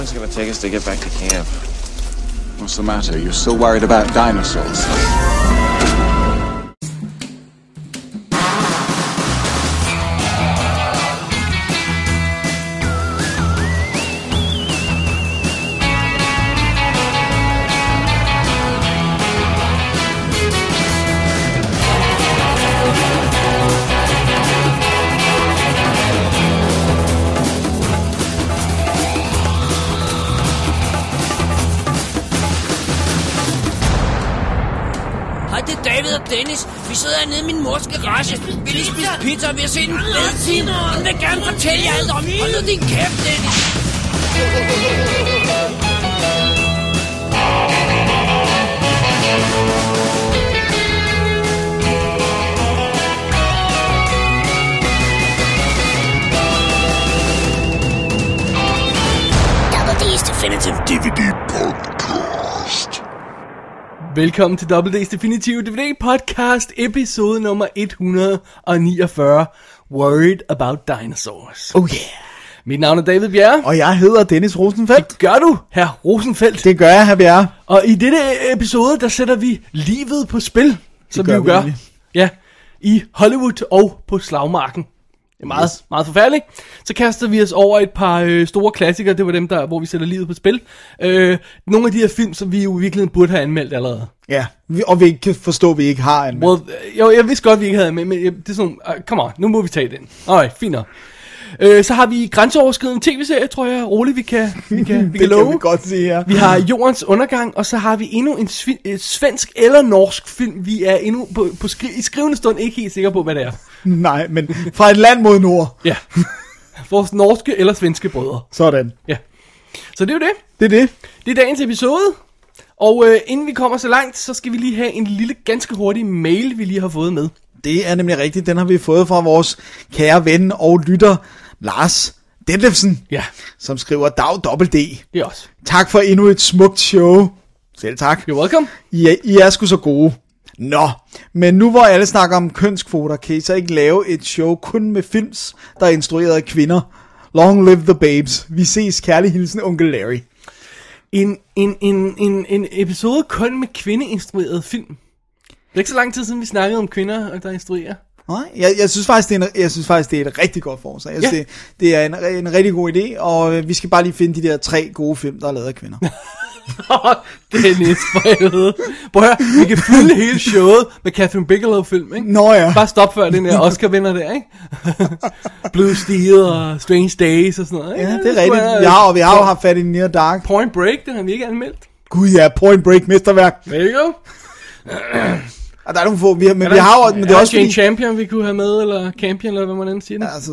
long is it gonna take us to get back to camp? What's the matter? You're still worried about dinosaurs? Peter spise pizza, en fed film. Hun vil gerne fortælle jer alt om. Hold nu din kæft, Dennis. Velkommen til Double D's Definitive DVD Podcast, episode nummer 149, Worried About Dinosaurs. Oh yeah. Mit navn er David Bjerre. Og jeg hedder Dennis Rosenfeldt. Gør du, herr Rosenfeldt? Det gør jeg, her Bjerre. Og i dette episode, der sætter vi livet på spil, som vi gør jo vi gør. nemlig. Ja, i Hollywood og på slagmarken. Det er meget, meget forfærdeligt. Så kaster vi os over et par øh, store klassikere. Det var dem, der, hvor vi sætter livet på spil. Øh, nogle af de her film, som vi jo i virkeligheden burde have anmeldt allerede. Ja, vi, og vi ikke kan forstå, at vi ikke har en. Well, øh, jo, jeg vidste godt, vi ikke havde, men, men jeg- det er sådan, uh, come on, nu må vi tage den. Alright, fint nok. Øh, så har vi grænseoverskridende tv-serie, tror jeg, roligt, vi kan, vi kan, vi det kan love. kan vi godt se her. Vi har Jordens Undergang, og så har vi endnu en svensk eller norsk film. Vi er endnu på, på skri- i skrivende stund ikke helt sikre på, hvad det er. Nej, men fra et land mod nord. Ja. Vores norske eller svenske brødre. Sådan. Ja. Så det er jo det. Det er det. Det er dagens episode. Og øh, inden vi kommer så langt, så skal vi lige have en lille, ganske hurtig mail, vi lige har fået med. Det er nemlig rigtigt. Den har vi fået fra vores kære ven og lytter, Lars Detlefsen, Ja, som skriver Dag dobbelt D. det er også. Tak for endnu et smukt show. Selv tak. You're welcome. I er, I er sgu så gode. Nå, men nu hvor alle snakker om kønskvoter, kan I så ikke lave et show kun med films, der er instrueret af kvinder? Long live the babes. Vi ses kærlig hilsen, onkel Larry. En, en, en, en, en episode kun med kvindeinstrueret film. Det er ikke så lang tid siden, vi snakkede om kvinder, der instruerer. Nej, jeg, jeg, synes faktisk, det er en, jeg synes faktisk, det er et rigtig godt forslag. Jeg synes, Ja. det, det er en, en rigtig god idé, og vi skal bare lige finde de der tre gode film, der er lavet af kvinder. Dennis, for helvede. Prøv at høre, vi kan fylde hele showet med Catherine Bigelow-film, ikke? Nå ja. Bare stop før den der Oscar-vinder der, ikke? Blue Steel og Strange Days og sådan noget, ikke? Ja, det er rigtigt. være- Vi har, og vi har jo haft fat i Near Dark. Point Break, den har vi ikke anmeldt. Gud ja, Point Break, mesterværk. There you go. Og der er nogle få, vi har, men Er vi der- har jo, men det er også Jane fordi, Champion, vi kunne have med, eller Campion, eller hvad man end siger det. altså,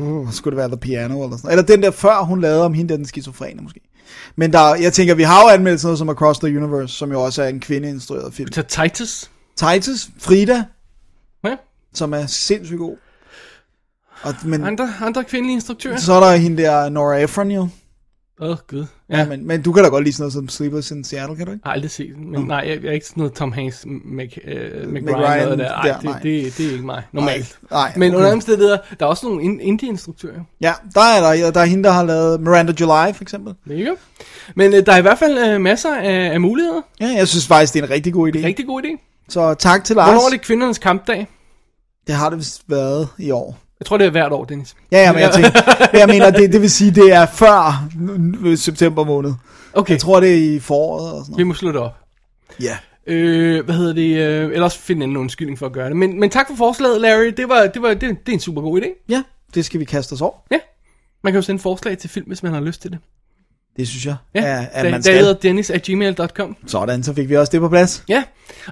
uh, skulle det være The Piano eller sådan. Eller den der før, hun lavede om hende, der den skizofrene måske. Men der, jeg tænker, vi har jo anmeldt sådan noget som Across the Universe, som jo også er en kvindeinstrueret film. Så Titus. Titus, Frida, Ja. som er sindssygt god. Og, men Andre, andre kvindelige instruktører. så er der hende der Nora Ephron jo. Åh, oh, gud. Ja. Men, men du kan da godt lide sådan noget som Sleepless in Seattle, kan du ikke? Jeg har aldrig set den, men nej, jeg, jeg er ikke sådan noget Tom Hanks, Mac, uh, McRyan, Ryan noget der. Ej, der, det, det, det, er ikke mig, normalt. Nej, nej, men okay. under omstændigheder, der er også nogle in- indie-instruktører. Ja, der er der, ja, der er hende, der har lavet Miranda July, for eksempel. There. Men uh, der er i hvert fald uh, masser af, af muligheder. Ja, jeg synes faktisk, det er en rigtig god idé. Rigtig god idé. Så tak til Lars. Hvornår er det kvindernes kampdag? Det har det vist været i år. Jeg tror, det er hvert år, Dennis. Ja, ja, men jeg, tænker, jeg mener, det, det vil sige, det er før september måned. Okay, Jeg tror, det er i foråret eller sådan vi noget. må slutte op. Ja. Øh, hvad hedder det? Øh, ellers finde en undskyldning for at gøre det. Men, men tak for forslaget, Larry. Det, var, det, var, det, det er en super god idé. Ja, det skal vi kaste os over. Ja. Man kan jo sende forslag til film, hvis man har lyst til det. Det synes jeg, Ja, at, at man skal. Dennis at gmail.com. Sådan, så fik vi også det på plads. Ja,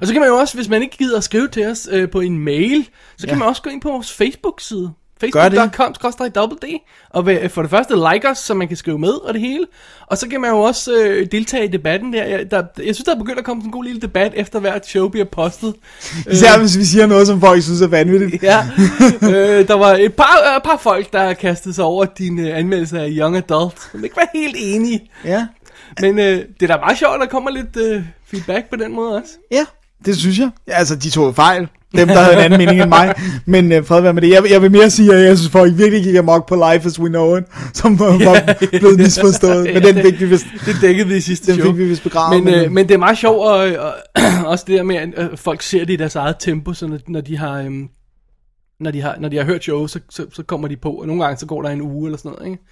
og så kan man jo også, hvis man ikke gider at skrive til os øh, på en mail, så kan Ja. man også gå ind på vores Facebook-side. Facebook.com double D Og for det første like os, så man kan skrive med og det hele. Og så kan man jo også øh, deltage i debatten der. Jeg, der. jeg synes, der er begyndt at komme sådan en god lille debat, efter hvert show bliver postet. Især hvis vi siger noget, som folk synes er vanvittigt. Ja, øh, der var et par, et par folk, der kastede sig over din øh, anmeldelse af Young Adult, som ikke var helt enige. Ja, Men øh, det er da meget sjovt, at der kommer lidt øh, feedback på den måde også. ja, det synes jeg. Altså, de tog fejl. Dem, der havde en anden mening end mig. Men øh, fred være med det. Jeg, jeg vil mere sige, at jeg synes, folk virkelig gik amok på Life as We Know It, som var, var blevet misforstået. Men den fik vi vist, Det dækkede vi i sidste den show. fik vi vist begravet. Men, øh, men det er meget sjovt, og, og også det der med, at øh, folk ser det i deres eget tempo, så når, når de har... Øhm, når de har, når de har hørt showet, så, så, så kommer de på, og nogle gange så går der en uge eller sådan noget, ikke?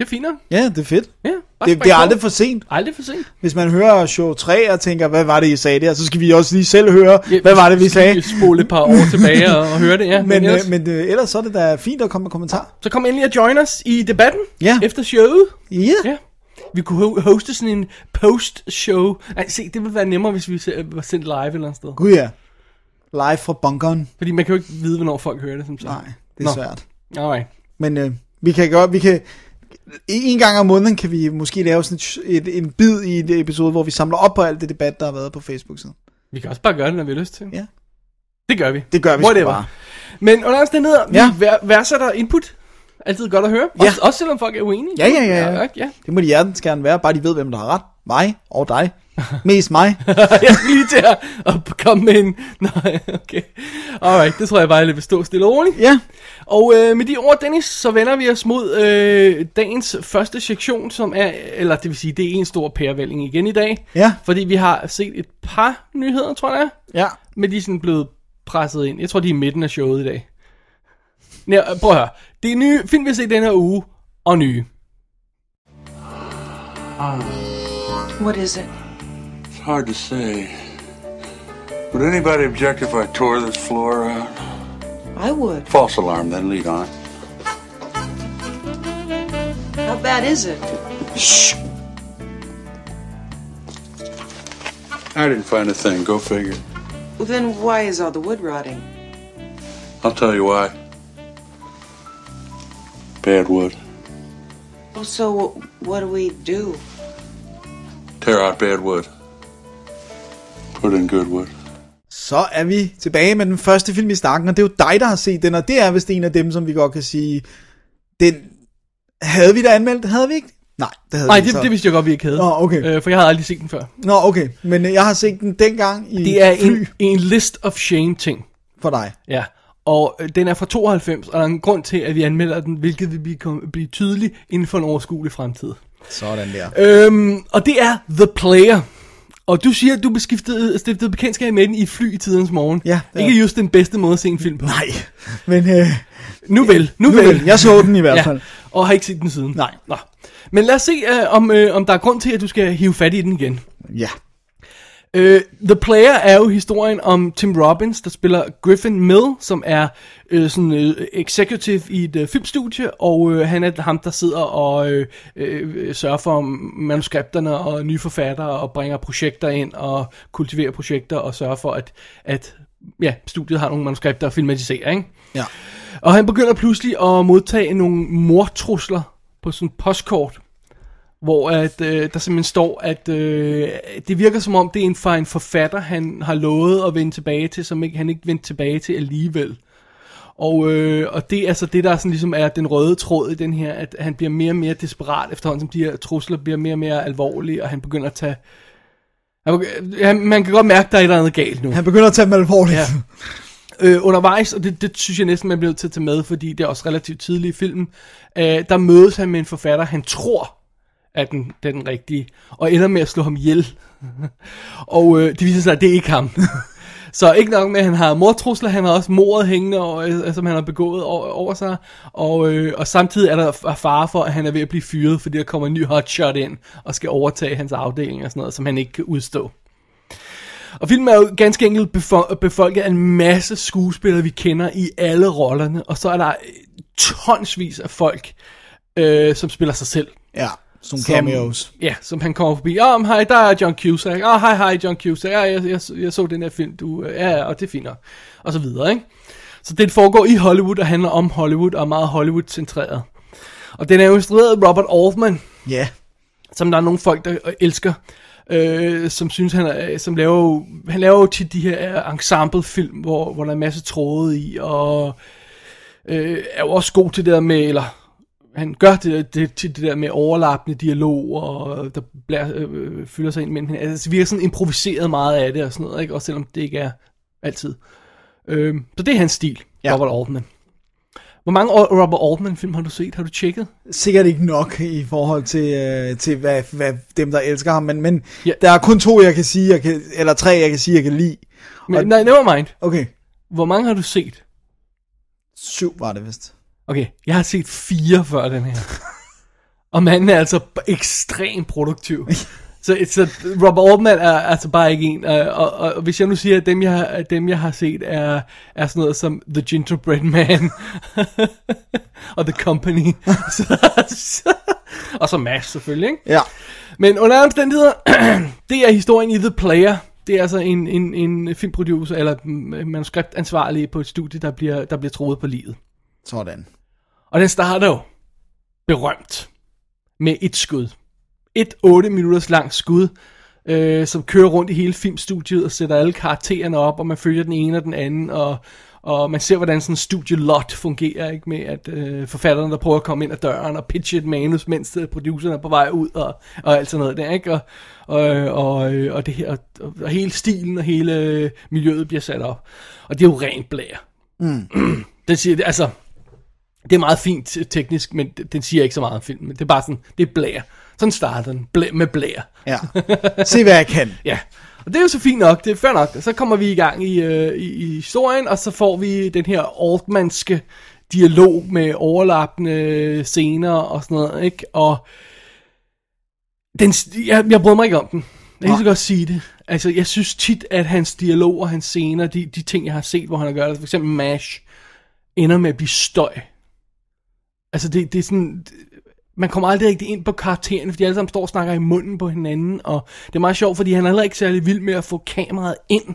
Det er nok. Ja, det er fedt. Ja, bare Det, det er aldrig for sent. Aldrig for sent. Hvis man hører show 3 og tænker, hvad var det, I sagde der, så skal vi også lige selv høre, hvad var det, vi sagde. Spole et par år tilbage og, og høre det, ja. Men, ellers, øh, men øh, ellers så er det da fint at komme med kommentar. så kom endelig og join os i debatten Ja. efter showet. Ja. Ja. Vi kunne ho- hoste sådan en post-show. Nej, se, det ville være nemmere, hvis vi var sendt live et eller andet sted. Gud ja. Live fra bunkeren. Fordi man kan jo ikke vide, hvornår folk hører det, som sagt. Nej, det er Nå. svært. Alright. Men øh, vi kan godt, vi kan, en gang om måneden kan vi måske lave sådan et, et, en bid i et episode, hvor vi samler op på alt det debat, der har været på Facebook-siden. Vi kan også bare gøre det, når vi har lyst til. Ja. Det gør vi. Det gør vi Whatever. bare. Men under omstændigheder, Ja. ja. vi vær, værdsætter input. Altid godt at høre. Ja. Også, også selvom folk er uenige. Ja, ja, ja, ja. ja, ja. Det må de hjertens gerne være, bare de ved, hvem der har ret. Mig og dig. Mest mig. jeg skal lige til at, at komme med en... Nej, okay. Alright, det tror jeg bare, jeg vil stå stille og roligt. Ja. Og øh, med de ord, Dennis, så vender vi os mod øh, dagens første sektion, som er, eller det vil sige, det er en stor pærevælling igen i dag. Ja. Fordi vi har set et par nyheder, tror jeg, Ja. men de er sådan blevet presset ind. Jeg tror, de er i midten af showet i dag. Nå, prøv at høre. Det er nye film, vi har set den her uge, og nye. What is it? It's hard to say. Would anybody object if I tore this floor out? I would. False alarm, then lead on. How bad is it? Shh. I didn't find a thing. Go figure. Well, then why is all the wood rotting? I'll tell you why. Bad wood. Well, so what do we do? Tear out bad wood. Put in good wood. Så er vi tilbage med den første film i snakken, og det er jo dig, der har set den, og det er vist en af dem, som vi godt kan sige, den havde vi da anmeldt, havde vi ikke? Nej, det havde Nej, vi ikke det, så. det vidste jeg godt, vi ikke havde. Nå, okay. Øh, for jeg havde aldrig set den før. Nå, okay, men øh, jeg har set den dengang i Det er fly en, en list of shame ting. for dig. Ja, og øh, den er fra 92, og der er en grund til, at vi anmelder den, hvilket vil blive, blive tydeligt inden for en overskuelig fremtid. Sådan der. Øhm, og det er The Player. Og du siger, at du beskiftede, stiftede bekendtskab med den i fly i tidens morgen. Ja, det Ikke just den bedste måde at se en film på. Nej, men øh, Nu vel, nu, nu vel. vel, jeg så den i hvert Ja, fald. og har ikke set den siden. Nej. Nå. Men lad os se, øh, om, øh, om der er grund til, at du skal hive fat i den igen. Ja. Øh, The Player er jo historien om Tim Robbins, der spiller Griffin Mill, som er øh, sådan øh, executive i et øh, filmstudie, og øh, han er ham, der sidder og øh, øh, sørger for manuskripterne og nye forfattere, og bringer projekter ind, og kultiverer projekter, og sørger for, at, at ja, studiet har nogle manuskripter at filmatisere, ikke? Ja. Og han begynder pludselig at modtage nogle mortrusler på sådan postkort, hvor at, øh, der simpelthen står, at øh, det virker som om, det er en fra en forfatter, han har lovet at vende tilbage til, som ikke, han ikke vendte tilbage til alligevel. Og, øh, og det er altså det, der sådan ligesom er den røde tråd i den her, at han bliver mere og mere desperat efterhånden, som de her trusler bliver mere og mere alvorlige, og han begynder at tage... Han begy- han- Man kan godt mærke, der er et eller andet galt nu Han begynder at tage dem alvorligt. Ja. øh, undervejs, og det, det synes jeg næsten, man bliver nødt til at tage med, fordi det er også relativt tidligt i filmen, øh, der mødes han med en forfatter, han tror er den, det er den rigtige, og ender med at slå ham ihjel. og øh, det viser sig, at det er ikke ham. Så ikke nok med, at han har mordtrusler, han har også mordet hængende, over, øh, som han har begået over, over sig, og, øh, og samtidig er der fare for, at han er ved at blive fyret, fordi der kommer en ny hotshot ind, og skal overtage hans afdeling og sådan noget, som han ikke kan udstå. Og filmen er jo ganske enkelt befolket af en masse skuespillere, vi kender i alle rollerne, og så er der øh, tonsvis af folk, øh, som spiller sig selv. Ja, som- cameos. Ja, som han kommer forbi. Åh, oh, hej, der er John Cusack. Åh, oh, hej, hej, John Cusack. Ja, jeg, jeg, jeg så den her film, du... øh, Ja, og det er nok. Og så videre, ikke? Så det foregår i Hollywood, og handler om Hollywood, og er meget Hollywood-centreret. Og den er jo instrueret af Robert Altman, Ja. som der er nogle folk, der øh, elsker, øh, som synes, han, er, som laver, jo- han laver jo tit de her øh, ensemble-film, hvor, hvor der er en masse tråde i, og øh, er jo også god til det der med, eller han gør det, det, til det der med overlappende dialog, og der bliver, øh, fylder sig ind mellem hinanden. Altså, det virker sådan improviseret meget af det, og sådan noget, ikke? også selvom det ikke er altid Øh, så det er hans stil, Ja. Robert Altman. Hvor mange Robert Altman-film har du set? Har du tjekket? Sikkert ikke nok i forhold til, øh, til hvad, hvad dem, der elsker ham, men, men Ja. der er kun to, jeg kan sige, jeg kan, eller tre, jeg kan sige, jeg kan lide. Men, nej, never mind. Okay, Hvor mange har du set? syv var det vist. Okay, jeg har set fire før den her. Og manden er altså ekstremt produktiv. Så, så Robert Altman er altså bare ikke en. Og, og, og hvis jeg nu siger, at dem jeg, dem, jeg har set, er, er sådan noget som The Gingerbread Man og The Company. så, så, og så MASH selvfølgelig, ikke? Ja, Men under omstændigheder, det er historien i The Player. Det er altså en, en, en filmproducer, eller manuskriptansvarlig på et studie, der bliver, der bliver troet på livet. sådan. Og den starter jo berømt med et skud. Et 8 minutters langt skud, øh, som kører rundt i hele filmstudiet og sætter alle karaktererne op, og man følger den ene og den anden, og, og man ser, hvordan sådan en studielot fungerer, ikke med at øh, forfatterne, der prøver at komme ind ad døren og pitche et manus, mens producerne er på vej ud, og, og alt sådan noget der, ikke? Og, og, og, og, det her, og, og hele stilen og hele miljøet bliver sat op. Og det er jo rent blær. Mm. det siger, altså, det er meget fint te- teknisk, men den siger ikke så meget om filmen. Det er bare sådan, det er blær. Sådan starter den, blær, med blær. Ja. Se, hvad jeg kan. Ja, og det er jo så fint nok, det er fair nok. Så kommer vi i gang i, øh, i, i historien, og så får vi den her Altmanske dialog med overlappende scener og sådan noget, ikke? Og den, jeg, jeg bryder mig ikke om den. Jeg kan så godt sige det. Altså, jeg synes tit, at hans dialog og hans scener, de, de ting, jeg har set, hvor han har gjort det, for eksempel MASH, ender med at blive støj. Altså, det, det er sådan... Man kommer aldrig rigtig ind på karaktererne, fordi de alle sammen står og snakker i munden på hinanden, og det er meget sjovt, fordi han er heller ikke særlig vild med at få kameraet ind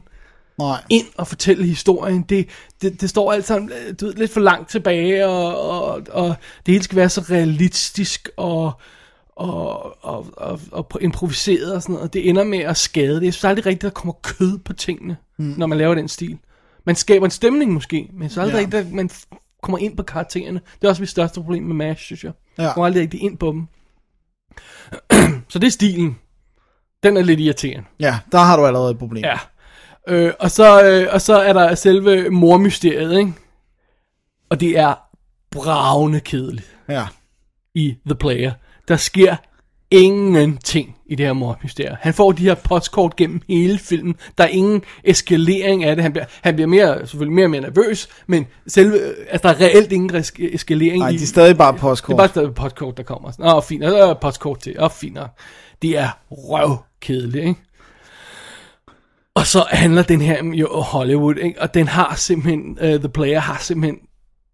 Nej. ind og fortælle historien. Det, det, det står alt sammen du ved, lidt for langt tilbage, og, og, og det hele skal være så realistisk og, og, og, og, og improviseret og sådan noget. Det ender med at skade det. Jeg synes aldrig rigtigt, at der kommer kød på tingene, mm. når man laver den stil. Man skaber en stemning måske, men så aldrig Ja. rigtigt, at man kommer ind på karaktererne. Det er også mit største problem med MASH, synes jeg. Ja. Jeg kommer aldrig rigtig ind på dem. så det er stilen. Den er lidt irriterende. Ja, der har du allerede et problem. Ja. Øh, og, så, øh, og så er der selve mormysteriet, ikke? Og det er bravende kedeligt ja. i The Player. Der sker ingenting i det her mormysterium. Han får de her postkort gennem hele filmen. Der er ingen eskalering af det. Han bliver, han bliver mere, selvfølgelig mere og mere nervøs, men selve, øh, altså der er reelt ingen res- eskalering Nej, i... de er stadig bare Det postkort. er bare stadig postkort, der kommer. Åh, oh, fint. Og så er der postkort til. Åh, oh, fint. Det er røvkedeligt, ikke? Og så handler den her jo Hollywood, ikke? Og den har simpelthen, uh, The Player har simpelthen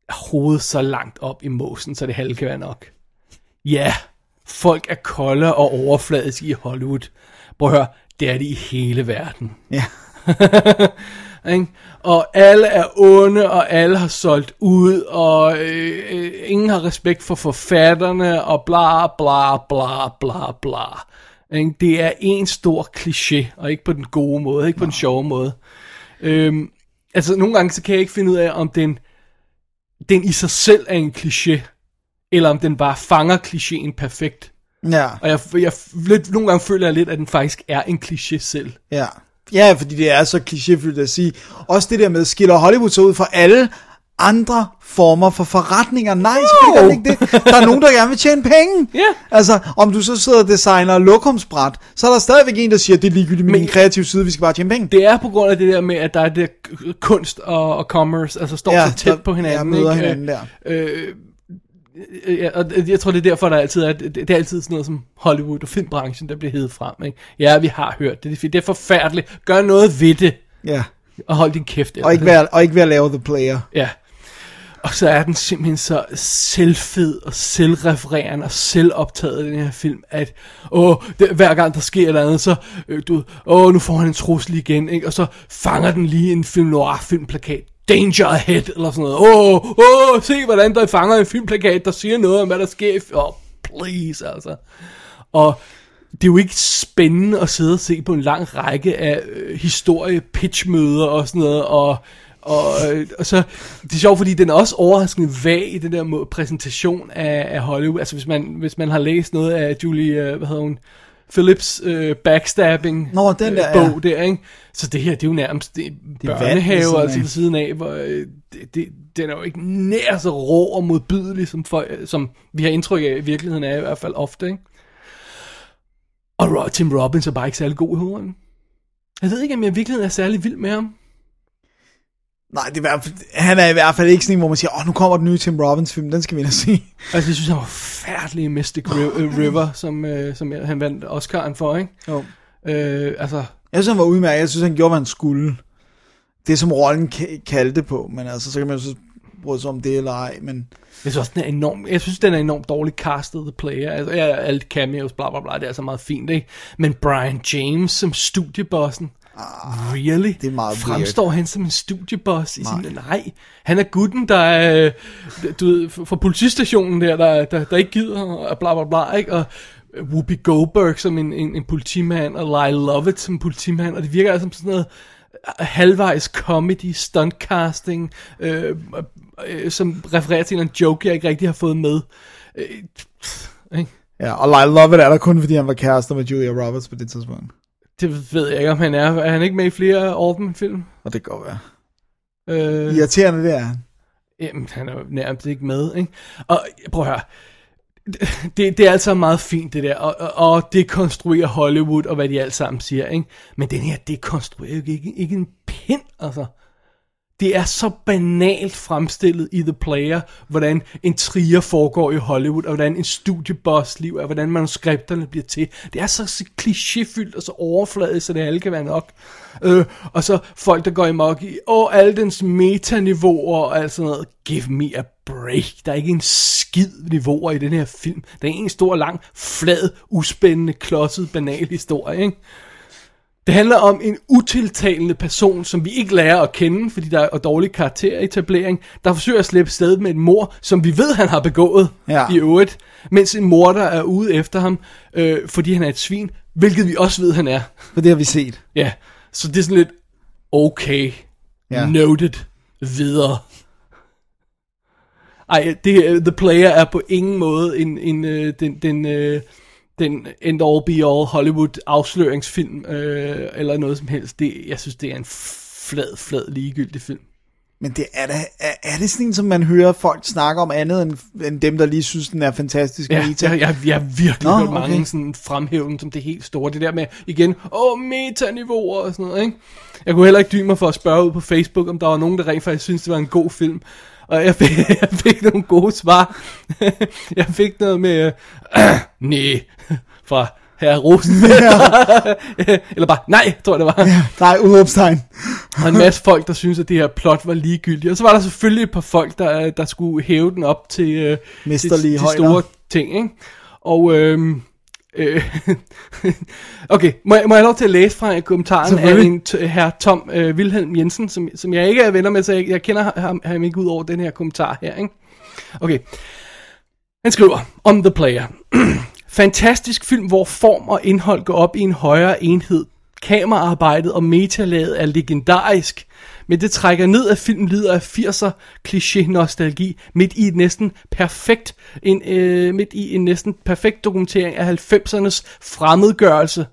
hovedet så langt op i måsen, så det halve kan være nok. Ja, folk er kolde og overfladiske i Hollywood. Prøv at høre, det er de i hele verden. Ja. Ikke? Og alle er onde, og alle har solgt ud, og øh, øh, ingen har respekt for forfatterne, og bla bla bla bla bla. Ikke? Det er en stor kliché, og ikke på den gode måde, ikke på den sjove måde. Øhm, altså, nogle gange så kan jeg ikke finde ud af, om den, den i sig selv er en kliché, eller om den bare fanger klichéen perfekt. Ja. Og jeg, jeg lidt, nogle gange føler jeg lidt, at den faktisk er en kliché selv. Ja. Ja, fordi det er så klichéfyldt at sige. Også det der med, skiller Hollywood så ud fra alle andre former for forretninger. Nej, selvfølgelig gør det ikke det. Der er nogen, der gerne vil tjene penge. Ja. Altså, om du så sidder og designer lokumsbræt, så er der stadigvæk en, der siger, det er ligegyldigt med Men- min kreative side, vi skal bare tjene penge. Det er på grund af det der med, at der er det kunst og, og commerce, altså står Ja, så tæt der- på hinanden. ja, møder ikke? hinanden der. Øh, ja, og jeg tror, det er derfor, der altid er, det, det er altid sådan noget som Hollywood og filmbranchen, der bliver hævet frem. Ikke? Ja, vi har hørt det, det er, det forfærdeligt. Gør noget ved det, Ja. og hold din kæft. Og ikke, ved, og ikke ved at lave The Player. Ja. Og så er den simpelthen så selvfed og selvrefererende og selvoptaget den her film, at åh, det, hver gang der sker et eller andet, så øh, du, åh, nu får han en trussel igen, ikke? og så fanger den lige en film noir filmplakat. Danger ahead, eller sådan noget. Åh, åh, se hvordan der fanger en filmplakat, der siger noget om, hvad der sker. Åh, oh, please, altså. Og det er jo ikke spændende at sidde og se på en lang række af øh, historie pitchmøder og sådan noget, og, og, øh, og så, det er sjovt, fordi den er også overraskende vag i den der præsentation af, af Hollywood, altså hvis man, hvis man har læst noget af Julie, øh, hvad hedder hun, Phillips øh, backstabbing Nå, den der, øh, bog ja. der, ikke? Så det her, det er jo nærmest det, Det er vand børnehave, siden altså ved siden af, hvor øh, det, det, den er jo ikke nær så rå og modbydelig, som, for, som vi har indtryk af, i virkeligheden er i hvert fald ofte, ikke? Og Tim Robbins er bare ikke særlig god i hovedet. Jeg ved ikke, om jeg i virkeligheden er særlig vild med ham. Nej, det er hvert han er i hvert fald ikke sådan en, hvor man siger, åh, nu kommer den nye Tim Robbins film, den skal vi ind og se. Altså, jeg synes, han var færdelig i Mystic øh, River, som, øh, som han vandt Oscar'en for, ikke? Jo. Øh, altså, Jeg synes, han var udmærket. Jeg synes, han gjorde, hvad han skulle. Det, som rollen ka- kaldte på, men altså, så kan man jo så bryde sig om det eller ej, men... jeg synes også, den er enormt, jeg synes, den er enormt dårligt castet, The Player. Altså, ja, alle cameos, bla bla bla, det er altså meget fint, ikke? Men Brian James som studiebossen, really? det er meget Fremstår han som en studieboss i sin... Nej, han er gutten, der er, øh, du ved, fra politistationen der, der, der, der ikke gider, og bla bla bla, ikke? Og Whoopi Goldberg som en, en, en politimand, og Lyle Lovett som politimand, og det virker altså som sådan noget halvvejs comedy, stuntcasting, øh, øh, som refererer til en joke, jeg ikke rigtig har fået med. Øh, ikke? Ja, og Lyle Lovett er der kun, fordi han var kærester med Julia Roberts på det tidspunkt. Det ved jeg ikke, om han er. Er han ikke med i flere Altman-film? Og det kan godt være. Øh, Irriterende, det er han. Jamen, han er jo nærmest ikke med, ikke? Og prøv at høre. Det, det er altså meget fint, det der. Og, og, og det konstruerer Hollywood, og hvad de alle sammen siger, ikke? Men den her, det konstruerer jo ikke, ikke en pind, altså. Det er så banalt fremstillet i The Player, hvordan en trier foregår i Hollywood, og hvordan en studieboss liv er, hvordan manuskripterne bliver til. Det er så, så klichéfyldt og så overfladisk, så det alle kan være nok. Øh, og så folk, der går i mok i, åh, alle dens metaniveauer og alt sådan noget. Give me a break. Der er ikke en skid niveauer i den her film. Der er en stor, lang, flad, uspændende, klodset, banal historie, ikke? Det handler om en utiltalende person, som vi ikke lærer at kende, fordi der er dårlig karakteretablering, der forsøger at slippe sted med et mor, som vi ved, han har begået Ja. i øvrigt, mens en morder er ude efter ham, øh, fordi han er et svin, hvilket vi også ved, han er. For det har vi set. Ja, så det er sådan lidt, okay, Ja. noted, videre. Ej, det, The Player er på ingen måde en, en, øh, den, den, øh, den end all be all Hollywood afsløringsfilm, øh, eller noget som helst. Det, jeg synes, det er en flad, flad ligegyldig film. Men det er, da, er, er det sådan en, som man hører folk snakke om andet, end, end dem, der lige synes, den er fantastisk? Ja, meta? jeg, jeg, jeg har virkelig Nå, hørt mange okay. sådan fremhæve som det helt store. Det der med, igen, åh, metaniveauer og sådan noget, ikke? Jeg kunne heller ikke dybe mig for at spørge ud på Facebook, om der var nogen, der rent faktisk synes det var en god film. Og jeg fik, jeg fik nogle gode svar. jeg fik noget med, øh, nej, fra herre Rosenberg. Eller bare, nej, tror jeg det var. Nej, udråbstegn. Og en masse folk, der synes at det her plot var ligegyldigt. Og så var der selvfølgelig et par folk, der, der skulle hæve den op til, øh, til, til store ting. Ikke? Og øhm, øh, okay, må jeg, må jeg lov til at læse fra kommentaren af en t- herr Tom øh, Wilhelm Jensen, som, som jeg ikke er venner med, så jeg, jeg kender ham, ham ikke ud over den her kommentar her. Ikke? Okay, han skriver om The Player. Fantastisk film, hvor form og indhold går op i en højere enhed. Kameraarbejdet og metalaget er legendarisk, men det trækker ned, at filmen lider af 80'er kliché-nostalgi midt i et næsten perfekt, en, øh, midt i en næsten perfekt dokumentering af 90'ernes fremmedgørelse,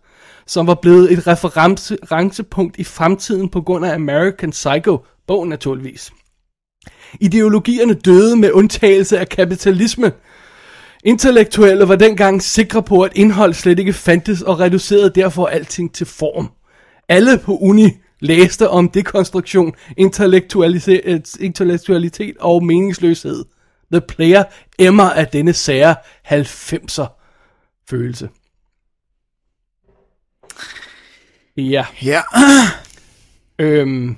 som var blevet et referencepunkt i fremtiden på grund af American Psycho, bogen naturligvis. Ideologierne døde med undtagelse af kapitalisme. Intellektuelle var dengang sikre på, at indhold slet ikke fandtes og reducerede derfor alting til form. Alle på uni læste om dekonstruktion, intellektualitet, intellektualitet og meningsløshed. The Player emmer af denne sære 90'er følelse. Ja, Ja, øhm,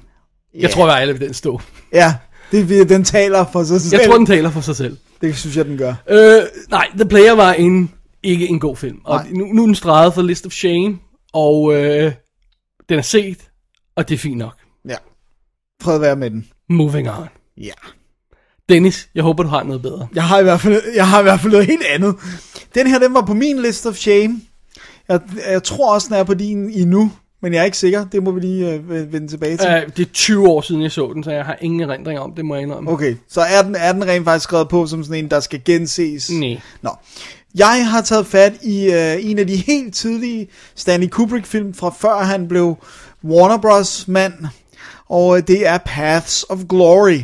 jeg tror, at alle vil den stå. ja. Det, den taler for sig selv. Jeg tror, den taler for sig selv. Det synes jeg, den gør. Øh, nej, The Player var en, ikke en god film. Og Nej. nu, nu er den streget for List of Shame, og øh, den er set, og det er fint nok. Ja. Fred være med den. Moving on. Ja. Dennis, jeg håber, du har noget bedre. Jeg har i hvert fald, jeg har i hvert fald noget helt andet. Den her, den var på min list of shame. Jeg, jeg tror også, den er på din endnu, men jeg er ikke sikker. Det må vi lige øh, vende tilbage til. Uh, det er 20 år siden, jeg så den, så jeg har ingen erindring om det, må jeg indrømme. Okay, så er den, er den rent faktisk skrevet på som sådan en, der skal genses? Nej. Nå. Jeg har taget fat i øh, en af de helt tidlige Stanley Kubrick-film, fra før han blev Warner Bros. mand, og øh, det er Paths of Glory.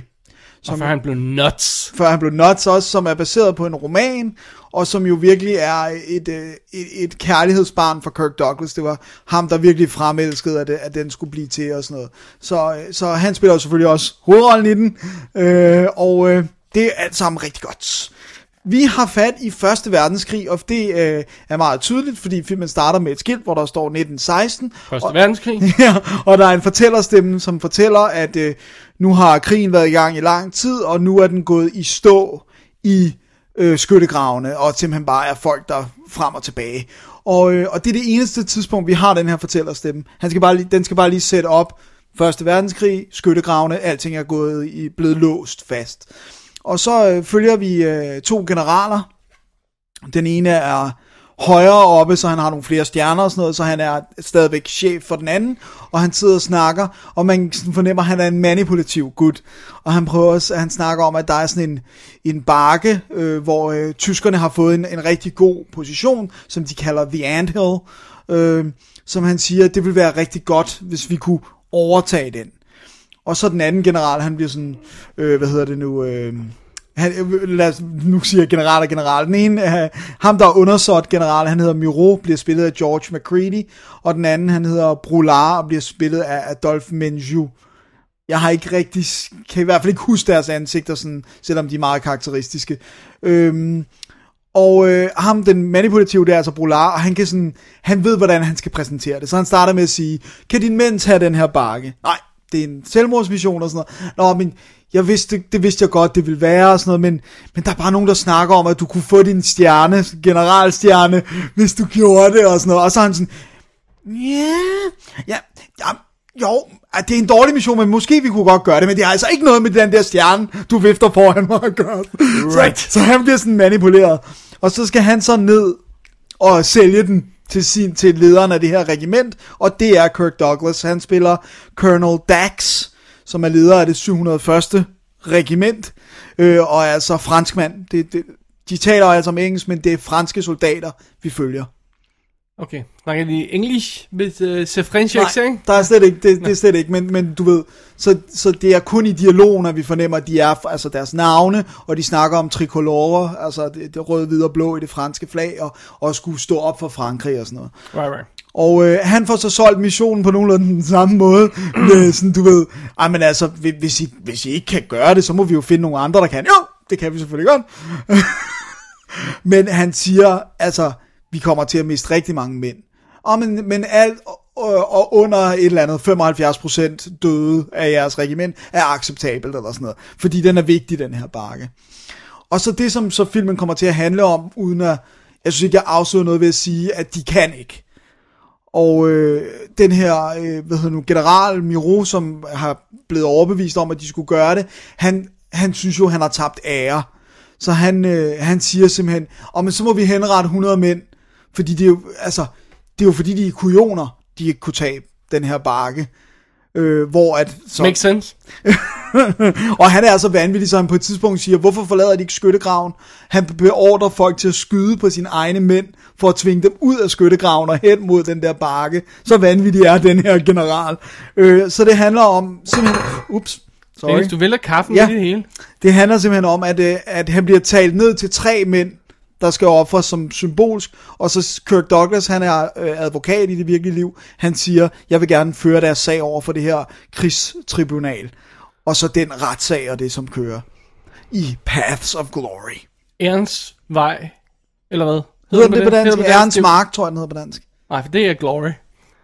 Og før han blev nuts. før han blev nuts også, som er baseret på en roman, og som jo virkelig er et, øh, et, et kærlighedsbarn for Kirk Douglas. Det var ham, der virkelig fremelskede, at, det- at den skulle blive til og sådan noget. Så, øh, så han spiller jo selvfølgelig også hovedrollen i den, øh, og øh, det er alt sammen rigtig godt. Vi har fat i Første Verdenskrig, og det øh, er meget tydeligt, fordi filmen starter med et skilt, hvor der står 1916. Første og, verdenskrig. Ja, og der er en fortællerstemme, som fortæller, at øh, nu har krigen været i gang i lang tid, og nu er den gået i stå i øh, skyttegravene, og simpelthen bare er folk, der frem og tilbage. Og, øh, og det er det eneste tidspunkt, vi har den her fortællerstemme. Han skal bare lige, den skal bare lige sætte op. Første verdenskrig, skyttegravene, alting er gået i, blevet låst fast. Og så øh, følger vi øh, to generaler, den ene er højere oppe, så han har nogle flere stjerner og sådan noget, så han er stadigvæk chef for den anden, og han sidder og snakker, og man sådan fornemmer, at han er en manipulativ gut. Og han prøver også, han snakker om, at der er sådan en, en bakke, øh, hvor øh, tyskerne har fået en, en rigtig god position, som de kalder The Anthill, øh, som han siger, det vil være rigtig godt, hvis vi kunne overtage den. Og så den anden general, han bliver sådan, øh, hvad hedder det nu, øh, han, øh, lad os, nu siger general og general. Den ene, øh, ham der er undersåt general, han hedder Miro, bliver spillet af George McCready, og den anden, han hedder Brular, og bliver spillet af Adolf Menjou. Jeg har ikke rigtig, kan i hvert fald ikke huske deres ansigter, sådan, selvom de er meget karakteristiske. Øhm, og øh, ham, den manipulative, det er altså Brular, og han, kan sådan, han ved, hvordan han skal præsentere det. Så han starter med at sige, kan din mænd tage den her bakke? Nej, det er en selvmordsmission og sådan noget. Nå, men jeg vidste, det vidste jeg godt, det ville være og sådan noget, men, men der er bare nogen, der snakker om, at du kunne få din stjerne, generalstjerne, hvis du gjorde det og sådan noget. Og så er han sådan, ja, ja, ja, jo, at det er en dårlig mission, men måske vi kunne godt gøre det, men det har altså ikke noget med den der stjerne, du vifter foran mig at gøre. Right. Så, så han bliver sådan manipuleret. Og så skal han så ned og sælge den til, sin, til lederen af det her regiment, og det er Kirk Douglas. Han spiller Colonel Dax, som er leder af det 701. regiment, øh, og er altså franskmand. Det, det, de taler altså om engelsk, men det er franske soldater, vi følger. Okay. Snakker de English with uh, the French accent? der er slet ikke, det, det er slet ikke, men, men du ved, så, så det er kun i dialogen, at vi fornemmer, at de er, altså deres navne, og de snakker om tricolorer, altså det, det røde, hvide og blå i det franske flag, og, og skulle stå op for Frankrig og sådan noget. Right, right. Og øh, han får så solgt missionen på nogenlunde den samme måde. Med sådan, du ved, ej, men altså, hvis- hvis I, hvis I ikke kan gøre det, så må vi jo finde nogle andre, der kan. Jo, det kan vi selvfølgelig godt. men han siger, altså, vi kommer til at miste rigtig mange mænd. Og men, men alt og, under et eller andet 75% døde af jeres regiment er acceptabelt eller sådan noget. Fordi den er vigtig, den her bakke. Og så det, som så filmen kommer til at handle om, uden at, jeg synes ikke, jeg afslører noget ved at sige, at de kan ikke. Og øh, den her, øh, hvad hedder nu, general Miro, som har blevet overbevist om, at de skulle gøre det, han, han synes jo, han har tabt ære. Så han, øh, han siger simpelthen, og men så må vi henrette 100 mænd, fordi det er jo, altså, det er jo fordi, de er kujoner, de ikke kunne tage den her bakke. Øh, hvor at... Så, Makes sense. og han er altså vanvittig, så han på et tidspunkt siger, hvorfor forlader de ikke skyttegraven? Han beordrer folk til at skyde på sine egne mænd, for at tvinge dem ud af skyttegraven og hen mod den der bakke. Så vanvittig er den her general. Øh, så det handler om simpelthen... Ups, sorry. Dennis, du vælger kaffen Ja. ja. i det hele. Det handler simpelthen om, at, øh, at han bliver talt ned til tre mænd, der skal ofres som symbolsk, og så Kirk Douglas, han er øh, advokat i det virkelige liv, han siger, jeg vil gerne føre deres sag over for det her krigstribunal, og så den retssag og det, som kører i Paths of Glory. Ærens vej, eller hvad? Hedder den det på dansk? Hedder Ærens Det- Mark, tror jeg, den hedder på dansk. Nej, for det er Glory.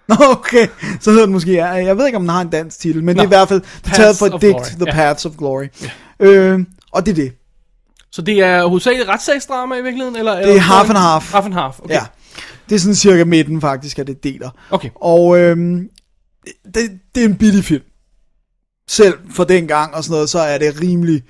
Nå, okay, så hedder den måske, jeg, jeg ved ikke, om den har en dansk titel, men Nå, det er i hvert fald det taget fra of digt, Glory, The ja. Paths of Glory. Øh, og det er det. Så det er hovedsageligt retssagsdrama i virkeligheden? Eller, Det er half and half. Half and half, okay. Ja, det er sådan cirka midten faktisk, at det deler. Okay. Og øhm, det, det er en billig film. Selv for den gang og sådan noget, så er det rimelig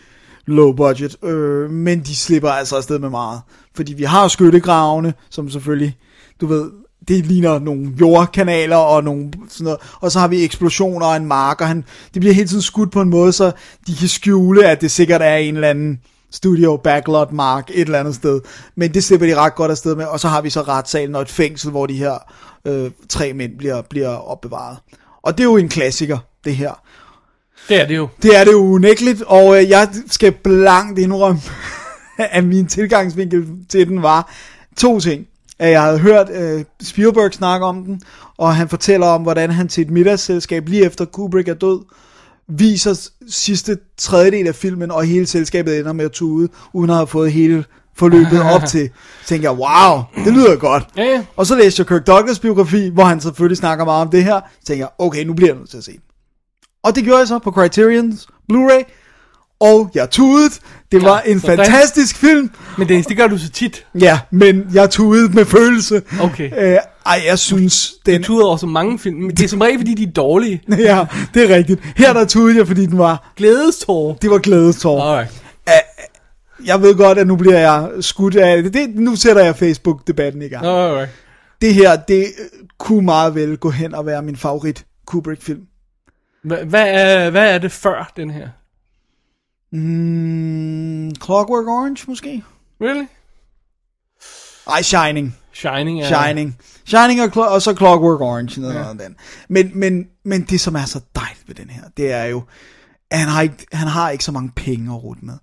low budget. Øh, men de slipper altså afsted med meget. Fordi vi har skyttegravene, som selvfølgelig, du ved, det ligner nogle jordkanaler og nogle sådan noget. Og så har vi eksplosioner og en mark, og han, det bliver hele tiden skudt på en måde, så de kan skjule, at det sikkert er en eller anden Studio Backlot Mark et eller andet sted. Men det slipper de ret godt afsted med, og så har vi så retssalen og et fængsel, hvor de her øh, tre mænd bliver, bliver opbevaret. Og det er jo en klassiker, det her. Det er det jo. Det er det jo unægteligt, og øh, jeg skal blankt indrømme, at min tilgangsvinkel til den var to ting. At jeg havde hørt øh, Spielberg snakke om den, og han fortæller om, hvordan han til et middagsselskab lige efter Kubrick er død, viser sidste tredjedel af filmen, og hele selskabet ender med at tude, uden at have fået hele forløbet op til. Så tænker jeg, wow, det lyder godt. Ja, ja. Og så læste jeg Kirk Douglas biografi, hvor han selvfølgelig snakker meget om det her. Så tænker jeg, okay, nu bliver jeg nødt til at se den. Og det gjorde jeg så på Criterion's Blu-ray. Og jeg tudede. Det var en sådan. fantastisk film. Men det, det gør du så tit. Ja, men jeg tudede med følelse. Okay. Øh, ej, jeg synes, den... Du tuder over så mange film. Men det er som regel, fordi de er dårlige. Ja, det er rigtigt. Her der tudede jeg, fordi den var... Glædestår. Det var glædestår. Alright. Jeg ved godt, at nu bliver jeg skudt af det. det nu sætter jeg Facebook-debatten i gang. Alright. Det her, det kunne meget vel gå hen og være min favorit Kubrick-film. Hva- Hvad er, hvad er det før, den her? Mm, Clockwork Orange, måske? Really? Ej, Shining. Shining er... Shining. Shining og, og så Clockwork Orange, noget ja. den. Men, men, men det, som er så dejligt ved den her, det er jo, at han har ikke, han har ikke så mange penge at rute med.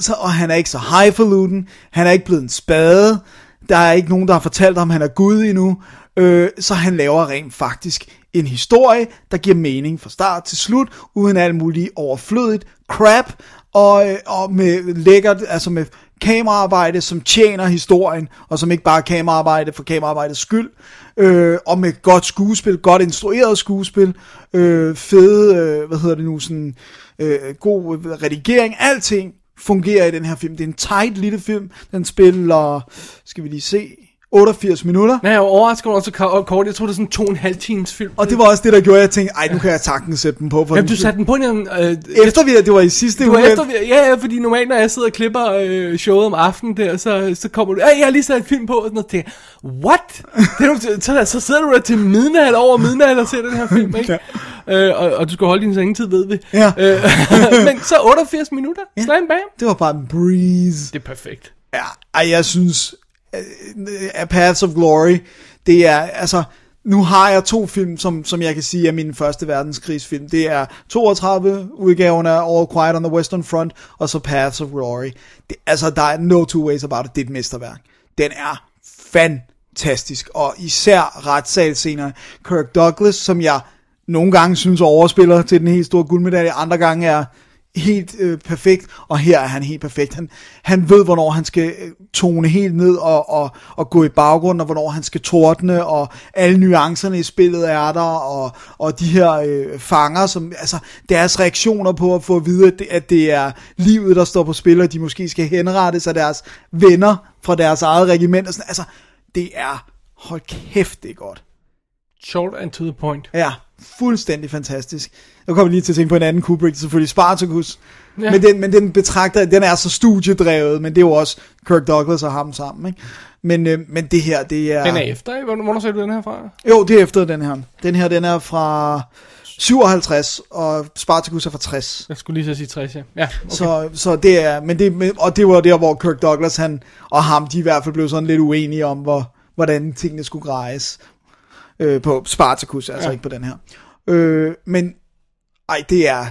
Så, og han er ikke så highfalutin, han er ikke blevet en spade, der er ikke nogen, der har fortalt ham, at han er Gud endnu, øh, så han laver rent faktisk en historie, der giver mening fra start til slut, uden alt muligt overflødigt crap, og, øh, og med lækkert, altså med kameraarbejde, som tjener historien, og som ikke bare er kameraarbejde for kameraarbejdets skyld, øh, og med godt skuespil, godt instrueret skuespil, øh, fede, øh, hvad hedder det nu, sådan øh, god øh, redigering, alting fungerer i den her film. Det er en tight lille film, den spiller, skal vi lige se, 88 minutter. Nej, jeg er overrasket over så kort. Jeg tror det er sådan to og en halv times film. Og det var også det, der gjorde, at jeg tænkte, ej, nu kan jeg sagtens sætte den på. For Jamen, du satte den på en... Øh, Efter vi, det var i sidste var uge. efter, ja, ja, fordi normalt, når jeg sidder og klipper øh, showet om aftenen der, så, så kommer du, hey, jeg har lige sat en film på, og sådan noget, tænker, what? Det er, så, så sidder du der til midnat, over midnat, og ser den her film, ikke? øh, og, og du skal holde din sengetid, ved vi. Ja. Øh, men så 88 minutter, ja. slam bam. Det var bare en breeze. Det er perfekt. Ja, ej, jeg synes, øh, A Paths of Glory, det er, altså, nu har jeg to film, som, som jeg kan sige er min første verdenskrigsfilm. Det er 32 udgaven af All Quiet on the Western Front, og så Paths of Glory. Det, altså, der er no two ways about it. Det er et mesterværk. Den er fantastisk, og især retssalscenerne. Kirk Douglas, som jeg nogle gange synes overspiller til den helt store guldmedalje, andre gange er helt øh, perfekt, og her er han helt perfekt. Han, han ved, hvornår han skal øh, tone helt ned og, og, og gå i baggrunden, og hvornår han skal tordne, og alle nuancerne i spillet er der, og, og de her øh, fanger, som, altså deres reaktioner på at få at vide, at det, at det er livet, der står på spil, og de måske skal henrettes af deres venner fra deres eget regiment, og sådan, altså, det er, hold kæft, det er godt. Short and to the point. Ja, fuldstændig fantastisk. Jeg kommer lige til at tænke på en anden Kubrick, selvfølgelig Spartacus. Ja. Men, den, men den betragter, den er så studiedrevet, men det er jo også Kirk Douglas og ham sammen, ikke? Men, øh, men det her, det er... Den er efter, ikke? Hvornår, ser du den her fra? Jo, det er efter den her. Den her, den er fra 57, og Spartacus er fra 60. Jeg skulle lige så sige 60, ja. Ja, okay. Så, så det er, men det, og det var der, hvor Kirk Douglas han, og ham, de i hvert fald blev sådan lidt uenige om, hvor, hvordan tingene skulle grejes øh, på Spartacus, altså Ja. ikke på den her. Øh, men, ej, det er,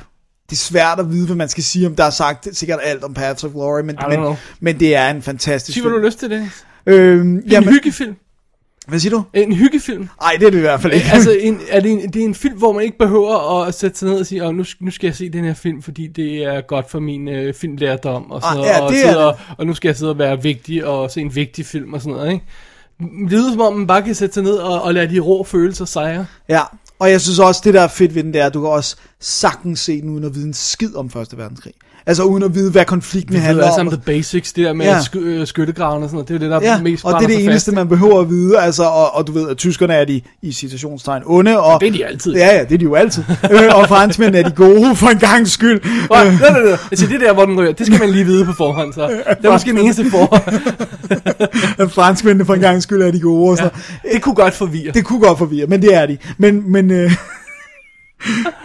det er svært at vide, hvad man skal sige om, der er sagt sikkert alt om Paths of Glory, men, men, men det er en fantastisk Sig, du film. har lyst til det. Øh, En jamen, hyggefilm. hvad siger du? En hyggefilm. Ej, det er det i hvert fald ikke. altså, en, er det, en, det er en film, hvor man ikke behøver at sætte sig ned og sige, oh, nu, nu skal jeg se den her film, fordi det er godt for min øh, filmlærdom, og, sådan Ah, noget, ja, og, det er og, og nu skal jeg sidde og være vigtig, og se en vigtig film, og sådan noget, ikke? Lyder som om, man bare kan sætte sig ned og, og lade de rå følelser sejre. Ja, og jeg synes også, det der er fedt ved den, det er, at du kan også sagtens se den, uden at vide en skid om Første Verdenskrig. Altså uden at vide, hvad konflikten Det er handler om. the basics, det der med Ja. sky, øh, skyttegraven og sådan noget, det er det, der Ja, er mest og det er det eneste, fast, man behøver at vide, altså, og, og du ved, at tyskerne er de i citationstegn onde, og... Det er de altid. Ja, ja, det er de jo altid. øh, og franskmænd er de gode, for en gang skyld. ikke? Nej, nej, nej, nej. Altså, det der, hvor den ryger, det skal man lige vide på forhånd, så. Det er måske den eneste forhold. Øh, franskmændene for en gang skyld er de gode, og så. Det kunne godt forvirre. Det kunne godt forvirre, men det er de. Men, men, øh,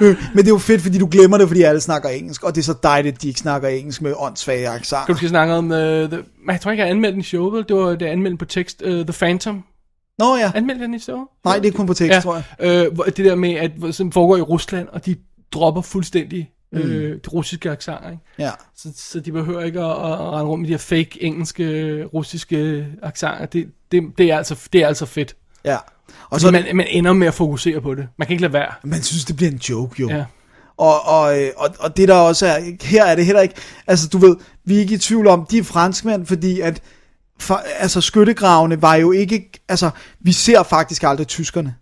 Men det er jo fedt, fordi du glemmer det, fordi alle snakker engelsk, og det er så dejligt, at de ikke snakker engelsk med åndssvage accenter. Du skal snakke om, uh, the, jeg tror ikke, jeg anmeldte den i showet, det var det anmeldte den på tekst, uh, The Phantom. Nå ja, Anmeldte den i showet? nej, det er kun på tekst, ja. tror jeg. Hvor- det der med, at som foregår i Rusland, og de dropper fuldstændig øh, de russiske accenter, ikke? Ja. Så, så de behøver ikke at, at rende rundt med de her fake engelske, russiske accenter. Det, det, det, er altså, det er altså fedt. ja. Og Og så man, man ender med at fokusere på det. Man kan ikke lade være. man synes, det bliver en joke, jo. Ja. Og, og, øh, og, og det der også er, her er det heller ikke, altså du ved, vi er ikke i tvivl om, de er franskmænd, fordi at, for, altså skyttegravene var jo ikke, altså vi ser faktisk aldrig tyskerne.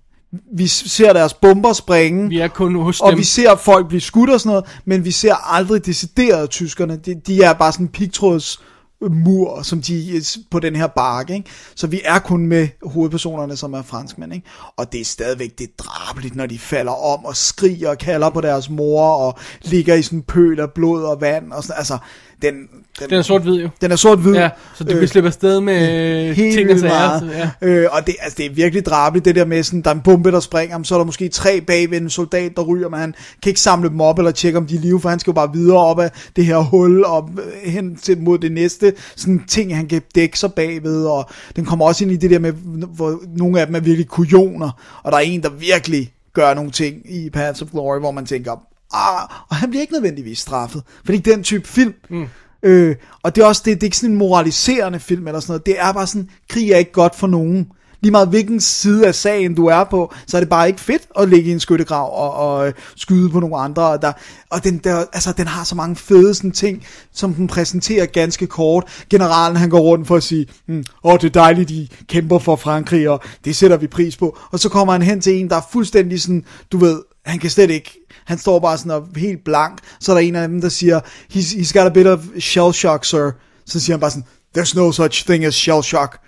Vi ser deres bomber springe, Vi er kun hos og dem. vi ser folk blive skudt og sådan noget, men vi ser aldrig decideret tyskerne. De, de er bare sådan pigtråds mur, som de på den her bark, ikke? Så vi er kun med hovedpersonerne, som er franskmænd, ikke? Og det er stadigvæk, det drabeligt, når de falder om og skriger og kalder på deres mor og ligger i sådan en pøl af blod og vand og sådan, altså, den, den, Den er sort-hvid jo. den er sort-hvid. Ja, så du kan slippe afsted med Øh, helt ting og sager. Så, ja. Øh, og det, altså, det er virkelig drabeligt, det der med sådan, der er en bombe, der springer, så er der måske tre bagved en soldat, der ryger, men han kan ikke samle dem op eller tjekke, om de er live, for han skal jo bare videre op af det her hul og øh, hen til mod det næste sådan ting, han kan dække sig bagved, og den kommer også ind i det der med, hvor nogle af dem er virkelig kujoner, og der er en, der virkelig gør nogle ting i Paths of Glory, hvor man tænker, ah, og han bliver ikke nødvendigvis straffet, for det er ikke den type film. Mm. Øh, og det er også det, det er ikke sådan en moraliserende film eller sådan noget. Det er bare sådan, krig er ikke godt for nogen. Lige meget hvilken side af sagen du er på, så er det bare ikke fedt at ligge i en skyttegrav og, og skyde på nogle andre. Og, der, og den, der, altså, den har så mange fede sådan ting, som den præsenterer ganske kort. Generalen han går rundt for at sige, mm, åh det er dejligt, de kæmper for Frankrig, og det sætter vi pris på. Og så kommer han hen til en, der er fuldstændig sådan, du ved, han kan slet ikke, han står bare sådan og helt blank, så er der en af dem, der siger, he's, he's got a bit of shell shock, sir. Så siger han bare sådan, there's no such thing as shell shock.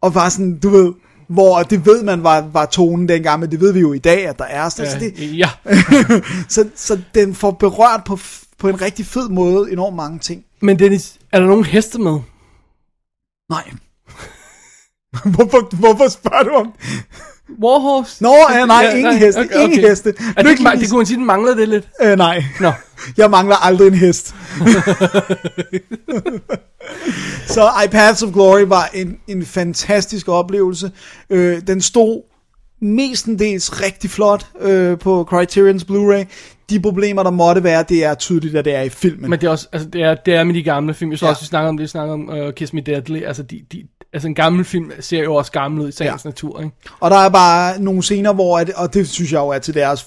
Og bare sådan, du ved, hvor det ved man var, var tonen dengang, men det ved vi jo i dag, at der er. Så, så, det, Ja, så, så den får berørt på, på en rigtig fed måde enormt mange ting. men Dennis, er der nogen heste med? Nej. hvorfor, hvorfor spørger du om? Warhorse? Nå, ja, nej, ingen heste, ingen heste. Er det, ikke, det kunne man sige, den mangler det lidt. Øh, nej. Nå. Jeg mangler aldrig en hest. så I Paths of Glory var en, en fantastisk oplevelse. Øh, den stod mestendels rigtig flot øh, på Criterion's Blu-ray. De problemer, der måtte være, det er tydeligt, at det er i filmen. Men det er også, altså det er, det er med de gamle film. Jeg så Ja. ja. også, vi snakker om det, vi snakker om uh, Kiss Me Deadly. Altså, de, de, altså en gammel film ser jo også gammel ud i sagens Ja. natur, ikke? Og der er bare nogle scener, hvor, at, og det synes jeg jo er til deres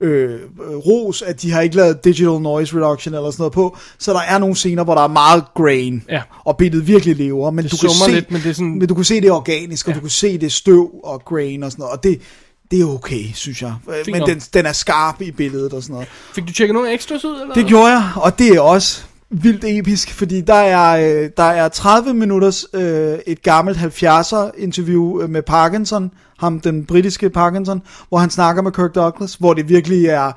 øh, ros, at de har ikke lavet digital noise reduction eller sådan noget på, så der er nogle scener, hvor der er meget grain, Ja. og billedet virkelig lever, men Det du kan se, lidt, men det er sådan- men du kan se det organisk, og Ja. du kan se det støv og grain og sådan noget, og det, det er okay, synes jeg. Øh, Men nok. den, den er skarp i billedet og sådan noget. Fik du tjekket nogle extras ud, eller? Det gjorde jeg, og det er også vildt episk, fordi der er, øh, der er 30 minutters øh, et gammelt 70'er interview øh, med Parkinson, ham den britiske Parkinson, hvor han snakker med Kirk Douglas, hvor det virkelig er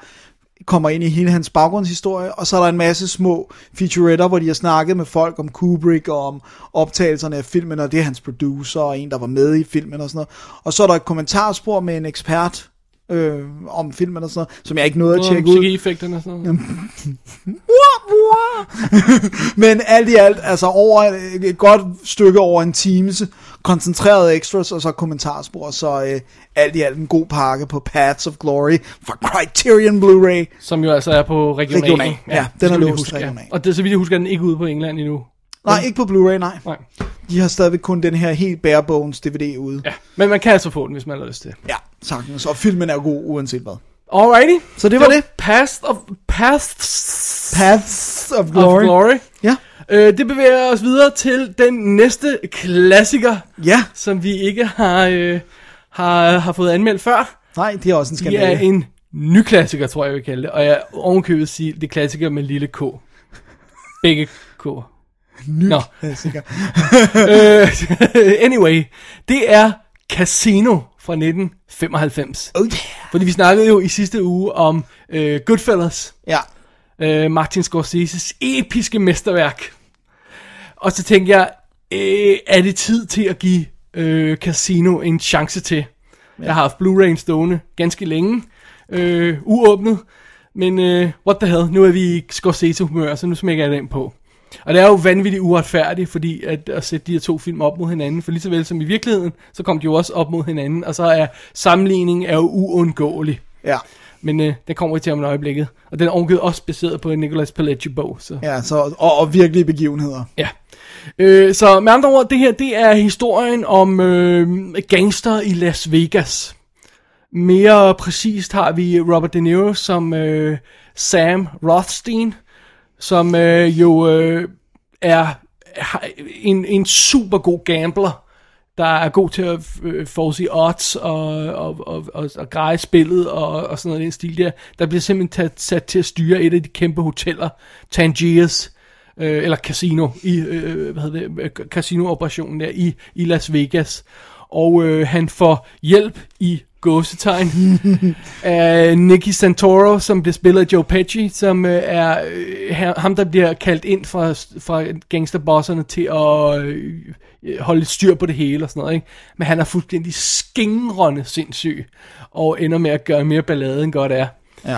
kommer ind i hele hans baggrundshistorie, og så er der en masse små featuretter, hvor de har snakket med folk om Kubrick og om optagelserne af filmen, og det er hans producer og en, der var med i filmen og sådan noget. Og så er der et kommentarspor med en ekspert øh, om filmen og sådan noget, som jeg ikke nåede at tjekke ud. Musikeffekterne og sådan noget. Men alt i alt, altså over et, godt stykke over en times koncentreret extras, og så kommentarspor, så øh, alt i alt en god pakke på Paths of Glory fra Criterion Blu-ray. Som jo altså er på regional. Regional, ja, den det er låst ja. regional. Og det, så vidt jeg husker, er den ikke ude på England endnu. Nej, ikke på Blu-ray, nej. Nej. De har stadigvæk kun den her helt bare bones DVD ude. Ja, men man kan altså få den, hvis man har lyst til. ja sagtens. Og filmen er god, uanset hvad. Alrighty. Så det var det. Past of, Paths Paths of of Glory. Glory. Ja. Øh, det bevæger os videre til den næste klassiker, Ja. som vi ikke har, øh, har, har fået anmeldt før. Nej, det er også en Det er skandale. en ny klassiker, tror jeg, jeg vil kalde det. Og jeg ovenkøbet sige, det er klassiker med lille k. Begge k. Ny Nå. klassiker. Øh, anyway, det er Casino fra 1995. Oh yeah. Fordi vi snakkede jo i sidste uge om øh, Goodfellas, Ja. øh, Martin Scorseses episke mesterværk. Og så tænkte jeg, øh, er det tid til at give øh, Casino en chance til? Ja. Jeg har haft Blu-ray stående ganske længe. øh, uåbnet. Men øh, what the hell, nu er vi i Scorsese-humør, så nu smækker jeg den på. Og det er jo vanvittigt uretfærdigt, fordi at, at sætte de her to film op mod hinanden, for lige så vel som i virkeligheden, så kom de jo også op mod hinanden, og så er sammenligningen er jo uundgåelig. Ja. Men øh, det kommer vi til om et øjeblikket. Og den er også baseret på en Nicolas Pileggi-bog. Så. Ja, så, og, og virkelige begivenheder. Ja. Øh, så med andre ord, det her, det er historien om øh, gangster i Las Vegas. Mere præcist har vi Robert De Niro som øh, Sam Rothstein, som øh, jo øh, er en, en super god gambler, der er god til at øh, forudsige odds og, og, og, og, og greje spillet og, og sådan noget i den stil der. Der bliver simpelthen taget, sat til at styre et af de kæmpe hoteller, Tangiers, øh, eller casino, i, øh, hvad hedder det, øh, casino-operationen der i, i Las Vegas. Og øh, han får hjælp i gåsetegn af Nicky Santoro, som bliver spillet af Joe Pesci, som øh, er øh, ham, der bliver kaldt ind fra, fra gangsterbosserne til at øh, holde styr på det hele og sådan noget. Ikke? Men han er fuldstændig skingrende sindssyg, og ender med at gøre mere ballade end godt er. Ja.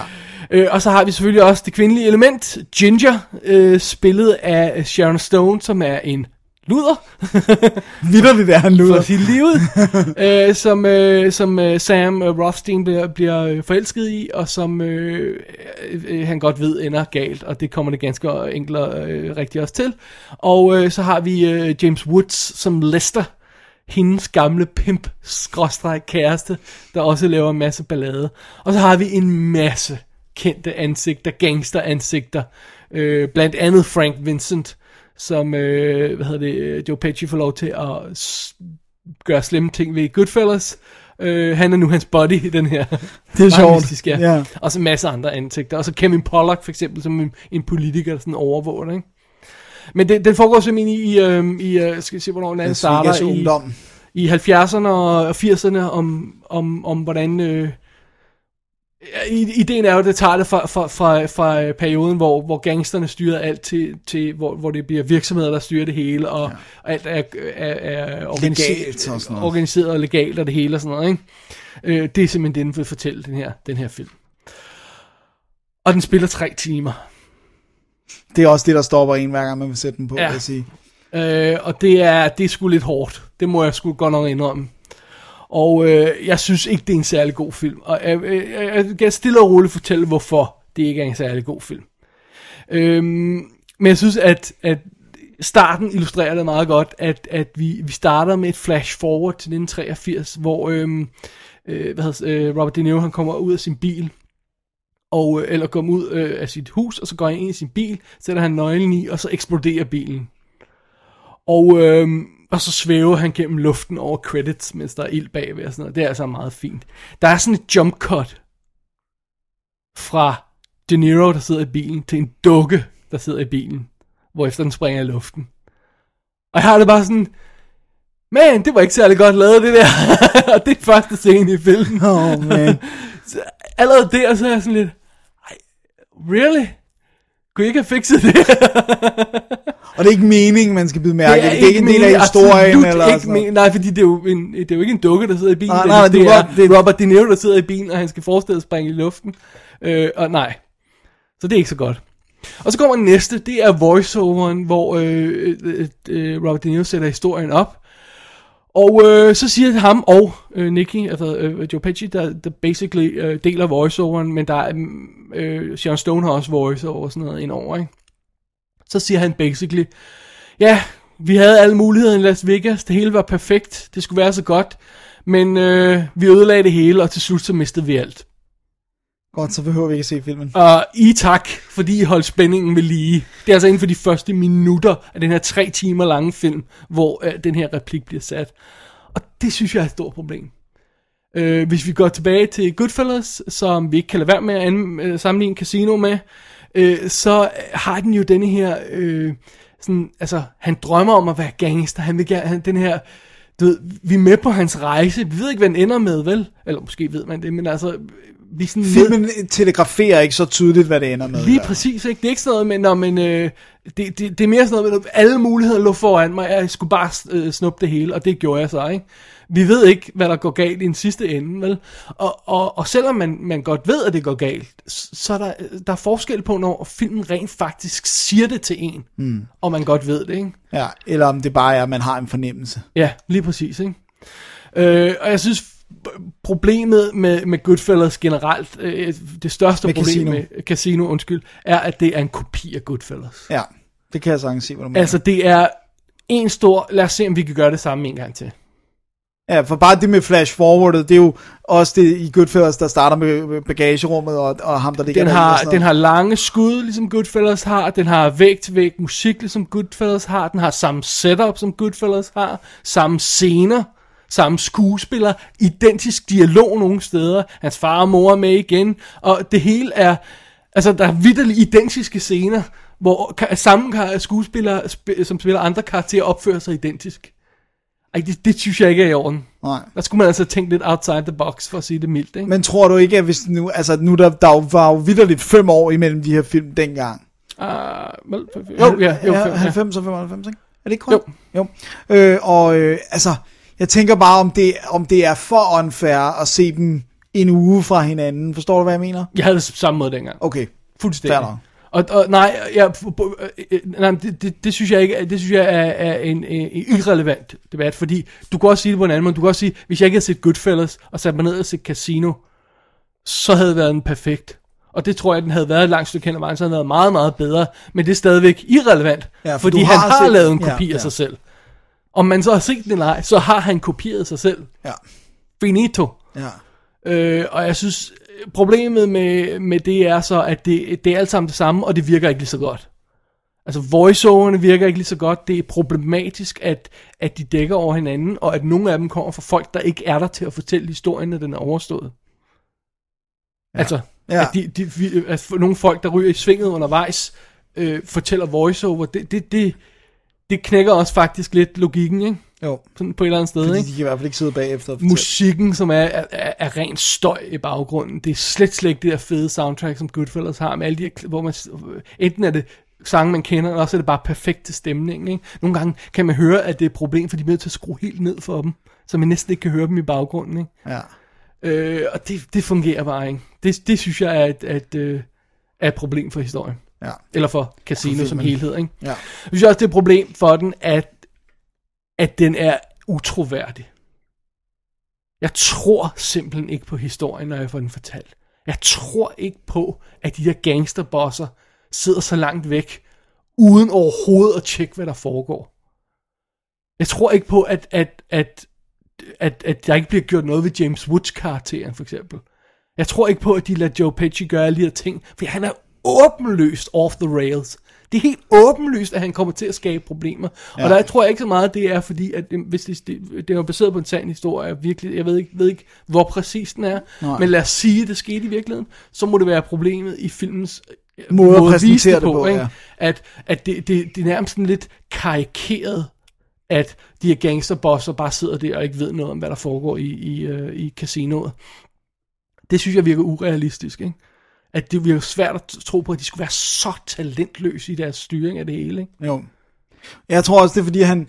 Øh, og så har vi selvfølgelig også det kvindelige element, Ginger, øh, spillet af Sharon Stone, som er en luder, Vitterligt er han for luder. at sige livet, øh, som, øh, som øh, Sam øh, Rothstein bliver, bliver øh, forelsket i, og som øh, øh, han godt ved ender galt, og det kommer det ganske enkelt øh, rigtigt også til. Og øh, så har vi øh, James Woods som Lester, hendes gamle pimp kæreste, der også laver en masse ballade. Og så har vi en masse kendte ansigter, gangsteransigter, øh, blandt andet Frank Vincent, som, øh, hvad hedder det, Joe Pesci får lov til at gøre slemme ting ved Goodfellas. Øh, han er nu hans buddy i den her. Det er sjovt. Mystisk, ja. Ja. Og så en masse andre ansigter. Og så Kevin Pollak for eksempel, som en, en politiker, der sådan overvåger det, ikke? Men det, den foregår simpelthen i, i, øhm, i øh, skal vi se, hvornår den starter. I, ungdom. i 70'erne og 80'erne om, om, om hvordan... Øh, ideen er jo, at det tager det fra, fra, fra, fra øh, perioden, hvor, hvor gangsterne styrer alt til, til hvor, hvor det bliver virksomheder, der styrer det hele, og, ja. og alt er, er, er organiseret, Legalt og sådan noget. organiseret og legalt og det hele og sådan noget. Ikke? Øh, det er simpelthen det, den vil fortælle, den her, den her film. Og den spiller tre timer. Det er også det, der stopper en, hver gang man vil sætte den på, ja. vil jeg sige. Øh, og det er, det er sgu lidt hårdt. Det må jeg sgu godt nok indrømme. Og øh, jeg synes ikke, det er en særlig god film. Og jeg, jeg, jeg kan stille og roligt fortælle, hvorfor det ikke er en særlig god film. Øhm, men jeg synes, at, at starten illustrerer det meget godt, at, at vi, vi starter med et flash forward til 1983, hvor øhm, øh, hvad hedder, øh, Robert De Niro han kommer ud af sin bil, og, øh, eller kommer ud øh, af sit hus, og så går han ind i sin bil, sætter han nøglen i, og så eksploderer bilen. Og, øhm, og så svæver han gennem luften over credits, mens der er ild bagved og sådan noget. Det er altså meget fint. Der er sådan et jump cut fra De Niro, der sidder i bilen, til en dukke, der sidder i bilen, hvorefter den springer i luften. Og jeg har det bare sådan, man, det var ikke særlig godt lavet, det der. og det er første scene i filmen. Oh, man. Så allerede der, så er jeg sådan lidt, really? Kunne I ikke have fikset det? Og det er ikke meningen, man skal byde mærke. Det er, det er ikke en del af historien. Eller ikke sådan nej, fordi det er, jo en, det er jo ikke en dukke, der sidder i bilen. Nej, det, nej, det, det det, er det er Robert De Niro, der sidder i bilen, og han skal forestille at springe i luften. Øh, og nej, så det er ikke så godt. Og så kommer næste, det er voiceoveren, hvor øh, øh, øh, Robert De Niro sætter historien op. Og øh, så siger ham og øh, Nicky, altså øh, Joe Pesci, der, der basically øh, deler voiceoveren, men der er, mm, øh, Sharon Stone har også voiceover og sådan noget indover, ikke? Så siger han basically, ja, vi havde alle muligheder i Las Vegas, det hele var perfekt, det skulle være så godt, men øh, vi ødelagde det hele, og til slut så mistede vi alt. Godt, så behøver vi ikke at se filmen. Og I tak, fordi I holdt spændingen ved lige. Det er altså inden for de første minutter af den her tre timer lange film, hvor uh, den her replik bliver sat. Og det synes jeg er et stort problem. Uh, hvis vi går tilbage til Goodfellas, som vi ikke kan lade være med at an, uh, sammenligne Casino med, uh, så har den jo denne her, Uh, sådan, altså han drømmer om at være gangster, han vil gerne, han, den her, du ved, vi er med på hans rejse, vi ved ikke, hvad den ender med, vel? Eller måske ved man det, men altså, vi er sådan Filmen telegraferer ikke så tydeligt, hvad det ender med. Lige præcis, ikke? Det er ikke sådan noget med, når man, øh, det, det, det er mere sådan noget med, at alle muligheder lå foran mig, jeg skulle bare øh, snuppe det hele, og det gjorde jeg så, ikke? Vi ved ikke, hvad der går galt i den sidste ende, vel? Og, og, og selvom man, man godt ved, at det går galt, så er der, der er forskel på, når filmen rent faktisk siger det til en, mm. og man godt ved det, ikke? Ja, eller om det bare er, at man har en fornemmelse. Ja, lige præcis, ikke? Øh, og jeg synes, problemet med, med Goodfellas generelt, øh, det største Med problem Casino. med Casino, undskyld, er, at det er en kopi af Goodfellas. Ja, det kan jeg sagtens se, hvad du mener. Altså, det er en stor, lad os se, om vi kan gøre det samme en gang til. Ja, for bare det med flash forwardet, det er jo også det i Goodfellas, der starter med bagagerummet og, og ham, der ligger Den har, den har lange skud, ligesom Goodfellas har. Den har væg-til-væg musik, ligesom Goodfellas har. Den har samme setup, som Goodfellas har. Samme scener, samme skuespiller. Identisk dialog nogle steder. Hans far og mor er med igen. Og det hele er... Altså, der er vidderligt identiske scener, hvor samme skuespillere, sp- som spiller andre karakterer, opfører sig identisk. Ej, det, det synes jeg ikke er i orden. Nej. Der skulle man altså tænke lidt outside the box, for at sige det mildt, ikke? Men tror du ikke, at hvis nu, altså nu der, der var jo vidderligt fem år imellem de her film dengang. Uh, jo, ja, jo, ja, ja, 90 og 95, ikke? Er det ikke korrekt? Jo. jo. Øh, og øh, altså, jeg tænker bare, om det, om det er for unfair at se dem en uge fra hinanden. Forstår du, hvad jeg mener? Jeg havde det samme måde dengang. Okay. Fuldstændig. Fair nok. Og, og nej, jeg, øh, nej det, det, det, synes jeg ikke, det synes jeg er, er en, en, irrelevant debat, fordi du kan også sige det på en anden måde. Du kan også sige, hvis jeg ikke havde set Goodfellas og sat mig ned og set Casino, så havde det været en perfekt. Og det tror jeg, den havde været et langt stykke hen ad vejen, så havde den været meget, meget bedre. Men det er stadigvæk irrelevant, Ja, for fordi du han har har set- lavet en ja, kopi ja. af sig selv. Om man så har set den eller ej, så har han kopieret sig selv. Ja. Finito. Ja. Øh, og jeg synes, problemet med, med det er så, at det, det er alt sammen det samme, og det virker ikke lige så godt. Altså voiceoverne virker ikke lige så godt. Det er problematisk, at, at de dækker over hinanden, og at nogle af dem kommer fra folk, der ikke er der til at fortælle historien, når den er overstået. Ja. Altså, Ja. at, de, de, at nogle folk, der ryger i svinget undervejs, øh, fortæller voiceover, det, det, det, det knækker også faktisk lidt logikken, ikke? Jo. Sådan på et eller andet sted, Fordi ikke? de kan i hvert fald ikke sidde bagefter og musikken, som er, er, er, er ren støj i baggrunden. Det er slet, slet ikke det der fede soundtrack, som Goodfellas har, med alle de her, hvor man, enten er det sange, man kender, eller også er det bare perfekt til stemningen. Ikke? Nogle gange kan man høre, at det er et problem, for de er nødt til at skrue helt ned for dem, så man næsten ikke kan høre dem i baggrunden. Ikke? Ja. Øh, og det, det fungerer bare ikke. Det, det synes jeg er et, et, øh, er et problem for historien. Ja. Eller for Casino For som helhed. Ikke? Ja. Jeg synes også, det er et problem for den, at, at den er utroværdig. Jeg tror simpelthen ikke på historien, når jeg får den fortalt. Jeg tror ikke på, at de der gangsterbosser sidder så langt væk, uden overhovedet at tjekke, hvad der foregår. Jeg tror ikke på, at, at, at, at, at der ikke bliver gjort noget ved James Woods karakteren, for eksempel. Jeg tror ikke på, at de lader Joe Pesci gøre alle de her ting, for han er åbenlyst off the rails. Det er helt åbenlyst, at han kommer til at skabe problemer. Ja. Og der tror jeg ikke så meget, det er fordi, at det, hvis det, det, det er baseret på en sand historie, virkelig, jeg ved ikke, ved ikke hvor præcis den er, Nej. men lad os sige, at det skete i virkeligheden, så må det være problemet i filmens øh, Måde at præsentere det på, ikke? ja. At, at det, det, det er nærmest sådan lidt karikeret, at de her gangsterbosser bare sidder der og ikke ved noget om, hvad der foregår i, i, uh, i casinoet. Det synes jeg virker urealistisk, ikke? At det virker svært at tro på, at de skulle være så talentløse i deres styring af det hele, ikke? Jo. Jeg tror også, det er fordi, han,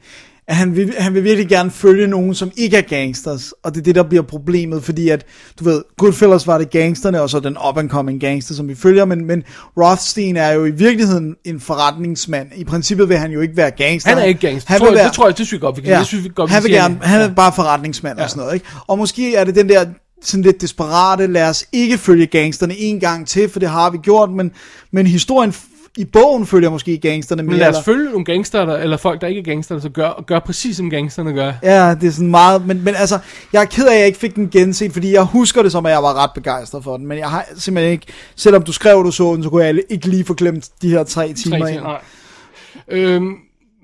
at han, vil, han vil virkelig gerne følge nogen, som ikke er gangsters. Og det er det, der bliver problemet, fordi at, du ved, Goodfellas var det gangsterne, og så den up-and-coming gangster, som vi følger, men, men Rothstein er jo i virkeligheden en forretningsmand. I princippet vil han jo ikke være gangster. Han er ikke gangster. Han tror, vil jeg, være, det tror jeg, det synes jeg godt, vi kan. Ja, Jeg synes, vi godt, vi han vil gerne, han er bare forretningsmand ja. og sådan noget, ikke? Og måske er det den der sådan lidt desperate, lad os ikke følge gangsterne en gang til, for det har vi gjort, men, men historien i bogen følger måske gangsterne mere. Men lad os eller- følge nogle gangster, der, eller folk, der ikke er gangster, så gør, gør præcis som gangsterne gør. Ja, det er sådan meget, men, men altså, jeg er ked af, at jeg ikke fik den genset, fordi jeg husker det som, at jeg var ret begejstret for den, men jeg har simpelthen ikke, selvom du skrev, du så den, så kunne jeg ikke lige få glemt de her tre timer Tre ting, nej. Øhm,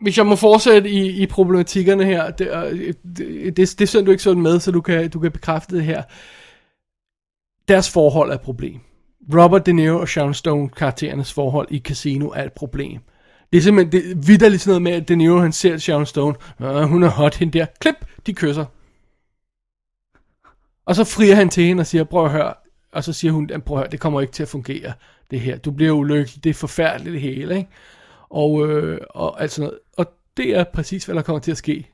hvis jeg må fortsætte i, i problematikkerne her, det, øh, det, det, det sender du ikke sådan med, så du kan, du kan bekræfte det her. Deres forhold er et problem. Robert De Niro og Sharon Stone karakterernes forhold i Casino er et problem. Det er simpelthen det er vidderligt sådan noget med, at De Niro han ser Sharon Stone, øh, hun er hot, hende der, klip, de kysser. Og så frier han til hende og siger, prøv at høre, og så siger hun, prøv at høre, det kommer ikke til at fungere, det her. Du bliver ulykkelig, det er forfærdeligt det hele, ikke? Og, øh, og, altså noget det er præcis, hvad der kommer til at ske.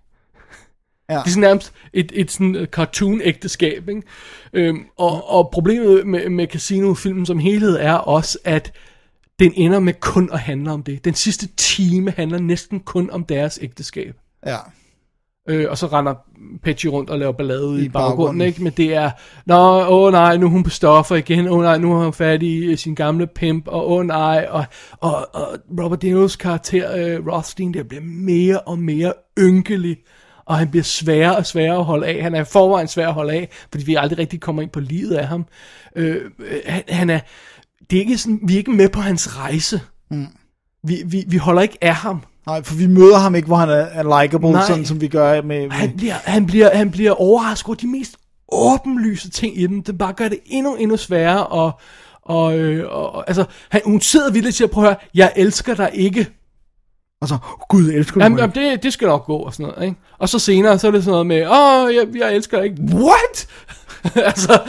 Ja. Det er sådan nærmest et, et sådan øh, cartoon-ægteskab, ikke? Øhm, og, og problemet med, med Casino-filmen som helhed er også, at den ender med kun at handle om det. Den sidste time handler næsten kun om deres ægteskab. Ja. Øh, og så render Petty rundt og laver ballade i, I baggrunden, baggrunden. ikke? Men det er, nå, åh nej, nu er hun på stoffer igen, åh nej, nu har hun fat i øh, sin gamle pimp, og åh nej, og, og, og Robert De Niro's karakter, øh, Rothstein, der bliver mere og mere ynkelig, og han bliver sværere og sværere at holde af. Han er forvejen svær at holde af, fordi vi aldrig rigtig kommer ind på livet af ham. Øh, øh, han, han er, det er ikke sådan, vi er ikke med på hans rejse. Mm. Vi, vi, vi holder ikke af ham. Nej, for vi møder ham ikke, hvor han er, er likable, Nej. sådan som vi gør med... med Han bliver, han bliver, han bliver overrasket over de mest åbenlyse ting i dem. Det bare gør det endnu, endnu sværere. Og, og, øh, og altså, han, hun sidder vildt og siger, prøv at høre, jeg elsker dig ikke. og så, Gud, jeg elsker Jamen, mig. jamen det, det skal nok gå og sådan noget, ikke? Og så senere, så er det sådan noget med, åh, jeg, jeg elsker dig ikke. What? altså,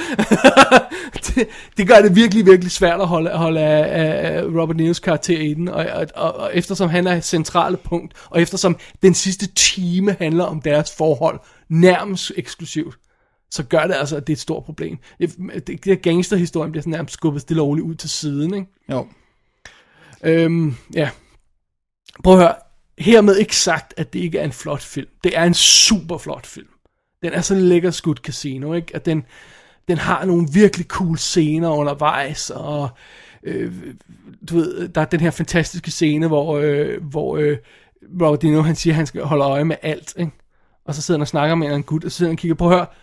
det, det gør det virkelig, virkelig svært at holde, holde af, af Robert Niros karakter i den, og, og, og, og eftersom han er et centrale punkt, og eftersom den sidste time handler om deres forhold, nærmest eksklusivt, så gør det altså, at det er et stort problem. Det, det, det gangsterhistorien bliver sådan nærmest skubbet stille og roligt ud til siden, ikke? Jo. Øhm, ja. Prøv at høre. Hermed ikke sagt, at det ikke er en flot film. Det er en super flot film. Den er så lækker skudt casino, ikke? At den, den har nogle virkelig cool scener undervejs, og øh, du ved, der er den her fantastiske scene, hvor, øh, hvor øh, Robert Dino, han siger, at han skal holde øje med alt, ikke? Og så sidder han og snakker med en anden gut, og så sidder han og kigger på, hør,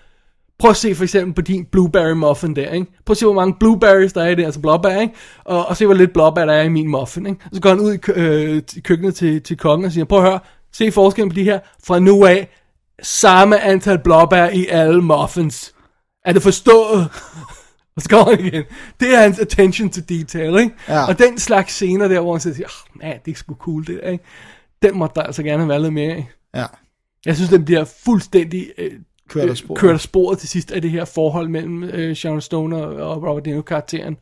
Prøv at se for eksempel på din blueberry muffin der, ikke? Prøv at se, hvor mange blueberries der er i det, altså blåbær, ikke? Og, og se, hvor lidt blåbær der er i min muffin, ikke? Og så går han ud i, kø- øh, i køkkenet til, til kongen og siger, prøv at høre, se forskellen på de her. Fra nu af, samme antal blåbær i alle muffins. Er det forstået? Og så kommer han igen. Det er hans attention to detail, ikke? Ja. Og den slags scener der, hvor han siger, oh, man, det er sgu cool det der, ikke? Den måtte der altså gerne have været lidt mere af. Ja. Jeg synes, den bliver fuldstændig øh, Kørt af øh, sporet. kørt af sporet til sidst af det her forhold mellem øh, Sharon Stone og, Robert De Niro karakteren.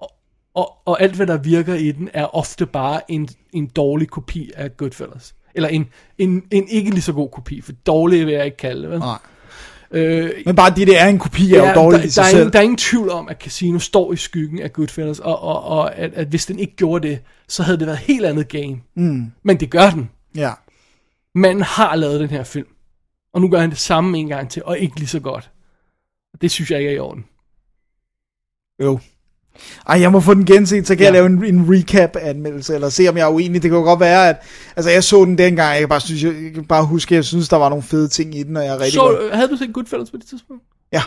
Og, og, og alt, hvad der virker i den, er ofte bare en, en dårlig kopi af Goodfellas. Eller en, en, en ikke lige så god kopi, for dårlig vil jeg ikke kalde det. Vel? Nej. Øh, Men bare det, det er en kopi, er jo dårligt der, i sig der, er selv. ingen, der er ingen tvivl om, at Casino står i skyggen af Goodfellas, og, og, og at, at hvis den ikke gjorde det, så havde det været et helt andet game. Mm. Men det gør den. Ja. Manden har lavet den her film. Og nu gør han det samme en gang til, og ikke lige så godt. Og det synes jeg ikke er i orden. Jo. Ej, jeg må få den genset, så kan ja. jeg Ja. lave en, en recap-anmeldelse, eller se, om jeg er uenig. Det kan jo godt være, at... Altså, jeg så den dengang, jeg kan bare, synes, jeg, jeg kan bare huske, at jeg synes, der var nogle fede ting i den, og jeg er rigtig Så, godt. øh, havde du set Goodfellas på det tidspunkt? Ja.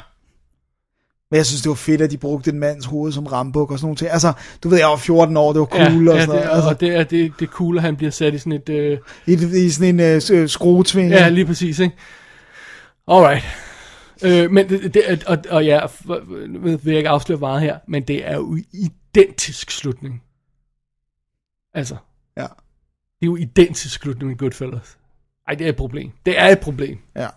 Men jeg synes, det var fedt, at de brugte en mands hoved som rambuk og sådan nogle ting. Altså, du ved, jeg var 14 år, det var cool ja, og ja, sådan det, noget. Altså, og det er, det, det cool, at han bliver sat i sådan et... Øh, i, I sådan en øh, skruetving. ja, lige præcis, ikke? Alright. Øh, men det, det, og, og ja, nu vil jeg ikke afsløre meget her, men det er jo identisk slutning. Altså, ja. det er jo identisk slutning med Goodfellas. Ej, det er et problem. Det er et problem. ja.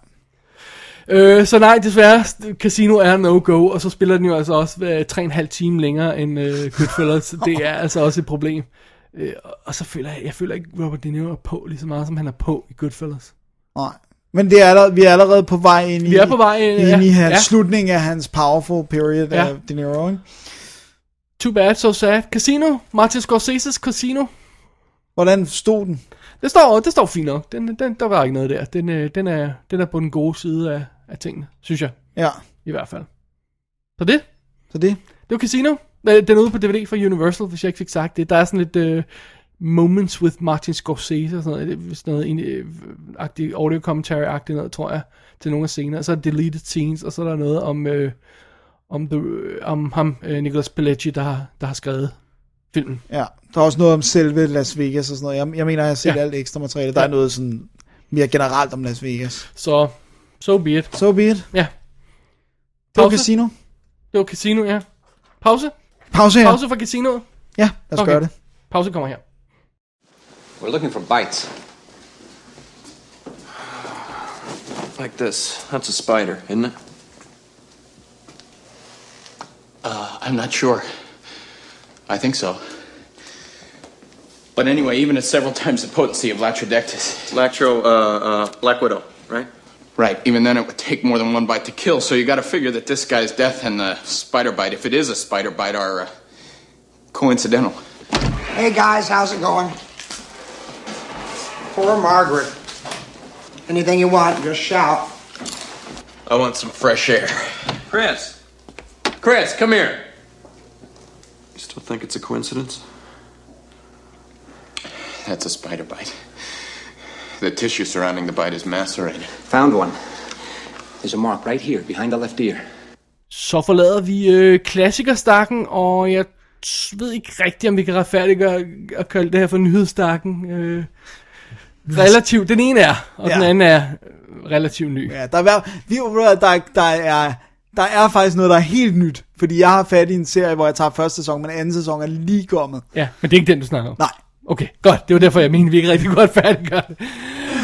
Øh, så nej, desværre, Casino er no-go, og så spiller den jo altså også øh, tre og en halv time længere end øh, Goodfellas. det er altså også et problem. Øh, og- og så føler jeg, jeg føler ikke, Robert De Niro er på lige så meget, som han er på i Goodfellas. Nej. Men det er aller, vi er allerede på vej ind i, Vi er på vej ind, ind ja. i hans, Ja. slutningen af hans powerful period Ja. af De Niro. Ikke? Too bad, so sad. Casino, Martin Scorsese's Casino. Hvordan stod den? Det står, det står fint nok. Den, den, der var ikke noget der. Den, øh, den, er, den er på den gode side af, af tingene, synes jeg. Ja, I hvert fald. Så det, så det. Det var Casino. Øh, Den er ude på DVD fra Universal, hvis jeg ikke fik sagt det. Der er sådan lidt uh, moments with Martin Scorsese og sådan noget. Vist noget uh, agtigt, audio commentary-agtigt noget, tror jeg, til nogle af scenerne. Så er deleted scenes, og så er der noget om, uh, om, the, om ham, uh, Nicolas Pileggi, der har, der har skrevet filmen. Ja, der er også noget om selve Las Vegas og sådan noget. Jeg, jeg mener, jeg har set ja. Ja. alt ekstra materiale. Der ja. er noget sådan mere generelt om Las Vegas. Så, so be it. So be it. Ja, Det var casino. det var Casino, ja. Pause? Pause her. Pause for Casinoet. Ja, lad os Okay. gøre det. Pause kommer her. We're looking for bites. Like this. That's a spider, isn't it? I'm not sure. I think so. But anyway, even at several times the potency of Latrodectus. Lactro, uh, uh, Black Widow, right? Right. Even then, it would take more than one bite to kill. So you got to figure that this guy's death and the spider bite, if it is a spider bite, are uh, coincidental. Hey guys, how's it going? Poor Margaret. Anything you want, just shout. I want some fresh air. Chris! Chris, come here! You still think it's a coincidence? That's a spider bite. The tissue surrounding the bite is macerated. Found one. There's a mark right here, behind the left ear. Så forlader vi øh, klassikerstakken, og jeg ved ikke rigtigt, om vi kan retfærdiggøre at kalde det her for nyhedsstakken. Øh, relativt, den ene er, og ja. den anden er relativt ny. Ja, der er, vi, der, der, er, der er faktisk noget, der er helt nyt. Fordi jeg har fat i en serie, hvor jeg tager første sæson, men anden sæson er lige kommet. Ja, men det er ikke den, du snakker om. Nej. Okay, godt. Det var derfor, jeg mener, vi ikke rigtig godt færdiggør det.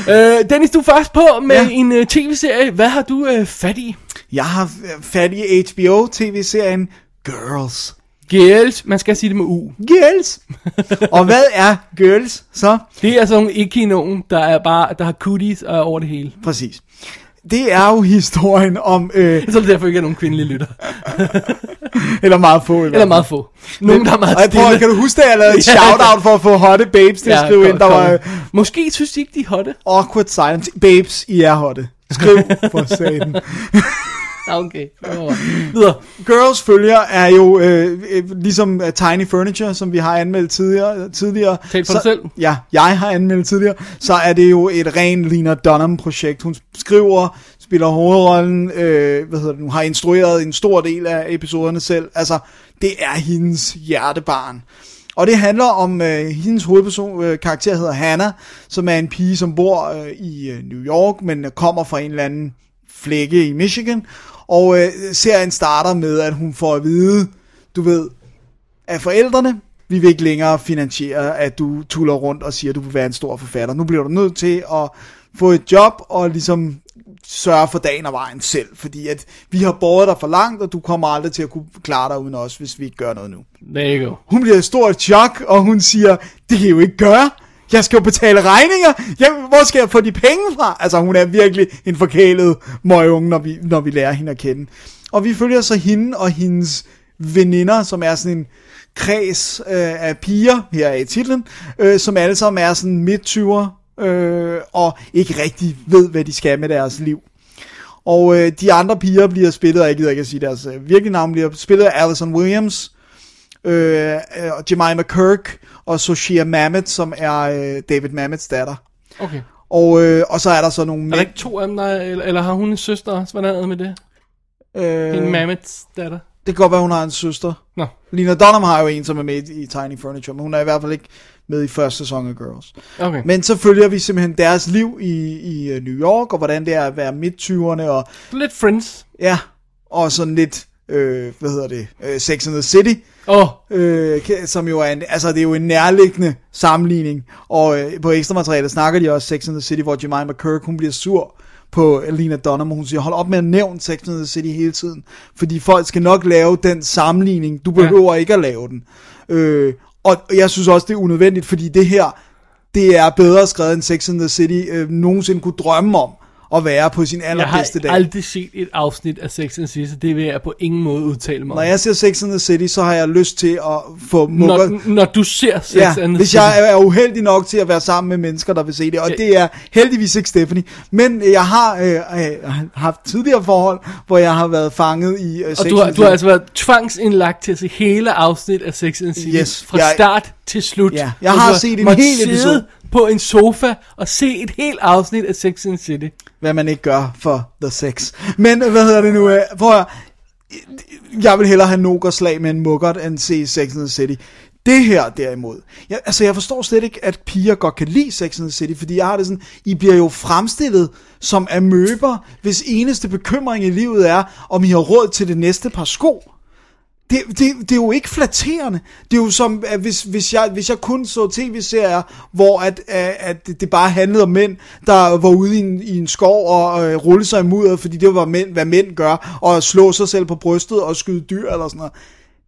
Øh, Dennis, du er først på med ja. En uh, tv-serie. Hvad har du øh, fat i? Jeg har øh, fat i HBO-tv-serien Girls. Girls, man skal sige det med U. Girls! og hvad er Girls så? Det er sådan nogle ikke nogen, der er bare, der har cooties og er over det hele. Præcis. Det er jo historien om, øh, Så er det derfor ikke er nogen kvindelige lytter. eller meget få. Eller fald. meget få. Nogen, der er meget stille. kan du huske, at jeg lavede et Ja, shout-out for at få hotte babes til at skrive ind, der var Måske synes de ikke, de er hotte. awkward silence. Babes, I er hotte. Skriv for satan. Ja, okay. Videre. Girls følger er jo øh, øh, ligesom uh, Tiny Furniture, som vi har anmeldt tidligere. tidligere. Tal for så, dig selv. Ja, jeg har anmeldt tidligere. Så er det jo et rent Lena Dunham-projekt. Hun skriver, spiller hovedrollen, øh, hvad hedder det nu, har instrueret en stor del af episoderne selv. Altså, det er hendes hjertebarn. Og det handler om, øh, hendes hovedperson, øh, karakter hedder Hannah, som er en pige, som bor øh, i øh, New York, men øh, kommer fra en eller anden flække i Michigan. Og øh, serien starter med, at hun får at vide, du ved, af forældrene, vi vil ikke længere finansiere, at du tuller rundt og siger, at du vil være en stor forfatter. Nu bliver du nødt til at få et job og ligesom sørge for dagen og vejen selv, fordi at vi har båret dig for langt, og du kommer aldrig til at kunne klare dig uden os, hvis vi ikke gør noget nu. There you go. Hun bliver i stort chok, og hun siger, det kan jeg jo ikke gøre. Jeg skal jo betale regninger. Jeg, hvor skal jeg få de penge fra? Altså, hun er virkelig en forkælet møgunge, når vi, når vi lærer hende at kende. Og vi følger så hende og hendes veninder, som er sådan en kreds øh, af piger, her er i titlen, øh, som alle sammen er sådan midt-20'er, øh, og ikke rigtig ved, hvad de skal med deres liv. Og øh, de andre piger bliver spillet, og jeg gider ikke at sige deres øh, virkelige navn, bliver spillet af Alison Williams, øh, øh og Jemima Kirk og Soshia Mamet, som er øh, David Mamets datter. Okay. Og, øh, og så er der så nogle Er der ikke to af dem, der, er- eller, eller har hun en søster også? Hvordan er det med det? Øh, En Mamets datter? det kan godt være, hun har en søster. Nå. Lena Dunham har jo en, som er med i, Tiny Furniture, men hun er i hvert fald ikke med i første sæson af Girls. Okay. Men så følger vi simpelthen deres liv i, i øh, New York, og hvordan det er at være midt-20'erne, og Lidt Friends. ja, og sådan lidt, øh, hvad hedder det, øh, Sex and the City. Oh, øh, som jo er en, altså det er jo en nærliggende sammenligning, og øh, på ekstra materiale snakker de også Sex and the City, hvor Jemima Kirk, hun bliver sur på Lena Dunham, og hun siger, hold op med at nævne Sex and the City hele tiden, fordi folk skal nok lave den sammenligning, du behøver ja. ikke at lave den. Øh, og jeg synes også, det er unødvendigt, fordi det her, det er bedre skrevet end Sex and the City øh, nogensinde kunne drømme om at være på sin jeg har allerbedste dag. aldrig set et afsnit af Sex and the City, det vil jeg på ingen måde udtale mig om. Når jeg ser Sex and the City, så har jeg lyst til at få mugger, når, når du ser Sex Ja, and the hvis City. jeg er uheldig nok til at være sammen med mennesker, der vil se det, og Ja. det er heldigvis ikke Stephanie, men jeg har øh, øh, haft tidligere forhold, hvor jeg har været fanget i øh, Og du har, du har altså været tvangsindlagt til at se hele afsnit af Sex and the City. Yes, fra jeg- start til slut. Ja, jeg har set en hel episode. på en sofa og se et helt afsnit af Sex and the City hvad man ikke gør for the sex. Men hvad hedder det nu? øh, Prøv at, jeg vil hellere have nogerslag med en muggert, end se Sex and the City. Det her derimod, jeg, altså jeg forstår slet ikke, at piger godt kan lide Sex and the City, fordi jeg har det sådan, I bliver jo fremstillet som amøber, hvis eneste bekymring i livet er, om I har råd til det næste par sko. Det, det, det er jo ikke flatterende. Det er jo som, at hvis, hvis, jeg, hvis jeg kun så tv-serier, hvor at, at, at det bare handlede om mænd, der var ude i en, i en skov og øh, rullede sig i mudder, fordi det var mænd, hvad mænd gør, og slå sig selv på brystet og skyde dyr eller sådan noget.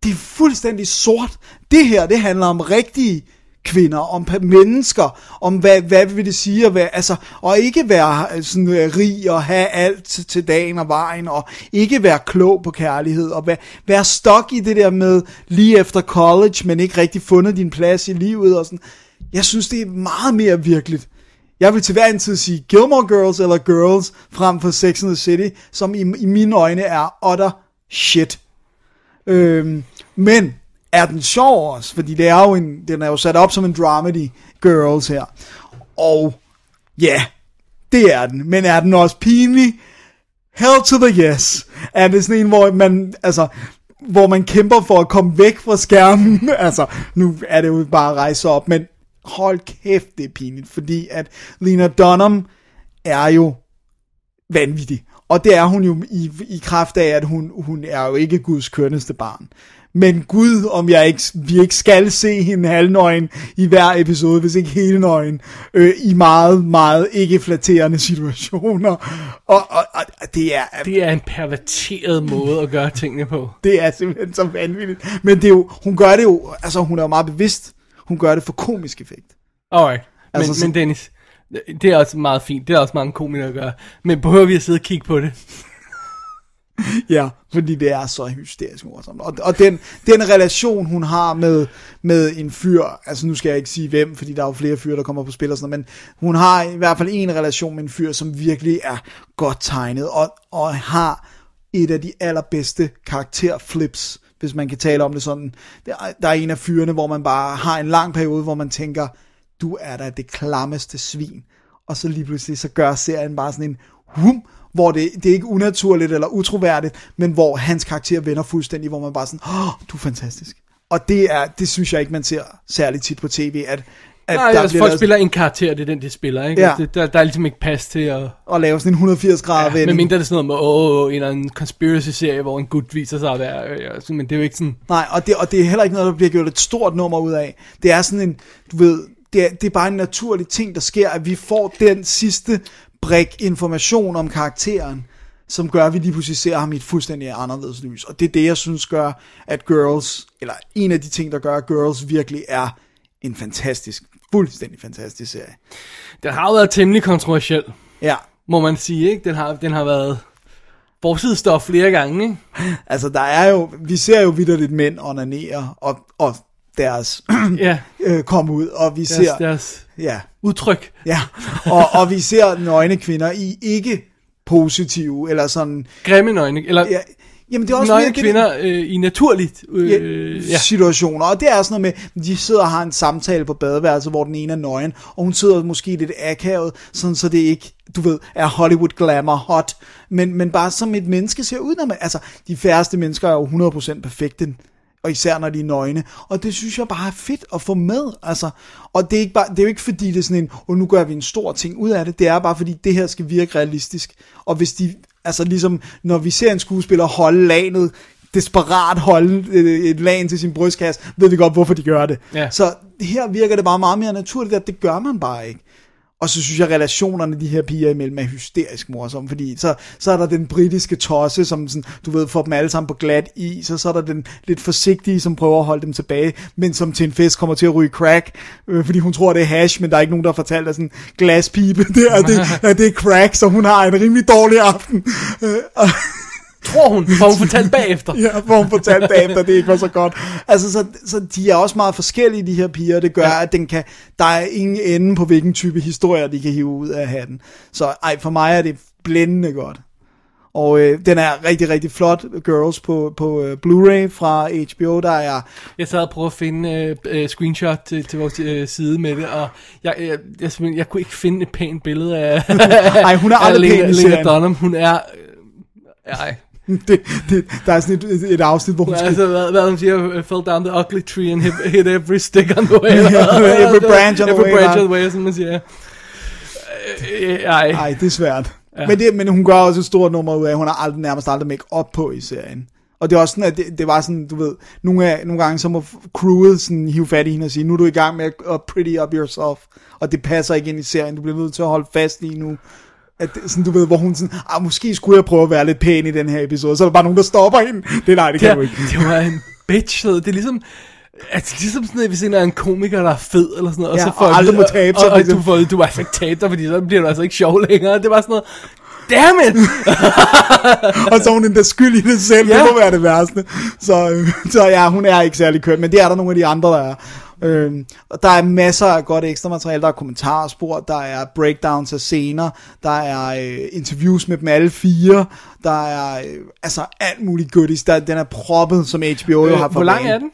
Det er fuldstændig sort. Det her, det handler om rigtige kvinder, om mennesker, om hvad, hvad vil det sige at være, altså, og ikke være øh, sådan øh, rig og have alt til- til dagen og vejen, og ikke være klog på kærlighed, og være, være stok i det der med lige efter college, men ikke rigtig fundet din plads i livet, og sådan. Jeg synes, det er meget mere virkeligt. Jeg vil til hver en tid sige Gilmore Girls eller Girls frem for Sex and the City, som i, i mine øjne er utter shit. Øhm, men er den sjov også? Fordi det er jo en, den er jo sat op som en dramedy Girls her. Og ja, det er den. Men er den også pinlig? Hell to the yes. Er det sådan en, hvor man, altså, hvor man kæmper for at komme væk fra skærmen? altså, nu er det jo bare at rejse op, men hold kæft, det er pinligt, fordi at Lena Dunham er jo vanvittig. Og det er hun jo i, i kraft af, at hun, hun er jo ikke Guds kønneste barn. Men Gud, om jeg ikke, vi ikke skal se hende halvnøgen i hver episode, hvis ikke hele nøgen, øh, i meget, meget ikke flatterende situationer. Og, og, og det er, Det er en perverteret måde at gøre tingene på. det er simpelthen så vanvittigt. Men det er jo, hun gør det jo, altså hun er jo meget bevidst, hun gør det for komisk effekt. Alright. Men, Altså, så- men Dennis, det er også meget fint. Det er også mange komikere at gøre. Men behøver vi at sidde og kigge på det? Ja, fordi det er så hysterisk morsomt. Og, og den, den relation, hun har med, med en fyr, altså nu skal jeg ikke sige hvem, fordi der er jo flere fyre, der kommer på spil og sådan noget, men hun har i hvert fald en relation med en fyr, som virkelig er godt tegnet, og, og har et af de allerbedste karakterflips, hvis man kan tale om det sådan. Der, er- der er en af fyrene, hvor man bare har en lang periode, hvor man tænker, du er da det klammeste svin. Og så lige pludselig, så gør serien bare sådan en hum, hvor det, det er ikke unaturligt eller utroværdigt, men hvor hans karakter vender fuldstændig, hvor man bare sådan, åh, du er fantastisk. Og det er, det synes jeg ikke, man ser særligt tit på tv, at, at Nej, altså bliver folk lavet- spiller en karakter, det er den, de spiller, ikke? Ja. Det, der, der er ligesom ikke plads til at... at lave sådan en 180 grader Ja, men mindre det er sådan noget med, åh, en eller anden conspiracy-serie, hvor en gut viser sig. Øh, sådan, men det er jo ikke sådan... Nej, og det, og det er heller ikke noget, der bliver gjort et stort nummer ud af. Det er sådan en, du ved, det er, det er bare en naturlig ting, der sker, at vi får den sidste brik information om karakteren, som gør, at vi lige pludselig ser ham i et fuldstændig anderledes lys. Og det er det, jeg synes gør, at Girls, eller en af de ting, der gør, at Girls virkelig er en fantastisk, fuldstændig fantastisk serie. Den har jo været temmelig kontroversiel, Ja, må man sige, ikke? Den har, den har været forsidestof flere gange, ikke? altså der er jo, vi ser jo vidderligt mænd onanere, og, og deres Ja, øh, komme ud, og vi deres, ser, deres ja, udtryk. Ja, og, og vi ser nøgne kvinder i ikke positive, eller sådan, Grimme nøgne, eller ja, ja, jamen det er også nøgne mere det- kvinder øh, i naturligt... Øh, ja. situationer, og det er sådan noget med, de sidder og har en samtale på badeværelset, hvor den ene er nøgen, og hun sidder måske lidt akavet, sådan så det ikke, du ved, er Hollywood glamour hot, men, men bare som et menneske ser ud, når man, altså, de færreste mennesker er jo 100% perfekte, og især når de er nøgne, og det synes jeg bare er fedt at få med, altså, og det er, ikke bare, det er jo ikke fordi det er sådan en, og nu gør vi en stor ting ud af det, det er bare fordi det her skal virke realistisk, og hvis de, altså ligesom, når vi ser en skuespiller holde lanet, desperat holde øh, et lag til sin brystkasse, ved vi godt, hvorfor de gør det. Ja. Så her virker det bare meget mere naturligt, at det gør man bare ikke. Og så synes jeg, at relationerne de her piger imellem er hysterisk morsomme, fordi så, så er der den britiske tosse, som sådan, du ved, får dem alle sammen på glat is, og så er der den lidt forsigtige, som prøver at holde dem tilbage, men som til en fest kommer til at ryge crack, øh, fordi hun tror, det er hash, men der er ikke nogen, der har fortalt, at sådan glaspipe, det er, det, er, det er crack, så hun har en rimelig dårlig aften. Øh, og, Tror hun, for hun fortalte bagefter. Ja, hvor hun fortalte bagefter, det ikke var så godt. Altså, så, så de er også meget forskellige, de her piger. Det gør, ja. at den kan, der er ingen ende på, hvilken type historier, de kan hive ud af hatten. Så ej, for mig er det blændende godt. Og øh, den er rigtig, rigtig flot, Girls, på, på øh, Blu-ray fra HBO. Der er, Jeg sad og prøvede at finde øh, øh, screenshot til, til vores øh, side med det, og jeg, jeg, jeg, jeg, jeg kunne ikke finde et pænt billede af... Ej, hun er aldrig pæn i Lena. Dunham. Hun er... Øh, ej. Det, det, der er sådan et, et afsnit, hvor hun Hun skal... altså, hvad, hvad hun siger, fell down the ugly tree and hit, hit every stick on the way. Yeah, every branch on the every way, branch ja. on the way, som man siger. Øh, øh, Ej. Ej, det er svært. Ja. Ja. Men, det, men hun gør også et stort nummer ud af, at hun har aldrig, nærmest aldrig make op på i serien. Og det er også sådan, at det, det var sådan, du ved, nogle, af, nogle gange så må crewet sådan hive fat i hende og sige, nu er du i gang med at pretty up yourself, og det passer ikke ind i serien, du bliver nødt til at holde fast i nu. At, det- sådan, du ved, hvor hun sådan, ah, måske skulle jeg prøve at være lidt pæn i den her episode, så er der bare nogen, der stopper hende. Det nej, det kan det, du ikke. det var en bitch. Det er ligesom... Altså, ligesom sådan noget, hvis en er en komiker, der er fed, eller sådan noget, Ja, og så og får at aldrig må tabe og, sig, og, for og du får at du må altså ikke tabe dig, fordi så bliver du altså ikke sjov længere. Det var sådan noget, damn it! og så er hun endda skyld i det selv, Ja. det må være det værste. Så, øh, så ja, hun er ikke særlig køn, men det er der nogle af de andre, der er. Øhm, og der er masser af godt ekstra materiale, der er kommentarspor, der er breakdowns af scener, der er øh, interviews med dem alle fire, der er øh, altså alt muligt goodies, der, den er proppet, som HBO jo har Øh, for Hvor lang er den?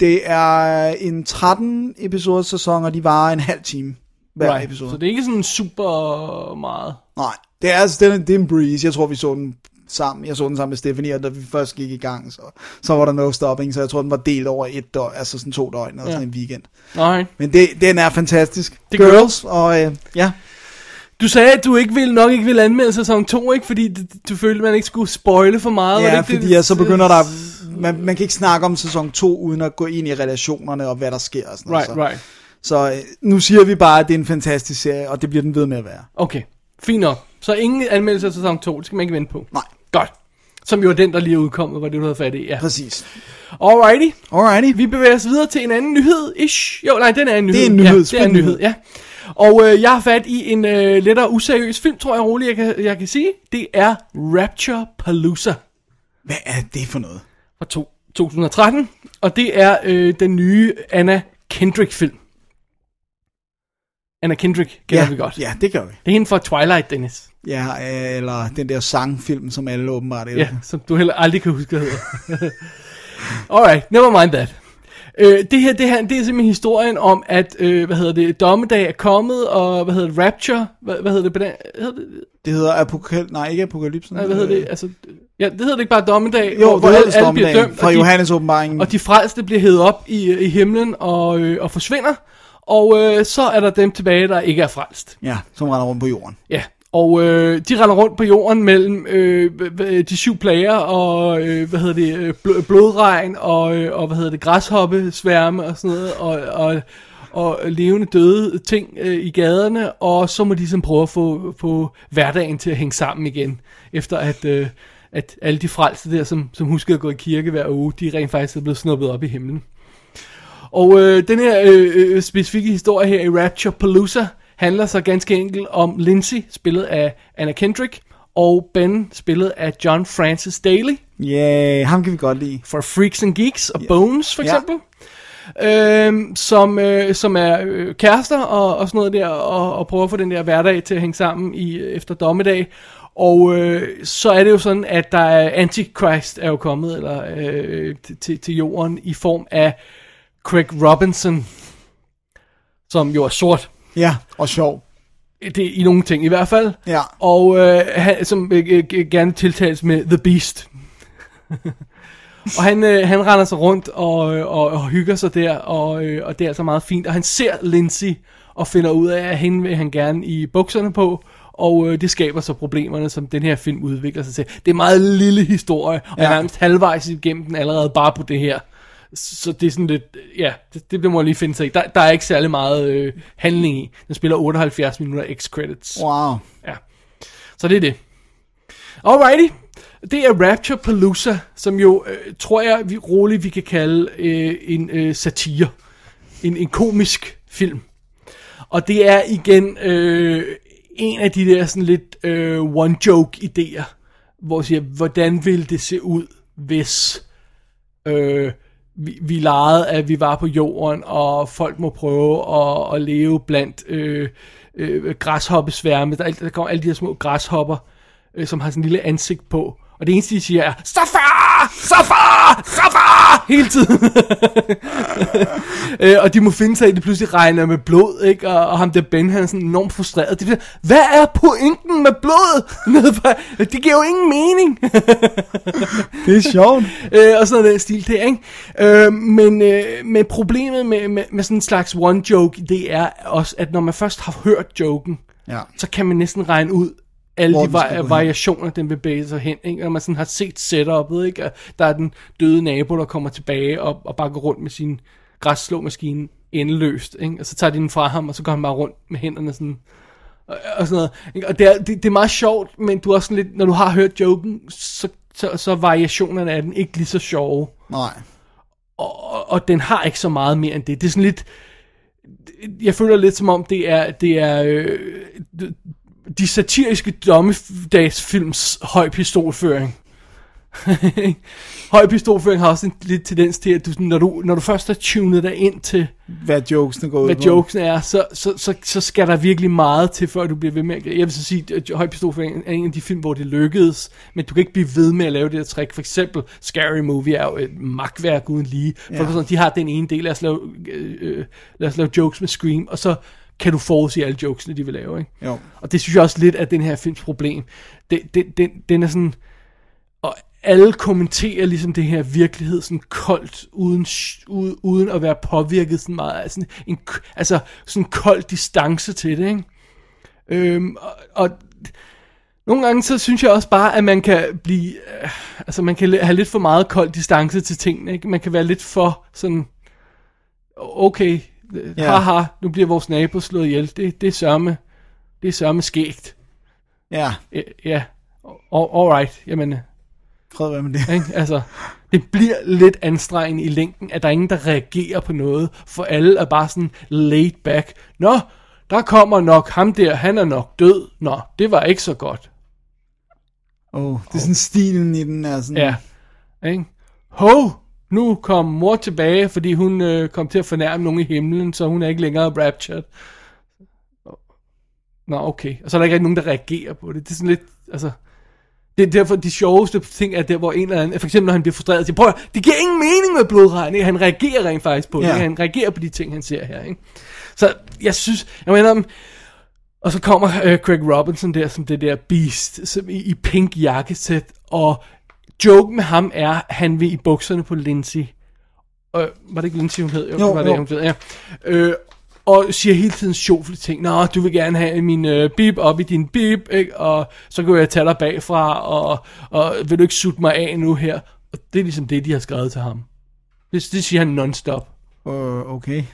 Det er en 13 episoders sæson, og de varer en halv time hver Right. episode. Så det er ikke sådan super meget. Nej, det er, altså, det, er, det er en breeze. Jeg tror, vi så den sammen. Jeg så den sammen med Stephanie, og da vi først gik i gang, så, så var der no stopping, så jeg tror, den var delt over et døgn, altså sådan to døgn, eller Ja. sådan en weekend. Nej. Men det, den er fantastisk. Det Girls, og øh, ja. Du sagde, at du ikke ville, nok ikke ville anmelde sæson 2, ikke? Fordi du, følte, man ikke skulle spoile for meget. var det Ja, ikke det? fordi ja, så begynder der, man, man kan ikke snakke om sæson 2, uden at gå ind i relationerne, og hvad der sker og sådan Right, noget. right. Så, så øh, nu siger vi bare, at det er en fantastisk serie, og det bliver den ved med at være. Okay, fint nok. Så ingen anmeldelse af sæson 2, det skal man ikke vente på. Nej. Som jo er den, der lige er udkommet, var det, du havde fat i. Ja. Præcis. Alrighty. Alrighty. Vi bevæger os videre til en anden nyhed, ish. Jo, nej, den er en nyhed. Det er en nyhed, Ja, det er en nyhed, nyhed. ja. Og øh, jeg har fat i en øh, lettere useriøs film, tror jeg roligt, jeg kan, jeg kan sige. Det er Rapture Palooza Hvad er det for noget? fra to, 2013. Og det er øh, den nye Anna Kendrick-film. Anna Kendrick kender ja, vi godt. Ja, det gør vi. Det er hende fra Twilight, Dennis. Ja, øh, eller den der sangfilm, som alle åbenbart Ja, elsker. som du heller aldrig kan huske, hvad hedder. Alright, never mind that. Øh, det her, det her, det er simpelthen historien om, at, øh, hvad hedder det, dommedag er kommet, og hvad hedder det, Rapture, hvad, hvad hedder det, på den, hedder det, Det hedder Apokalypse, nej ikke Apokalypsen. nej, hvad hedder det, altså, ja, det hedder det ikke bare dommedag, Jo, hvor, det hvor alle, alle bliver dømt, fra og de, Johannes åbenbaringen. og de frelste bliver hævet op i, i himlen og, øh, og forsvinder, og øh, så er der dem tilbage, der ikke er frelst. Ja, som render rundt på jorden. Ja, og øh, de render rundt på jorden mellem øh, de syv plager og øh, hvad hedder det øh, bl- blodregn og øh, og hvad hedder det græshoppesværme og sådan noget og og og levende døde ting øh, i gaderne, og så må de sådan prøve at få, få hverdagen til at hænge sammen igen, efter at, øh, at alle de frelste der, som, som huskede at gå i kirke hver uge, de rent faktisk er blevet snuppet op i himlen. Og øh, den her øh, øh, specifikke historie her i Rapture Palooza handler så ganske enkelt om Lindsay, spillet af Anna Kendrick, og Ben, spillet af John Francis Daly, Ja, yeah, ham kan vi godt lide. for Freaks and Geeks og Bones for eksempel. Øhm, som, øh, som er øh, kærester og, og sådan noget der, og, og prøver at få den der hverdag til at hænge sammen i efter dommedag. Og øh, så er det jo sådan, at der er Antichrist er jo kommet eller, øh, til- til, til jorden i form af Craig Robinson, som jo er sort. Ja, og sjov. Det er i nogle ting i hvert fald. Ja. Og øh, han, som øh, gerne tiltales med The Beast. og han, øh, han render sig rundt og, øh, og, og hygger sig der, og, øh, og det er altså meget fint. Og han ser Lindsay og finder ud af, at hende vil han gerne i bukserne på, og øh, det skaber så problemerne, som den her film udvikler sig til. Det er en meget lille historie, og. Ja. jeg er nærmest halvvejs igennem den allerede bare på det her. Så det er sådan lidt, ja, det, det bliver man lige finde sig i. Der, der er ikke særlig meget øh, handling i. Den spiller 78 minutter X-credits. Wow. Ja. Så det er det. Alrighty. Det er Rapture Palooza, som jo, øh, tror jeg, vi roligt vi kan kalde øh, en øh, satire. En, en komisk film. Og det er igen øh, en af de der sådan lidt øh, one-joke-idéer, hvor jeg siger, hvordan ville det se ud, hvis øh, vi, vi legede, at vi var på jorden, og folk må prøve at, at leve blandt øh, øh, græshoppesværme. Der, der kommer alle de her små græshopper, øh, som har sådan en lille ansigt på. Og det eneste, de siger er, Safar! Safar! Safar! Hele tiden. øh, og de må finde sig i, at det pludselig regner med blod, ikke? Og, og ham der Ben, han er sådan enormt frustreret. De siger, hvad er pointen med blod? Det giver jo ingen mening. Det er sjovt. øh, og sådan noget stil der, ikke? Øh, men, øh, men problemet med, med, med sådan en slags one joke, det er også, at når man først har hørt joken, Ja. så kan man næsten regne ud alle de hen. variationer, den bevæger sig hen, ikke? Når man sådan har set setupet, ikke? Og der er den døde nabo, der kommer tilbage og, og bare går rundt med sin græsslåmaskine endeløst, ikke? Og så tager de den fra ham, og så går han bare rundt med hænderne sådan, og, og sådan noget. Ikke? Og det er, det, det er meget sjovt, men du er også sådan lidt, når du har hørt joken, så, så, så er variationerne af den ikke lige så sjove. Nej. Og, og, og den har ikke så meget mere end det. Det er sådan lidt, jeg føler lidt som om det er, det er øh, de- satiriske dommedagsfilms høj pistolføring. høj pistolføring har også en lidt tendens til, at du, når, du, når du først har tunet dig ind til, Hvad jokesene går ud hvad på. jokesen er, så, så, så, så skal der virkelig meget til, før du bliver ved med at... Jeg vil så sige, at Høj Pistolføring er en af de film, hvor det lykkedes, men du kan ikke blive ved med at lave det der trick. For eksempel, Scary Movie er jo et magtværk uden lige. For Ja. sådan, de har den ene del, lad os, lave, øh, øh, lad os lave jokes med Scream, og så kan du forudse alle jokesene, de vil lave. Ikke? Jo. Og det synes jeg også lidt er den her films problem. Det, det, den, den er sådan... Og alle kommenterer ligesom det her virkelighed sådan koldt, uden, uden, at være påvirket sådan meget. Sådan en, altså sådan en kold distance til det, ikke? Øhm, og, og nogle gange så synes jeg også bare, at man kan blive, øh, altså man kan have lidt for meget kold distance til tingene, ikke? Man kan være lidt for sådan, okay, Ja. haha, nu bliver vores nabo slået ihjel, det, det er sørme, det er sørme skægt. Ja, Ja, ja, all, alright, jamen, fred være med det. ikke? altså, det bliver lidt anstrengende i længden, at der er ingen, der reagerer på noget, for alle er bare sådan laid back. Nå, der kommer nok ham der, han er nok død. Nå, det var ikke så godt. Oh, det er sådan stilen i den er sådan... Ja, ikke? Ho, nu kom mor tilbage, fordi hun øh, kom til at fornærme nogen i himlen, så hun er ikke længere raptured. Nå, okay. Og så er der ikke rigtig nogen, der reagerer på det. Det er sådan lidt, altså... Det er derfor, de sjoveste ting er der, hvor en eller anden, for eksempel når han bliver frustreret, siger, prøv at, det giver ingen mening med blodregn, ikke? Han reagerer rent faktisk på det, Ja. Han reagerer på de ting, han ser her, ikke? Så jeg synes, jeg mener, og så kommer øh, Craig Robinson der, som det der beast, som i, i pink jakkesæt, og joken med ham er, at han vil i bukserne på Lindsay. Øh, var det ikke Lindsay, hun hed? Jo, det var det, jo. hun hed, ja. Øh, og siger hele tiden sjovlige ting. Nå, du vil gerne have min øh, bip op i din bip, ikke? og så kan jeg tage dig bagfra, og, og vil du ikke sutte mig af nu her? Og det er ligesom det, de har skrevet til ham. Det, det siger han non-stop. Uh, okay.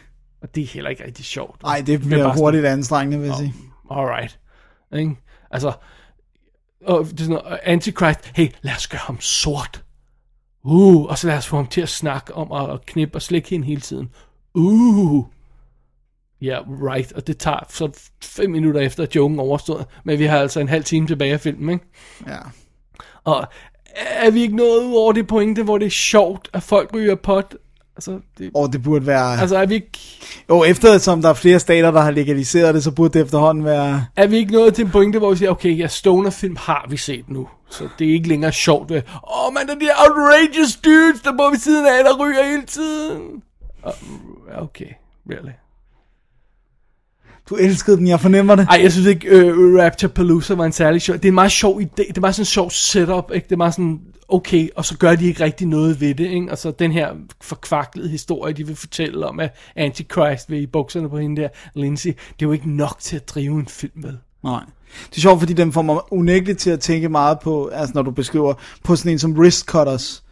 Og det er heller ikke rigtig sjovt. Nej, det er bliver sådan- hurtigt anstrengende, vil jeg sige. alright. Ikke? Altså, og det er sådan noget, Antichrist, hey, lad os gøre ham sort. Uh, og så lad os få ham til at snakke om at, at knippe og slikke hende hele tiden. Uh. Ja, yeah, right. Og det tager så fem minutter efter, at joken er overstået. Men vi har altså en halv time tilbage af filmen, ikke? Ja. Og er vi ikke nået ud over det pointe, hvor det er sjovt, at folk ryger pot? Altså, det, Og det burde være... altså er vi ikke... Jo, eftersom der er flere stater, der har legaliseret det, så burde det efterhånden være... Er vi ikke nået til en pointe, hvor vi siger, okay, ja, stoner-film har vi set nu, så det er ikke længere sjovt. Åh, oh, man, der er de outrageous dudes, der bor ved siden af, der ryger hele tiden. Okay, really. Du elskede den, jeg fornemmer det. Ej, jeg synes ikke, uh, Rapture Palooza var en særlig sjov. Det er en meget sjov idé. Det er bare sådan en sjov setup, ikke? Det er bare sådan, okay, og så gør de ikke rigtig noget ved det, ikke? Og så den her forkvaklede historie, de vil fortælle om, at Antichrist vil i bukserne på hende der, Lindsay, det er jo ikke nok til at drive en film med. Nej. Det er sjovt, fordi den får mig unægteligt til at tænke meget på, altså når du beskriver, på sådan en som Wrist Cutters,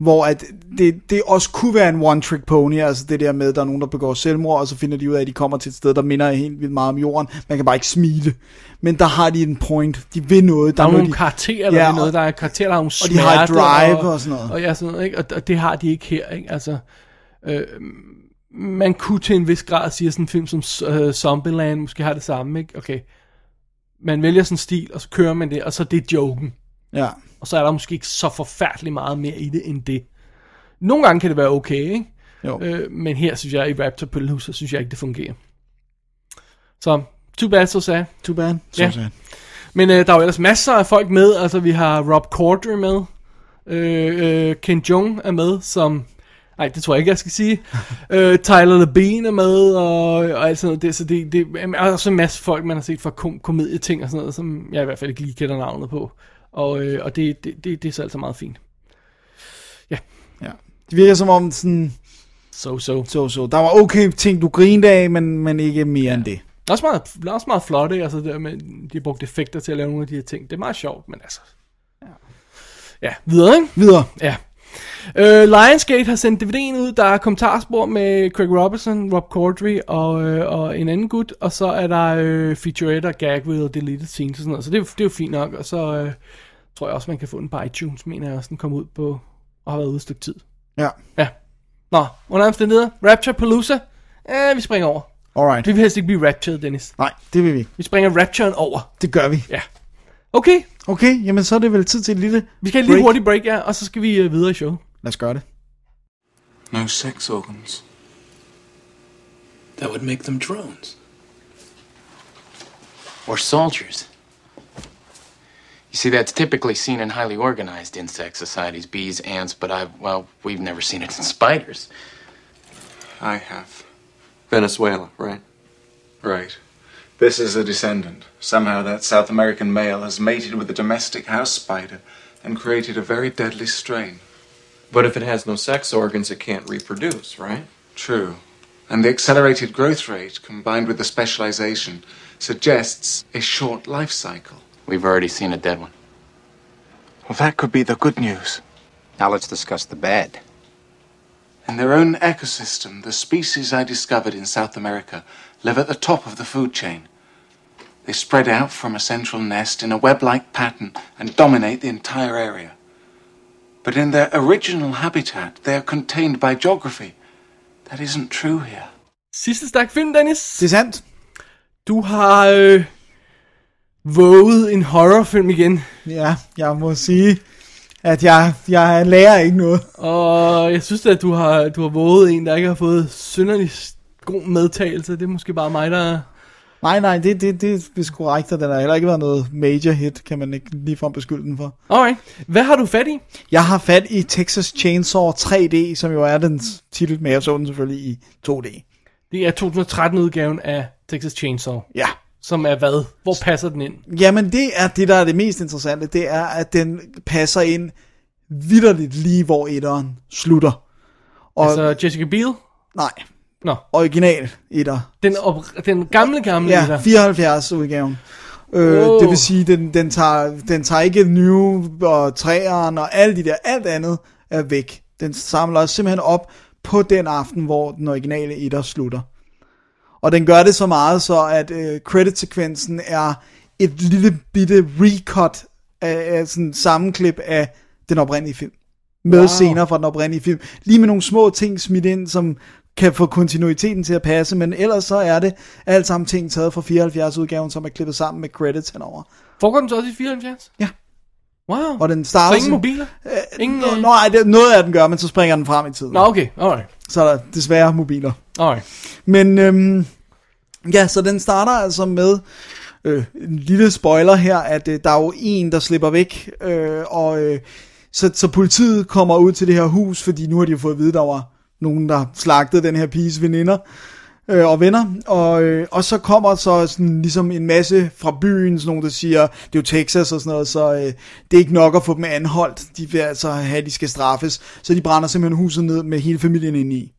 hvor at det, det også kunne være en one-trick pony, altså det der med, at der er nogen, der begår selvmord, og så finder de ud af, at de kommer til et sted, der minder helt vildt meget om jorden. Man kan bare ikke smile. Men der har de en point. De vil noget. Der er noget, nogle de, karakterer, der Ja, ja, noget, og- der er karakterer, der har nogle og de har drive og sådan noget. Og, ja, sådan noget, ikke? Og, og det har de ikke her, ikke? Altså, øh, man kunne til en vis grad sige, at sådan en film som uh, Zombieland måske har det samme, ikke? Okay, man vælger sådan en stil, og så kører man det, og så er det joken. Ja. Og så er der måske ikke så forfærdeligt meget mere i det, end det. Nogle gange kan det være okay, ikke? Jo. Øh, men her synes jeg, i Raptor Palooza, synes jeg ikke, det fungerer. Så, too bad, so sad. Too bad. So Ja. sad. Men øh, der er jo ellers masser af folk med. Altså, vi har Rob Corddry med. Øh, øh, Ken Jong er med, som... Nej, det tror jeg ikke, jeg skal sige. øh, Tyler Labine er med, og, og alt sådan noget. Det, så det, det er også en masse folk, man har set fra kom- komedieting og sådan noget, som jeg i hvert fald ikke lige kender navnet på. Og, øh, og det, det, det, det er så altså meget fint. Ja. Det virker som om sådan, So, so. så så. Der var okay ting, du grinede af, men, men ikke mere end det. Det er også meget, det er også meget flot, ikke? Altså, det der med, de har brugt effekter til at lave nogle af de her ting. Det er meget sjovt, men altså... Ja, videre, ikke? Videre. Ja. Øh, Lionsgate har sendt DVD'en ud. Der er kommentarspor med Craig Robinson, Rob Corddry og, øh, og en anden gut. Og så er der øh, featurette og gag og deleted scenes og sådan noget. Så det, er jo- det er jo fint nok. Og så øh, tror jeg også, man kan få den på iTunes, mener jeg også, den kom ud på og har været ude et stykke tid. Ja. Ja. Nå, under omstændigheder. Rapture Palooza. Eh, vi springer over. Alright. Vi vil helst ikke blive raptured, Dennis. Nej, det vil vi. Vi springer rapturen over. Det gør vi. Ja. Okay, Okay, jamen så er det vel tid til et lille vi skal have et lille break. hurtigt break, ja, og så skal vi uh, videre i showet. Lad os gøre det. No sex organs. That would make them drones. Or soldiers. You see, that's typically seen in highly organized insect societies, bees, ants, but I've, well, we've never seen it in spiders. I have. Venezuela, right? Right. This is a descendant. Somehow that South American male has mated with a domestic house spider and created a very deadly strain. But if it has no sex organs, it can't reproduce, right? True. And the accelerated growth rate, combined with the specialization, suggests a short life cycle. We've already seen a dead one. Well, that could be the good news. Now let's discuss the bad. In their own ecosystem, the species I discovered in South America live at the top of the food chain. They spread out from a central nest in a web like pattern and dominate the entire area. But in their original habitat, they are contained by geography. That isn't true here. Sidste stak film, Dennis. Det er sandt. Du har øh, våget en horrorfilm igen. Ja, jeg må sige, at jeg, jeg lærer ikke noget. Og jeg synes at du har, du har våget en, der ikke har fået synderlig god medtagelse. Det er måske bare mig, der... Nej, nej, det, det, det er korrekt, og den har heller ikke været noget major hit, kan man ikke ligefrem beskylde den for. Alright. Hvad har du fat i? Jeg har fat i Texas Chainsaw 3D, som jo er den titel, men jeg så den selvfølgelig i 2D. Det er 2013-udgaven af Texas Chainsaw. Ja. Som er hvad? Hvor passer den ind? Jamen, det er det, der er det mest interessante, det er, at den passer ind vidderligt lige, hvor etteren slutter. Og, Altså Jessica Biel? nej, Nå, original etter. den, op, den gamle, gamle Ja, etter. 74 udgaven. Øh, Wow. Det vil sige, den, den, tager, den tager ikke New og træerne og alt de der, alt andet er væk. Den samler simpelthen op på den aften, hvor den originale etter slutter. Og den gør det så meget, så at øh, credit-sekvensen er et lille bitte recut af, af sådan en sammenklip af den oprindelige film. Med wow. scener fra den oprindelige film. Lige med nogle små ting smidt ind, som kan få kontinuiteten til at passe, men ellers så er det alt sammen ting taget fra 74 udgaven, som er klippet sammen med credits henover. Foregår den så også i 74? Ja. Wow. Og den starter så ingen mobiler? ingen, Nå, øh... nej, det, noget af den gør, men så springer den frem i tiden. Nå, okay. Alright. Så er der desværre mobiler. Alright. Men øhm, ja, så den starter altså med øh, en lille spoiler her, at øh, der er jo en, der slipper væk, øh, og øh, så, så politiet kommer ud til det her hus, fordi nu har de jo fået at vide, der var nogen, der slagtede den her piges veninder øh, og venner, og, øh, og så kommer så sådan ligesom en masse fra byen, sådan nogen, der siger, det er jo Texas og sådan noget, så øh, det er ikke nok at få dem anholdt, de vil altså have, at de skal straffes, så de brænder simpelthen huset ned med hele familien ind i.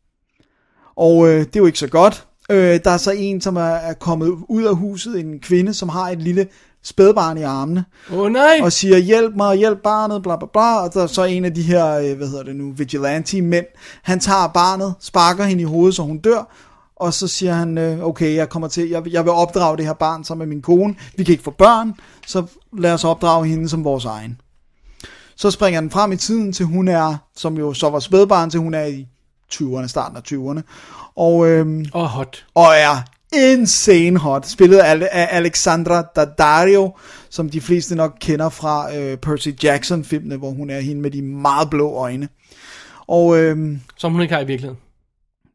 Og øh, det er jo ikke så godt. Øh, der er så en, som er, er kommet ud af huset, en kvinde, som har et lille spædbarn i armene. Oh, nej! Og siger, hjælp mig, hjælp barnet, bla bla bla. Og der er så en af de her, øh, hvad hedder det nu, vigilante mænd. Han tager barnet, sparker hende i hovedet, så hun dør. Og så siger han, øh, okay, jeg kommer til, jeg, jeg vil opdrage det her barn sammen med min kone. Vi kan ikke få børn, så lad os opdrage hende som vores egen. Så springer den frem i tiden til hun er, som jo så var spædbarn, til hun er i 20'erne, starten af 20'erne. Og, øhm, og hot. Og er insane hot. Spillet af, af Alexandra Daddario, som de fleste nok kender fra øh, Percy Jackson-filmene, hvor hun er hende med de meget blå øjne. Og, øhm, Som hun ikke har i virkeligheden.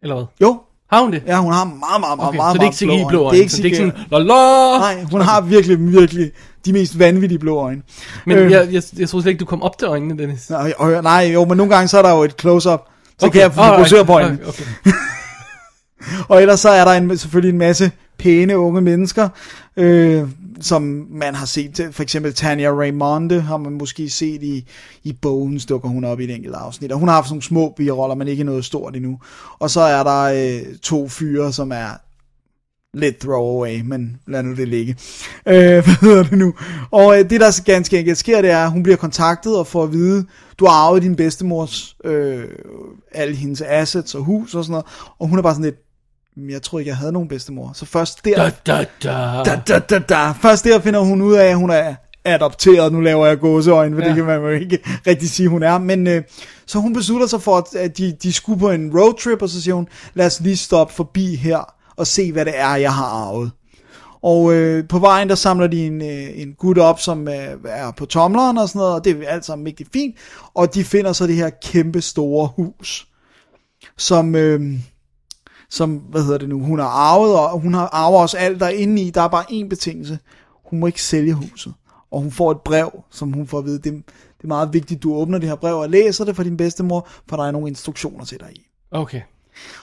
Eller hvad? Jo. Har hun det? Ja, hun har meget, meget, meget, Okay, meget, så det er ikke meget CGI blå øjne. Det er ikke så det er ikke sådan, la la. Nej, hun har virkelig, virkelig de mest vanvittige blå øjne. Men Øh, jeg, jeg, jeg troede slet ikke, du kom op til øjnene, Dennis. Nej, nej, jo, men nogle gange så er der jo et close-up, så Okay, kan jeg fokusere på hende. okay, og ellers så er der en, selvfølgelig en masse pæne unge mennesker, øh, som man har set. For eksempel Tanya Raymonde har man måske set i, i Bones, dukker hun op i et enkelt afsnit. Og hun har haft nogle små biroller, men ikke noget stort endnu. Og så er der øh, to fyre, som er lidt throwaway, men lad nu det ligge. Øh, hvad hedder det nu? Og øh, det, der så ganske enkelt sker, det er, at hun bliver kontaktet og får at vide, du har arvet din bedstemors, øh, alle hendes assets og hus og sådan noget. Og hun er bare sådan lidt, jeg tror ikke, jeg havde nogen bedstemor. Så først der... Da, da, da. Da, da, da, da. Først der finder hun ud af, at hun er adopteret, nu laver jeg gåseøjne, for ja. Det kan man jo ikke rigtig sige, hun er, men øh, så hun beslutter sig for, at- at de, de skulle på en roadtrip, og så siger hun, lad os lige stoppe forbi her, og se, hvad det er, jeg har arvet. Og øh, på vejen, der samler de en, øh, en gut op, som øh, er på tomleren og sådan noget, og det er alt sammen rigtig fint. Og de finder så det her kæmpe store hus, som, øh, som hvad hedder det nu, hun har arvet, og hun har arvet også alt der inde i. Der er bare én betingelse. Hun må ikke sælge huset. Og hun får et brev, som hun får at vide, det, det er meget vigtigt, du åbner det her brev og læser det for din bedstemor, for der er nogle instruktioner til dig i. Okay.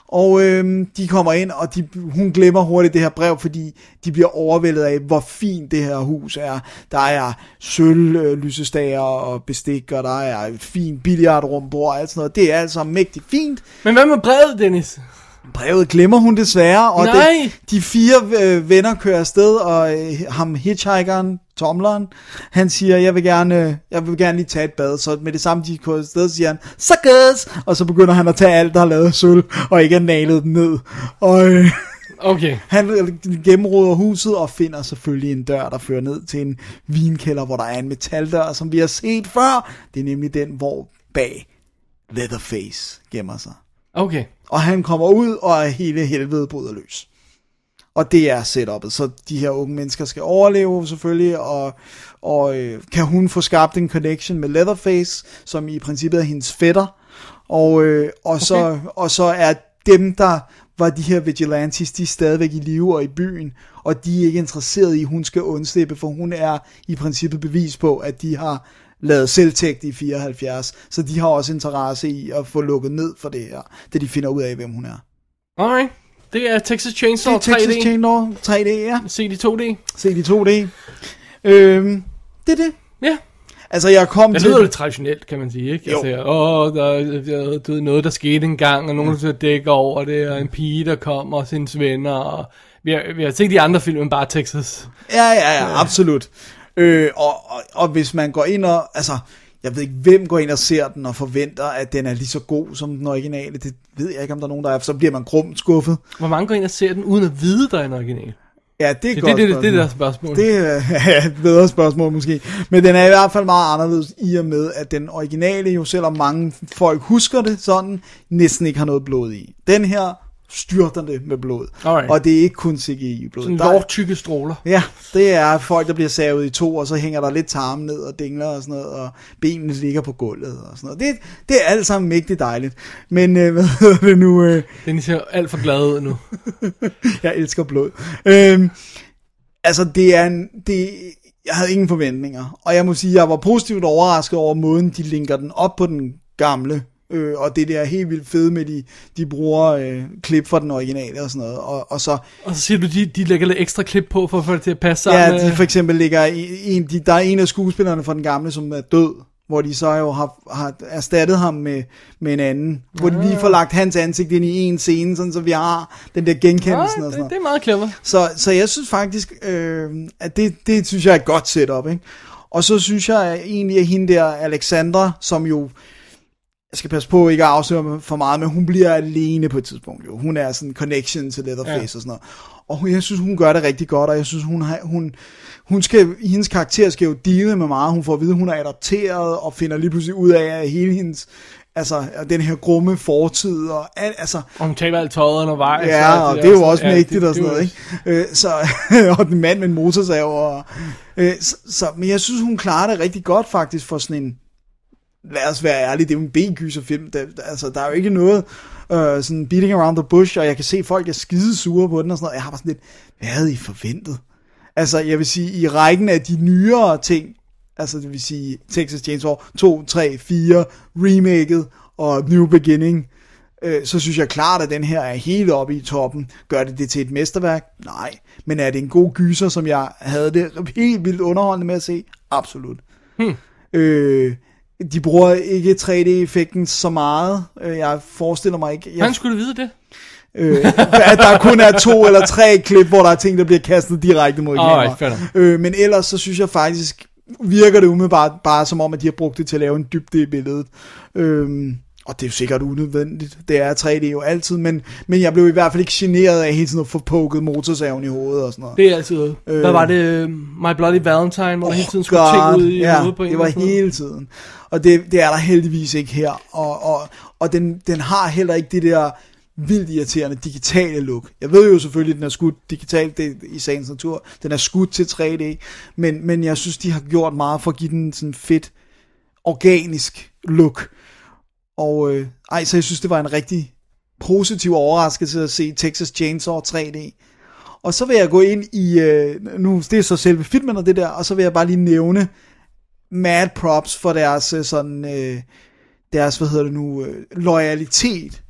Og øhm, de kommer ind, og de, hun glemmer hurtigt det her brev, fordi de bliver overvældet af, hvor fint det her hus er. Der er sølv, øh, og bestik, og der er et fint billiardrum, bord og alt sådan noget. Det er altså mægtig fint. Men hvad med brevet, Dennis? Brevet glemmer hun desværre, og Nej. Den, de fire øh, venner kører afsted, og øh, ham hitchhikeren, tomleren, han siger, jeg vil gerne, jeg vil gerne lige tage et bad, så med det samme de kører afsted, siger han, suckers, og så begynder han at tage alt, der er lavet sølv, og ikke er nalet den ned. Og øh, Okay. han gennemroder huset og finder selvfølgelig en dør, der fører ned til en vinkælder, hvor der er en metaldør, som vi har set før. Det er nemlig den, hvor bag Leatherface gemmer sig. Okay. Og han kommer ud, og hele helvede bryder løs. Og det er setupet, så de her unge mennesker skal overleve selvfølgelig, og, og øh, kan hun få skabt en connection med Leatherface, som i princippet er hendes fætter, og, øh, og, så, Okay. og så er dem, der var de her vigilantes, de er stadigvæk i live og i byen, og de er ikke interesseret i, at hun skal undslippe, for hun er i princippet bevis på, at de har lavet selvtægt i 74, så de har også interesse i at få lukket ned for det her, da de finder ud af, hvem hun er. Alright. Det er Texas Chainsaw Det er Texas 3D. Chainsaw 3D, ja. Se de 2D. Se de 2D. Øhm, det er det. Ja. Altså, jeg kom Det til... lyder lidt traditionelt, kan man sige, ikke? Jo. Altså, åh, der, der, du ved, noget, der skete engang, og nogen, der dækker over det, og en pige, der kommer, og hendes venner, og vi har, vi har set de andre film, men bare Texas. Ja, ja, ja, absolut. Øh, og, og, og hvis man går ind og... Altså, jeg ved ikke, hvem går ind og ser den og forventer, at den er lige så god som den originale. Det ved jeg ikke, om der er nogen, der er. Så bliver man grumt skuffet. Hvor mange går ind og ser den, uden at vide, der er en original? Ja, det er Det, godt det, det, det, det er der spørgsmål. Det er ja, et bedre spørgsmål måske. Men den er i hvert fald meget anderledes i og med, at den originale jo, selvom mange folk husker det sådan, næsten ikke har noget blod i. Den her styrter det med blod. Alright. Og det er ikke kun CGI-blod. Sådan Der er- lovtykke stråler. Ja, det er folk, der bliver savet i to, og så hænger der lidt tarme ned og dingler og sådan noget, og benene ligger på gulvet og sådan noget. Det, det er alt sammen mægtigt dejligt. Men øh, hvad hedder det nu? Øh, Den ser alt for glad ud nu. jeg elsker blod. Øhm, altså, det er en... Det, jeg havde ingen forventninger, og jeg må sige, jeg var positivt overrasket over måden, de linker den op på den gamle, øh, og det der er helt vildt fede med, de, de bruger øh, klip fra den originale og sådan noget, og, og så Og så siger du, de, de lægger lidt ekstra klip på, for at få det til at passe sammen. Ja, de for eksempel ligger i- en, de, der er en af skuespillerne fra den gamle, som er død, hvor de så jo har, har erstattet ham med, med en anden, hvor de lige får lagt hans ansigt ind i en scene, sådan så vi har den der genkendelse Nej, og sådan det, det er meget clever. Så, så jeg synes faktisk, øh, at det, det synes jeg er et godt setup, ikke? Og så synes jeg egentlig, at hende der, Alexandra, som jo, jeg skal passe på ikke at afsløre for meget, men hun bliver alene på et tidspunkt jo. Hun er sådan en connection til Leatherface Ja. og sådan noget. Og jeg synes, hun gør det rigtig godt, og jeg synes, hun, har, hun, hun skal, hendes karakter skal jo deale med meget. Hun får at vide, at hun er adopteret, og finder lige pludselig ud af, at hele hendes, altså, den her grumme fortid, og al, altså, Og hun taler alt tøjet undervejs. Ja, og det er jo også ja, mægtigt det- og sådan det noget, ikke? Øh, så, og den mand med en motorsav. Og, øh, så, så, men jeg synes, hun klarer det rigtig godt faktisk for sådan en, lad os være ærlige, det er jo en B-gyserfilm. Der, altså, der er jo ikke noget øh, sådan beating around the bush, og jeg kan se, folk er skide sure på den og sådan noget. Jeg har bare sådan lidt, hvad havde I forventet? Altså, jeg vil sige, i rækken af de nyere ting, altså det vil sige Texas Chainsaw 2, 3, 4, remaket og New Beginning, øh, så synes jeg klart, at den her er helt oppe i toppen. Gør det det til et mesterværk? Nej. Men er det en god gyser, som jeg havde det helt vildt underholdende med at se? Absolut. Hmm. Øh, de bruger ikke 3D-effekten så meget. Øh, Jeg forestiller mig ikke... Jeg, Hvordan skulle du vide det? øh, at der kun er to eller tre klip, hvor der er ting, der bliver kastet direkte mod fair kamera. Øh, men ellers så synes jeg faktisk, virker det umiddelbart bare som om, at de har brugt det til at lave en dybde i billedet. Øh, Og det er jo sikkert unødvendigt. Det er 3D jo altid, men, men jeg blev i hvert fald ikke generet af hele tiden at få pukket motorsaven i hovedet og sådan noget. Det er altid... Øh, hvad var det? øh, My Bloody Valentine, hvor der hele tiden skulle ting ud i ja, hovedet på en. det var hele tiden. Og det, det er der heldigvis ikke her. Og, og, og den, den har heller ikke det der vildt irriterende digitale look. Jeg ved jo selvfølgelig, at den er skudt digitalt det, i sagens natur. Den er skudt til 3D. Men, men jeg synes, de har gjort meget for at give den sådan fedt, organisk look. Og øh, ej, så jeg synes, det var en rigtig positiv overraskelse at se Texas Chainsaw 3D. Og så vil jeg gå ind i, øh, nu det er så selve filmen og det der, og så vil jeg bare lige nævne mad props for deres øh, sådan, øh, deres, hvad hedder det nu, øh, loyalitet.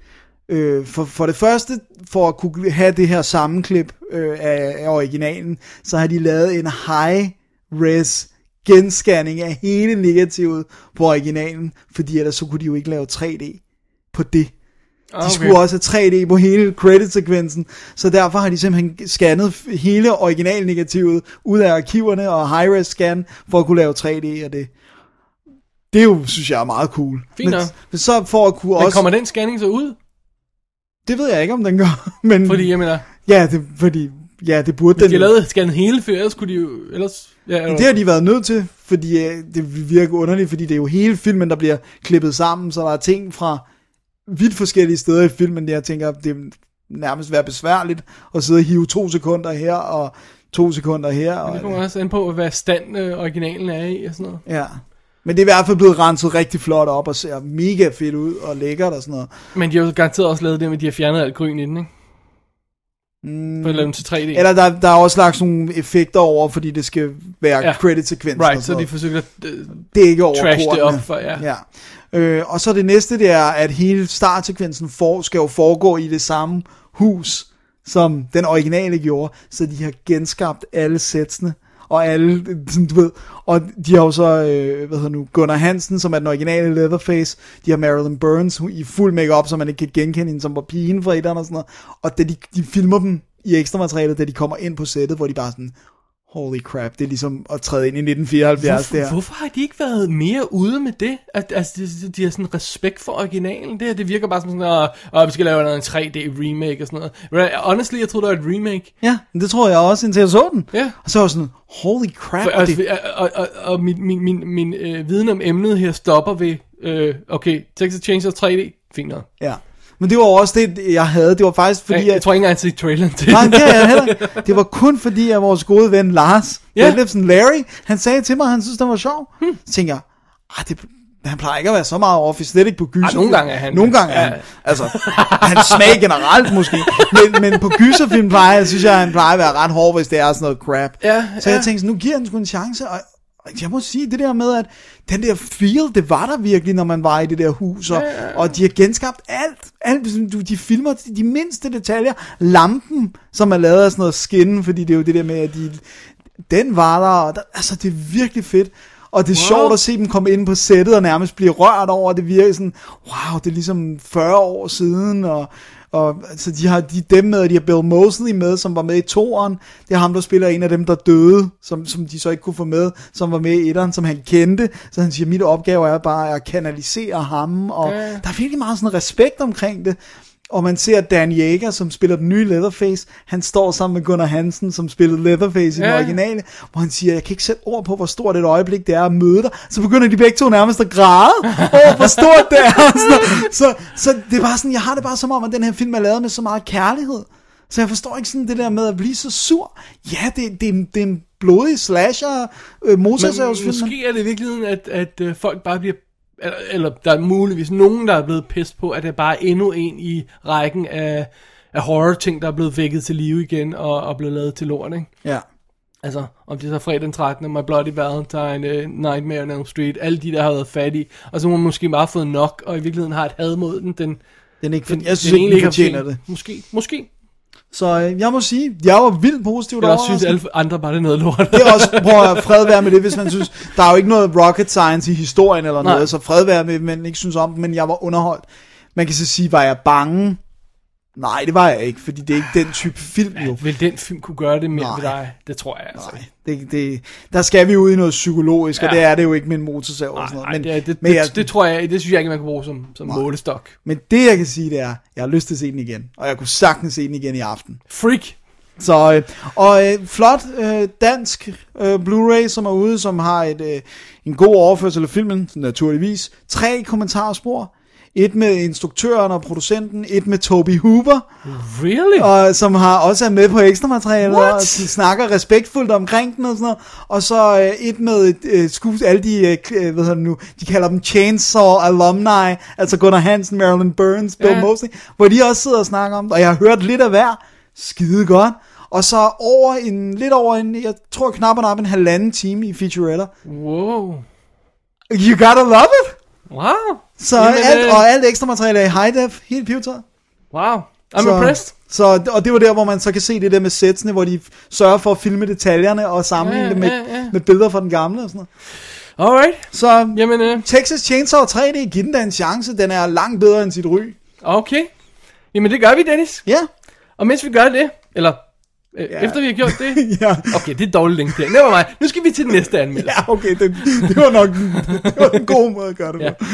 Øh, for, for det første, for at kunne have det her sammenklip øh, af, af originalen, så har de lavet en high-res genscanning af hele negativet på originalen, fordi ellers så kunne de jo ikke lave 3D på det. De Okay. skulle også have 3D på hele credit-sekvensen, så derfor har de simpelthen scannet hele originalnegativet ud af arkiverne og high-res scan for at kunne lave 3D, og det, det er jo, synes jeg, er meget cool. Fint men så for at kunne Men også... kommer den scanning så ud? Det ved jeg ikke, om den gør, men... Fordi, jeg mener, Ja, det, fordi, ja, det burde hvis den de har jo. lavet scannet hele før, ellers kunne de jo... Ellers, ja, Men det har de været nødt til, fordi øh, det virker underligt, fordi det er jo hele filmen, der bliver klippet sammen, så der er ting fra vidt forskellige steder i filmen, jeg tænker, det nærmest være besværligt at sidde og hive to sekunder her og to sekunder her. Det Og, kommer også an på, hvad stand øh, originalen er i og sådan noget. ja. Men det er i hvert fald blevet renset rigtig flot op og ser mega fedt ud og lækkert og sådan noget. Men de har jo garanteret også lavet det med, at de har fjernet alt grøn i den, ikke? Mm, lave den til 3D. Eller der, der er også lagt nogle effekter over, fordi det skal være Ja. og Right, så sådan de forsøger at... Øh, det er ikke over trash det op for, ja. ja. Øh, og så det næste, det er, at hele startsekvensen for, skal jo foregå i det samme hus, som den originale gjorde, så de har genskabt alle sætsene, og alle, sådan, du ved, og de har jo så, øh, hvad hedder nu, Gunnar Hansen, som er den originale Leatherface, de har Marilyn Burns hun- i fuld makeup, så man ikke kan genkende hende, som var pigen fra etteren og sådan noget, og da de, de filmer dem i ekstra materialet, da de kommer ind på sættet, hvor de bare sådan, holy crap, det er ligesom at træde ind i 1974 Hvorfor, der. hvorfor har de ikke været mere ude med det? At, altså, de, de har sådan respekt for originalen. Det her, det virker bare som sådan, at oh, vi skal lave en 3D remake og sådan noget. Right, Honestly, jeg troede, det var et remake. Ja, det tror jeg også, indtil jeg så den. Ja. Og så var sådan, holy crap. For, og altså, det, og, og, og min, min, min, min øh, viden om emnet her stopper ved, øh, okay, Texas Chainsaw 3D, fint nok. ja. Men det var også det, jeg havde. Det var faktisk fordi, jeg, jeg tror ikke engang, jeg set traileren til Nej, det jeg heller. Det var kun fordi, at vores gode ven Lars, Ja. Detlefsen Larry, han sagde til mig, at han synes, den var sjov. Hmm. Så tænkte jeg, ah, det, han plejer ikke at være så meget off, slet ikke på gyser. Ah, nogle gange er han- Nogle gange er Ja. han. Altså, hans smag generelt måske. Men, men på gyserfilm plejer jeg, synes jeg, han plejer at være ret hård, hvis det er sådan noget crap. Ja, så jeg ja. tænkte, sådan, nu giver han sgu en chance, og jeg må sige, det der med, at den der feel, det var der virkelig, når man var i det der hus, og, og de har genskabt alt, alt du, de filmer de, de mindste detaljer, lampen, som er lavet af sådan noget skin, fordi det er jo det der med, at de, den var der, og der, altså det er virkelig fedt, og det er wow. sjovt at se dem komme ind på sættet og nærmest blive rørt over, det virker sådan, wow, det er ligesom 40 år siden, og, og altså, de har de, dem med, og de har Bill Mosley med, som var med i toeren. Det er ham, der spiller en af dem, der døde, som, som de så ikke kunne få med, som var med i etteren, som han kendte. Så han siger, mit opgave er bare at kanalisere ham, og Ja. der er virkelig meget sådan respekt omkring det. Og man ser Dan Yeager, som spiller den nye Leatherface, han står sammen med Gunnar Hansen, som spillede Leatherface i Ja. den originale, hvor han siger, jeg kan ikke sætte ord på, hvor stort et øjeblik det er at møde dig. Så begynder de begge to nærmest at græde over, hvor stort det er. noget. Så, så det er bare sådan, jeg har det bare som om, at den her film er lavet med så meget kærlighed. Så jeg forstår ikke sådan det der med at blive så sur. Ja, det, det, det er en blodig slasher øh, motorsavsfilm. måske er det i virkeligheden, at, at øh, folk bare bliver... Eller, eller der er muligvis nogen, der er blevet pist på, at det bare er endnu en i rækken af, af horror-ting, der er blevet vækket til live igen og, og blevet lavet til lort, ikke? Ja. Altså, om det er så fredag den 13. My Bloody Valentine, uh, Nightmare on Elm Street, alle de, der har været fattige, og så har man måske bare fået nok, og i virkeligheden har et had mod den. Den, Den ikke, den, jeg synes den ikke, den fortjener det. Måske, måske. Så øh, jeg må sige, jeg var vildt positivt Eller også synes alle andre bare, det noget lort. Det er også, prøv at fred være med det, hvis man synes, der er jo ikke noget rocket science i historien eller Nej. noget, så fred være med, men ikke synes om men jeg var underholdt. Man kan så sige, var jeg bange? Nej, det var jeg ikke, fordi det er ikke den type film, jo. Vil den film kunne gøre det mere Nej. ved dig? Det tror jeg altså. Nej, det, det, der skal vi ud i noget psykologisk, ja. og det er det jo ikke med en motorsav og sådan noget. Nej, Men, det, det, men, det, jeg, det, tror jeg, det synes jeg ikke, man kan bruge som, som målestok. men det jeg kan sige, det er, jeg har lyst til at se den igen, og jeg kunne sagtens se den igen i aften. Freak. Så, øh, og øh, flot øh, dansk øh, Blu-ray, som er ude, som har et, øh, en god overførsel af filmen, naturligvis. Tre kommentarspor. Et med instruktøren og producenten, et med Toby Hooper, Really? og, som har også er med på ekstra materialet, og de snakker respektfuldt omkring den og sådan noget. Og så øh, et med øh, skues, alle de, øh, øh, hvad hedder nu, de kalder dem Chainsaw Alumni, altså Gunnar Hansen, Marilyn Burns, Bill Ja. Mosley, hvor de også sidder og snakker om det, og jeg har hørt lidt af hver, skide godt. Og så over en, lidt over en, jeg tror knap og nap en halvanden time i featurette. Wow. You gotta love it! Wow. Så Jamen, alt, øh, og alt ekstra materiale er i high def, helt pivetøjet. Wow. I'm så, impressed. Så, og det var der, hvor man så kan se det der med sætsene, hvor de sørger for at filme detaljerne og sammenligne Ja, det med, ja, ja. med billeder fra den gamle og sådan noget. Alright. Så Jamen, øh, Texas Chainsaw 3D, giv den da en chance. Den er langt bedre end sit ry. okay. Jamen, det gør vi, Dennis. Ja. Og mens vi gør det, eller Ja. efter vi har gjort det, ja. okay, det er dårligt link der. Never mind. Nu skal vi til den næste anmeldelse. Ja, okay, det, det var nok det var en god måde at gøre det på.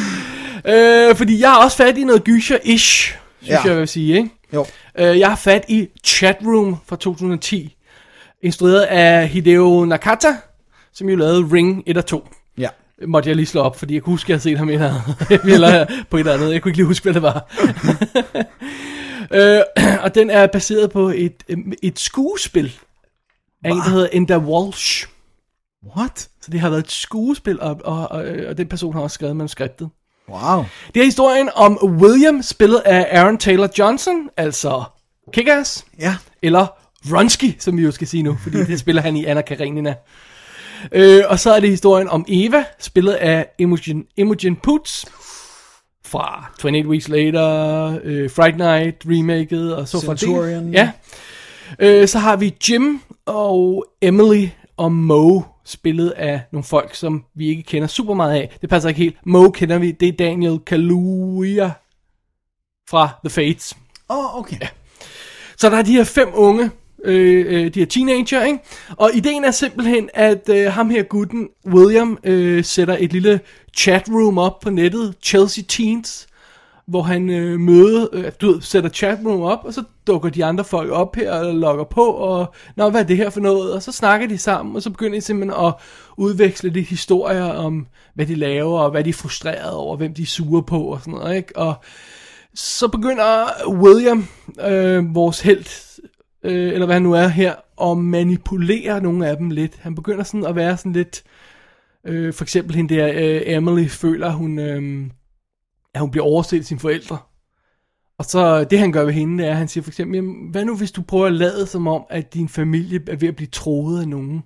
Ja. Øh, fordi jeg har også fat i noget gyser-ish, synes Ja. jeg, jeg vil sige, ikke? Jo. Øh, jeg har fat i Chatroom fra 2010, instrueret af Hideo Nakata, som jo lavede Ring 1 og 2. Ja. Måtte jeg lige slå op, fordi jeg kunne huske, at jeg havde set ham i et andet, eller på et andet. Jeg kunne ikke lige huske, hvad det var. øh, og den er baseret på et, et skuespil af en, der hedder Enda Walsh. What? Så det har været et skuespil, og, og, og, og den person har også skrevet manuskriptet. Wow. Det er historien om William, spillet af Aaron Taylor Johnson, altså Kick-Ass, Ja. eller Vronsky, som vi jo skal sige nu, fordi det spiller han i Anna Karenina. Øh, og så er det historien om Eva, spillet af Imogen, Imogen Poots, fra 28 Weeks Later, øh, Fright Night, remaket, og så Centurion. Ja. Øh, så har vi Jim og Emily og Mo, spillet af nogle folk, som vi ikke kender super meget af. Det passer ikke helt. Mo kender vi, det er Daniel Kaluuya fra The Fates. Åh, oh, okay. Ja. Så der er de her fem unge, øh, øh, de her teenager, ikke? Og ideen er simpelthen, at øh, ham her gutten, William, øh, sætter et lille chatroom op på nettet, Chelsea Teens, hvor han øh, møder, øh, du ved, sætter chatroom op, og så dukker de andre folk op her og logger på, og nå, hvad er det her for noget? Og så snakker de sammen, og så begynder de simpelthen at udveksle lidt historier om, hvad de laver, og hvad de er frustrerede over, hvem de er sure på, og sådan noget, ikke? Og så begynder William, øh, vores held, øh, eller hvad han nu er her, og manipulere nogle af dem lidt. Han begynder sådan at være sådan lidt, øh, for eksempel hende der, øh, Emily føler, hun, øh, at hun bliver overset af sine forældre. Og så det han gør ved hende, det er, at han siger for eksempel, jamen, hvad nu hvis du prøver at lade som om, at din familie er ved at blive troet af nogen?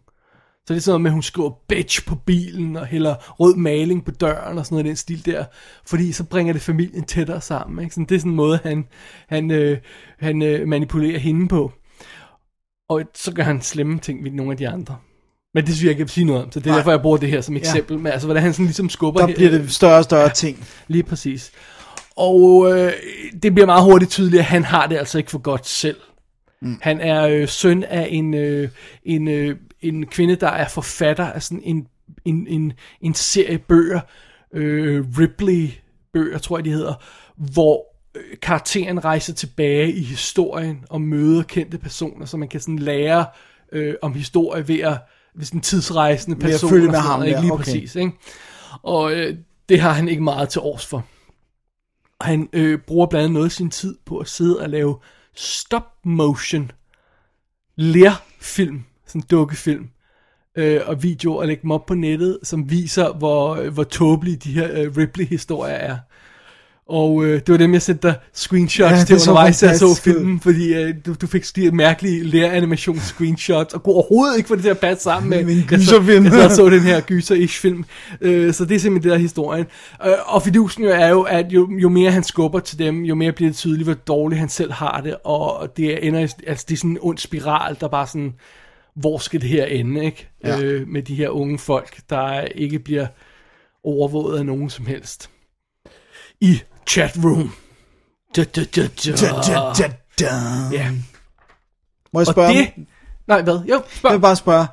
Så det er sådan noget med, at hun skriver bitch på bilen, og hælder rød maling på døren, og sådan noget i den stil der. Fordi så bringer det familien tættere sammen. Ikke? Sådan, det er sådan en måde, han, han, øh, han øh, manipulerer hende på. Og så gør han slemme ting ved nogle af de andre. Men det synes jeg ikke, jeg vil sige noget om. Så det er Nej. derfor, jeg bruger det her som Ja. eksempel. Men altså, hvordan han sådan ligesom skubber... Der her- bliver det større og større ting. Lige præcis. Og øh, det bliver meget hurtigt tydeligt, at han har det altså ikke for godt selv. Mm. Han er øh, søn af en, øh, en, øh, en kvinde, der er forfatter af sådan en, en, en, en serie bøger, øh, Ripley-bøger, tror jeg de hedder, hvor karakteren rejser tilbage i historien og møder kendte personer, så man kan sådan lære øh, om historie ved at hvis en tidsrejsende person. følge og med ham noget, ikke? Lige okay. præcis. Ikke? Og øh, det har han ikke meget til års for. Han øh, bruger blandt andet noget af sin tid på at sidde og lave stop motion lærfilm, sådan dukkefilm, øh, og videoer og lægge dem op på nettet, som viser, hvor, hvor tåbelige de her øh, Ripley-historier er. Og øh, det var dem, jeg sendte dig screenshots Ja, til undervejs, jeg så filmen, fordi øh, du, du fik de mærkelige læreanimation-screenshots, og kunne overhovedet ikke få det til at passe sammen med, Med jeg så, jeg så, så den her gyser-ish film. Øh, så det er simpelthen det der historien. Øh, og fidusen jo er jo, at jo, jo mere han skubber til dem, jo mere bliver det tydeligt, hvor dårligt han selv har det, og det ender, altså det er sådan en ond spiral, der bare sådan, hvor skal det her ende, ikke? Ja. Øh, med de her unge folk, der ikke bliver overvåget af nogen som helst. I chatroom. Da, da, da, da. Da, da, da, Dun. Ja. Må jeg Og spørge? det... Nej, hvad? Jo, spørg. Jeg vil bare spørge.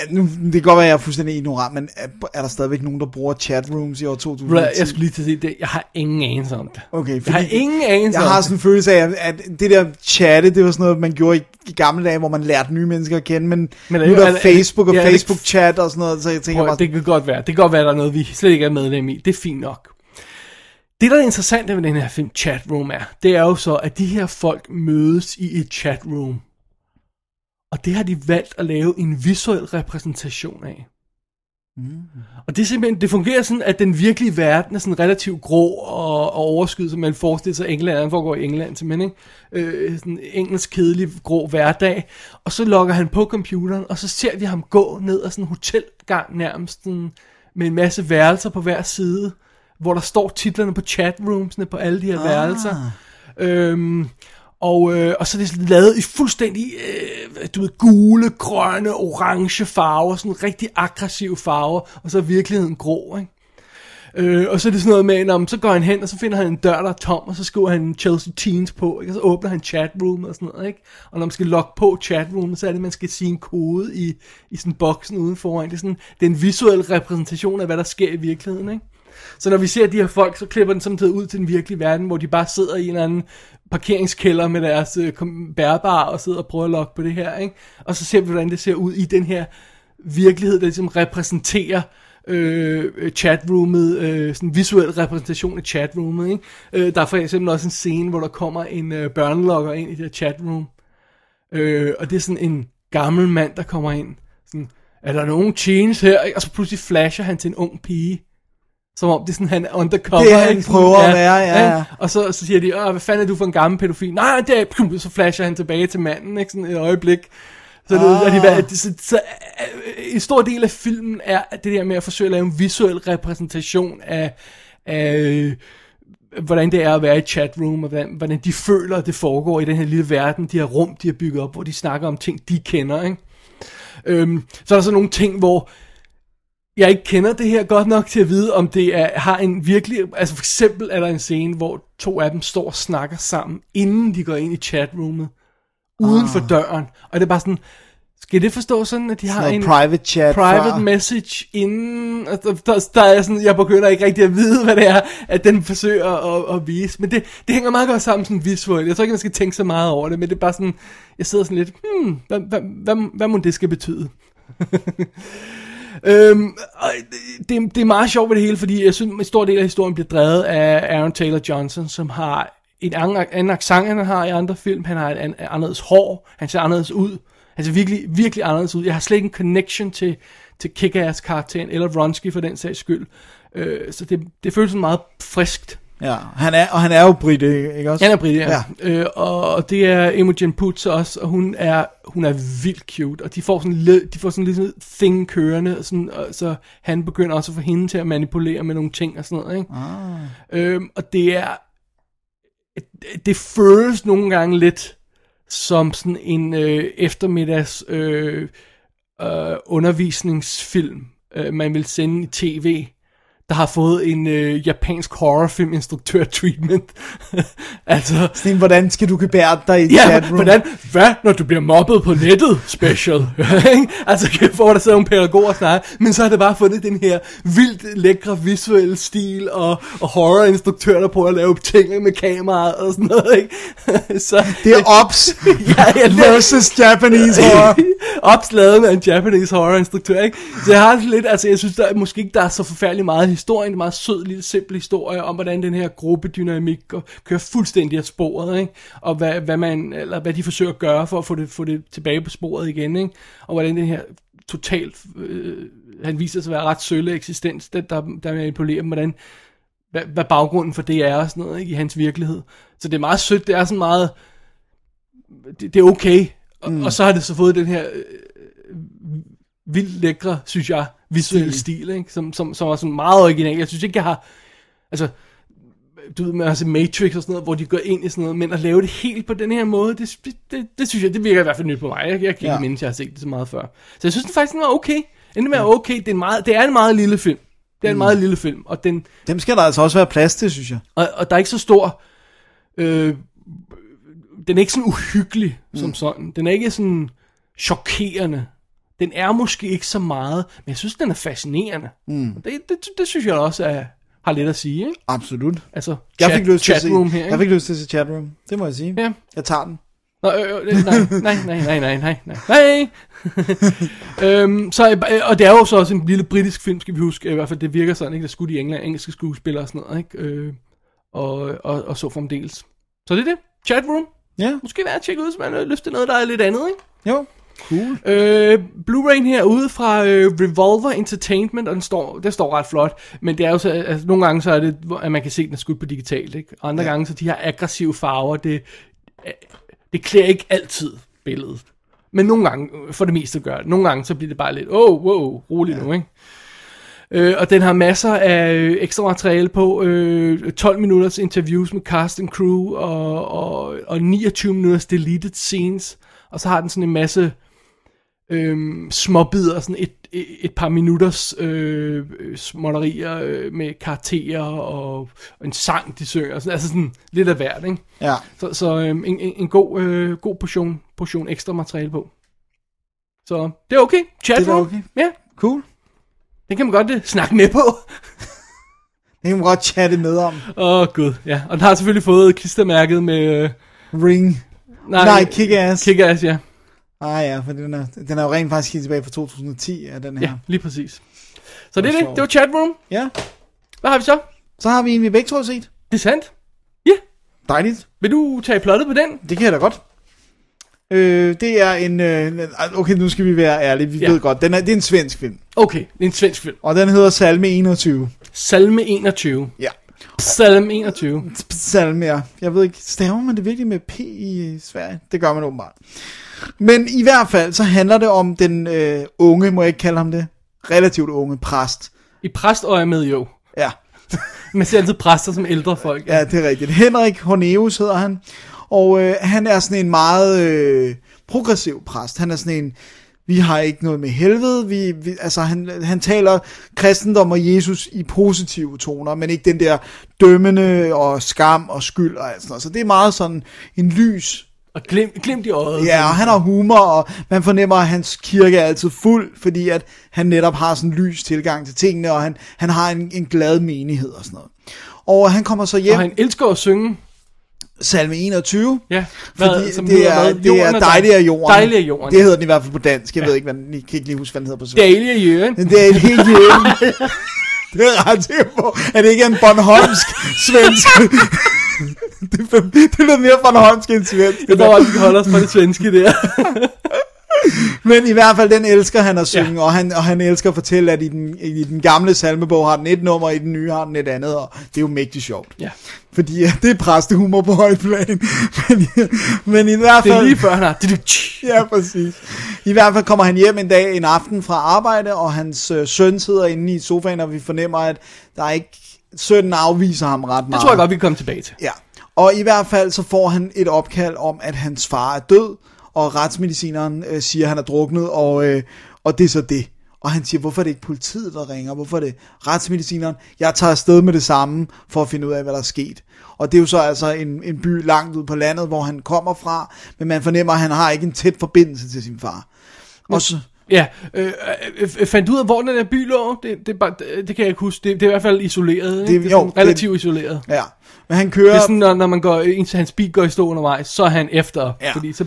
at Nu, det kan godt være, at jeg er fuldstændig ignorant, men er, er der stadigvæk nogen, der bruger chatrooms i år 2010? Bro, Jeg skulle lige til at sige det. Jeg har ingen anelse om det. Okay, Jeg har ingen anelse Jeg har sådan en følelse af, at, at det der chatte, det var sådan noget, man gjorde i, i gamle dage, hvor man lærte nye mennesker at kende, men, Men er nu er er der det- Facebook og ja, er Facebook-chat og sådan noget, så jeg tænker Prøv, bare, det kan godt være. Det kan godt være, der er noget, vi slet ikke er medlem i. Det er fint nok. Det, der er interessant ved den her film chatroom er, det er jo så, at de her folk mødes i et chatroom. Og det har de valgt at lave en visuel repræsentation af. Mm. Og det er simpelthen, det fungerer sådan, at den virkelige verden er sådan relativt grå og, og overskyet, som man forestiller sig, England er, den foregår i England simpelthen, ikke? Øh, sådan en engelsk, kedelig, grå hverdag. Og så logger han på computeren, og så ser vi ham gå ned ad sådan en hotelgang nærmest, sådan, med en masse værelser på hver side, hvor der står titlerne på chatroomsene på alle de her ah. værelser. Øhm, og, øh, og så er det lavet i fuldstændig, øh, du ved, gule, grønne, orange farver, sådan rigtig aggressive farver, og så er virkeligheden grå, ikke? Øh, og så er det sådan noget med, når, så går han hen, og så finder han en dør, der er tom, og så skriver han Chelsea Teens på, ikke? og så åbner han chatroom og sådan noget, ikke? Og når man skal logge på chatroom, så er det, at man skal sige en kode i, i sådan boksen udenfor. Det er, sådan, det er en visuel repræsentation af, hvad der sker i virkeligheden, ikke? Så når vi ser de her folk, så klipper den samtidig ud til den virkelige verden, hvor de bare sidder i en eller anden parkeringskælder med deres øh, bærbare og sidder og prøver at logge på det her, ikke? Og så ser vi, hvordan det ser ud i den her virkelighed, der ligesom repræsenterer øh, chatroomet, øh, sådan en visuel repræsentation af chatroomet, ikke? Øh, der er for eksempel også en scene, hvor der kommer en øh, børnelogger ind i det her chatroom, øh, og det er sådan en gammel mand, der kommer ind, sådan, er der nogen teens her? ikke? Og så pludselig flasher han til en ung pige, som om det er sådan, han er undercover. Det, han ikke? Sådan, prøver at være, ja, ja. Og så, så siger de, Åh, hvad fanden er du for en gammel pædofil? Nej, det er, så flasher han tilbage til manden, ikke? Sådan et øjeblik. Så, det, Ah. er de, så, så øh, en stor del af filmen er det der med at forsøge at lave en visuel repræsentation af, af øh, hvordan det er at være i chatroom, og hvordan, hvordan de føler, at det foregår i den her lille verden, de her rum, de har bygget op, hvor de snakker om ting, de kender, ikke? Øhm, så er der så nogle ting, hvor jeg ikke kender det her godt nok til at vide, om det er, har en virkelig... Altså for eksempel er der en scene, hvor to af dem står og snakker sammen, inden de går ind i chatroomet, uden for døren. Og det er bare sådan... Skal det forstå sådan, at de har noget en private chat private før. message inden... Og der, der, der er sådan, jeg begynder ikke rigtig at vide, hvad det er, at den forsøger at, at vise. Men det, det hænger meget godt sammen sådan visuelt. Jeg tror ikke, man skal tænke så meget over det, men det er bare sådan... Jeg sidder sådan lidt... Hmm, hvad, hvad, hvad, hvad må det skal betyde? Øhm, det, det, er meget sjovt ved det hele, fordi jeg synes, en stor del af historien bliver drevet af Aaron Taylor Johnson, som har en anden, anden accent, end han har i andre film. Han har et an, anderledes hår. Han ser anderledes ud. Han ser virkelig, virkelig anderledes ud. Jeg har slet ikke en connection til, til Kick-Ass-karakteren, eller Ronski for den sags skyld. Øh, så det, det føles meget friskt. Ja, han er, og han er jo brite, ikke også? Han er brite, ja. ja. Øh, og det er Imogen Poots også, og hun er, hun er vildt cute, og de får sådan, lidt, de får sådan lidt thing kørende, og sådan, og så han begynder også at få hende til at manipulere med nogle ting og sådan noget, ikke? Ah. Øhm, og det er, det føles nogle gange lidt som sådan en øh, eftermiddags øh, øh, undervisningsfilm, øh, man vil sende i tv, der har fået en øh, japansk horrorfilminstruktør treatment. altså, Sådan en, hvordan skal du gebære dig i Ja, chatroom? hvordan, hvad, når du bliver mobbet på nettet, special? Altså, kan få der sidder nogle pædagoger og snakke, men så har det bare fundet den her vildt lækre visuelle stil, og, og horrorinstruktør, der prøver at lave ting med kameraet og sådan noget, ikke? så, Det er Ops ja, ja, versus Japanese horror. opslaget med en Japanese horror-instruktør, ikke? Så jeg har lidt, altså jeg synes, der er måske ikke, der er så forfærdeligt meget historie, det er en meget sød, lille, simpel historie om, hvordan den her gruppedynamik kører fuldstændig af sporet, ikke? Og hvad, hvad, man, eller hvad de forsøger at gøre for at få det, få det tilbage på sporet igen, ikke? Og hvordan den her totalt, øh, han viser sig at være ret sølle eksistens, den, der, der manipulerer dem, hvordan, hvad, hvad baggrunden for det er og sådan noget, ikke? I hans virkelighed. Så det er meget sødt, det er sådan meget, det, det er okay. Og, mm. og så har det så fået den her øh, vildt lækre, synes jeg, visuelle stil, ikke? Som, som, som er sådan meget original. Jeg synes ikke, jeg har... Altså, du ved, med altså Matrix og sådan noget, hvor de går ind i sådan noget, men at lave det helt på den her måde, det, det, det, synes jeg, det virker i hvert fald nyt på mig. Jeg, jeg kan ikke Ja. ja. mindes, jeg har set det så meget før. Så jeg synes den faktisk, den var okay. Den var okay. Det er, en meget, det er en meget lille film. Det er en Mm. meget lille film, og den, Dem skal der altså også være plads til, synes jeg. og, og der er ikke så stor... Øh, den er ikke sådan uhyggelig som Mm. sådan. Den er ikke sådan chokerende. Den er måske ikke så meget, men jeg synes, den er fascinerende. Mm. Det, det, det synes jeg også er, har lidt at sige, ikke? Absolut. Altså, chat, jeg fik lyst til at se, her, ikke? Jeg fik lyst til at se chatroom, det må jeg sige. Ja. Jeg tager den. Nå, øh, øh, nej, nej, nej, nej, nej, nej, nej. øhm, så, øh, og det er jo så også en lille britisk film, skal vi huske. I hvert fald, det virker sådan, ikke? Der skudt i England, engelske skuespillere og sådan noget, ikke? Øh, og, og, og så fremdeles. Så det er det. Chatroom. Ja. Måske værd at tjekke ud, hvis man har lyst til noget, der er lidt andet, ikke? Jo. Cool. Øh, Blu-ray her ude fra øh, Revolver Entertainment, og den står, det står ret flot, men det er jo så, altså, nogle gange så er det, at man kan se, at den er skudt på digitalt, ikke? Og andre ja. gange så de her aggressive farver, det, øh, det klæder ikke altid billedet. Men nogle gange, øh, for det meste gør det. Nogle gange så bliver det bare lidt, oh, wow, roligt ja. nu, ikke? Øh, og den har masser af øh, ekstra materiale på, øh, 12 minutters interviews med cast and crew, og, og, og 29 minutters deleted scenes, og så har den sådan en masse øh, småbider, sådan et, et, et par minutters øh, øh, småtterier øh, med karakterer og, og en sang, de synger, sådan, altså sådan lidt af hvert, ikke? Ja. Så, så øh, en, en, en god, øh, god portion, portion ekstra materiale på. Så det er okay. Chat Det er okay. Ja. Cool. Det kan man godt øh, snakke med på. Det kan man godt chatte med om. Åh, oh, gud, ja. Og den har selvfølgelig fået klistermærket med... Øh, Ring. Nej, Kick-Ass. Kick-Ass, ja. Ah ja, for den er, den er jo rent faktisk helt tilbage fra 2010, er den her. Ja, lige præcis. Så det er det. Det var chatroom. Ja. Hvad har vi så? Så har vi en, vi begge to har set. Det er sandt. Ja. Dejligt. Vil du tage plottet på den? Det kan jeg da godt. Øh, det er en... Øh, okay, nu skal vi være ærlige. Vi Ja. ja. ved godt, den er, det er en svensk film. Okay, det er en svensk film. Og den hedder Salme 21. Salme 21. Ja. Salme 21. Salme, ja. Jeg ved ikke, staver man det virkelig med P i Sverige? Det gør man åbenbart. Men i hvert fald, så handler det om den øh, unge, må jeg ikke kalde ham det, relativt unge præst. I præst og er med jo. Ja. Man ser altid præster som ældre folk. Ja, det er rigtigt. Henrik Horneus hedder han. Og øh, han er sådan en meget øh, progressiv præst. Han er sådan en, vi har ikke noget med helvede. Vi, vi, altså han, han taler kristendom og Jesus i positive toner, men ikke den der dømmende og skam og skyld og alt sådan noget. Så det er meget sådan en lys Og glem, glem de øjet. Ja, og han har humor, og man fornemmer, at hans kirke er altid fuld, fordi at han netop har sådan en lys tilgang til tingene, og han, han har en, en glad menighed og sådan noget. Og han kommer så hjem... Og han elsker at synge. Salme 21. Ja. Fordi Hvad- som det hedder er, hvad? det er er dejlig af jorden. dejlig af jorden. Det hedder den i hvert fald på dansk. Jeg Ja. ved ikke, hvad den, jeg kan ikke lige huske, hvad den hedder på svensk. Dejlig af jorden. Det er helt jorden. det er ret sikker på, at det ikke er en Bornholmsk svensk. det, er- det lyder mere Bornholmsk end svensk. Jeg tror også, vi kan holde os på det svenske der. Men i hvert fald, den elsker han at synge, ja. og, han, og han elsker at fortælle, at i den, i den gamle salmebog har den et nummer, og i den nye har den et andet, og det er jo mægtigt sjovt. Ja. Fordi ja, det er præstehumor på højt plan. men, men i hvert Det fald... er lige før, han har... ja, præcis. I hvert fald kommer han hjem en dag, en aften fra arbejde, og hans øh, søn sidder inde i sofaen, og vi fornemmer, at der er ikke... Sønnen afviser ham ret Det meget. tror jeg godt, vi kan komme tilbage til. Ja, og i hvert fald så får han et opkald om, at hans far er død, og retsmedicineren øh, siger, at han er druknet, og, øh, og det er så det. Og han siger, hvorfor er det ikke politiet, der ringer? Hvorfor er det retsmedicineren? Jeg tager afsted med det samme, for at finde ud af, hvad der er sket. Og det er jo så altså en, en by langt ud på landet, hvor han kommer fra, men man fornemmer, at han har ikke en tæt forbindelse til sin far. Og så, Ja, øh, øh, øh, fandt du ud af, hvor den der by lå? Det, det, bare, det, det kan jeg ikke huske. Det, det er i hvert fald isoleret. Ikke? Det- Det, det er jo, relativt isoleret. ja, men han kører... Det er sådan, når, når man går, indtil hans bil går i stå undervejs, så er han efter. Ja. Fordi så,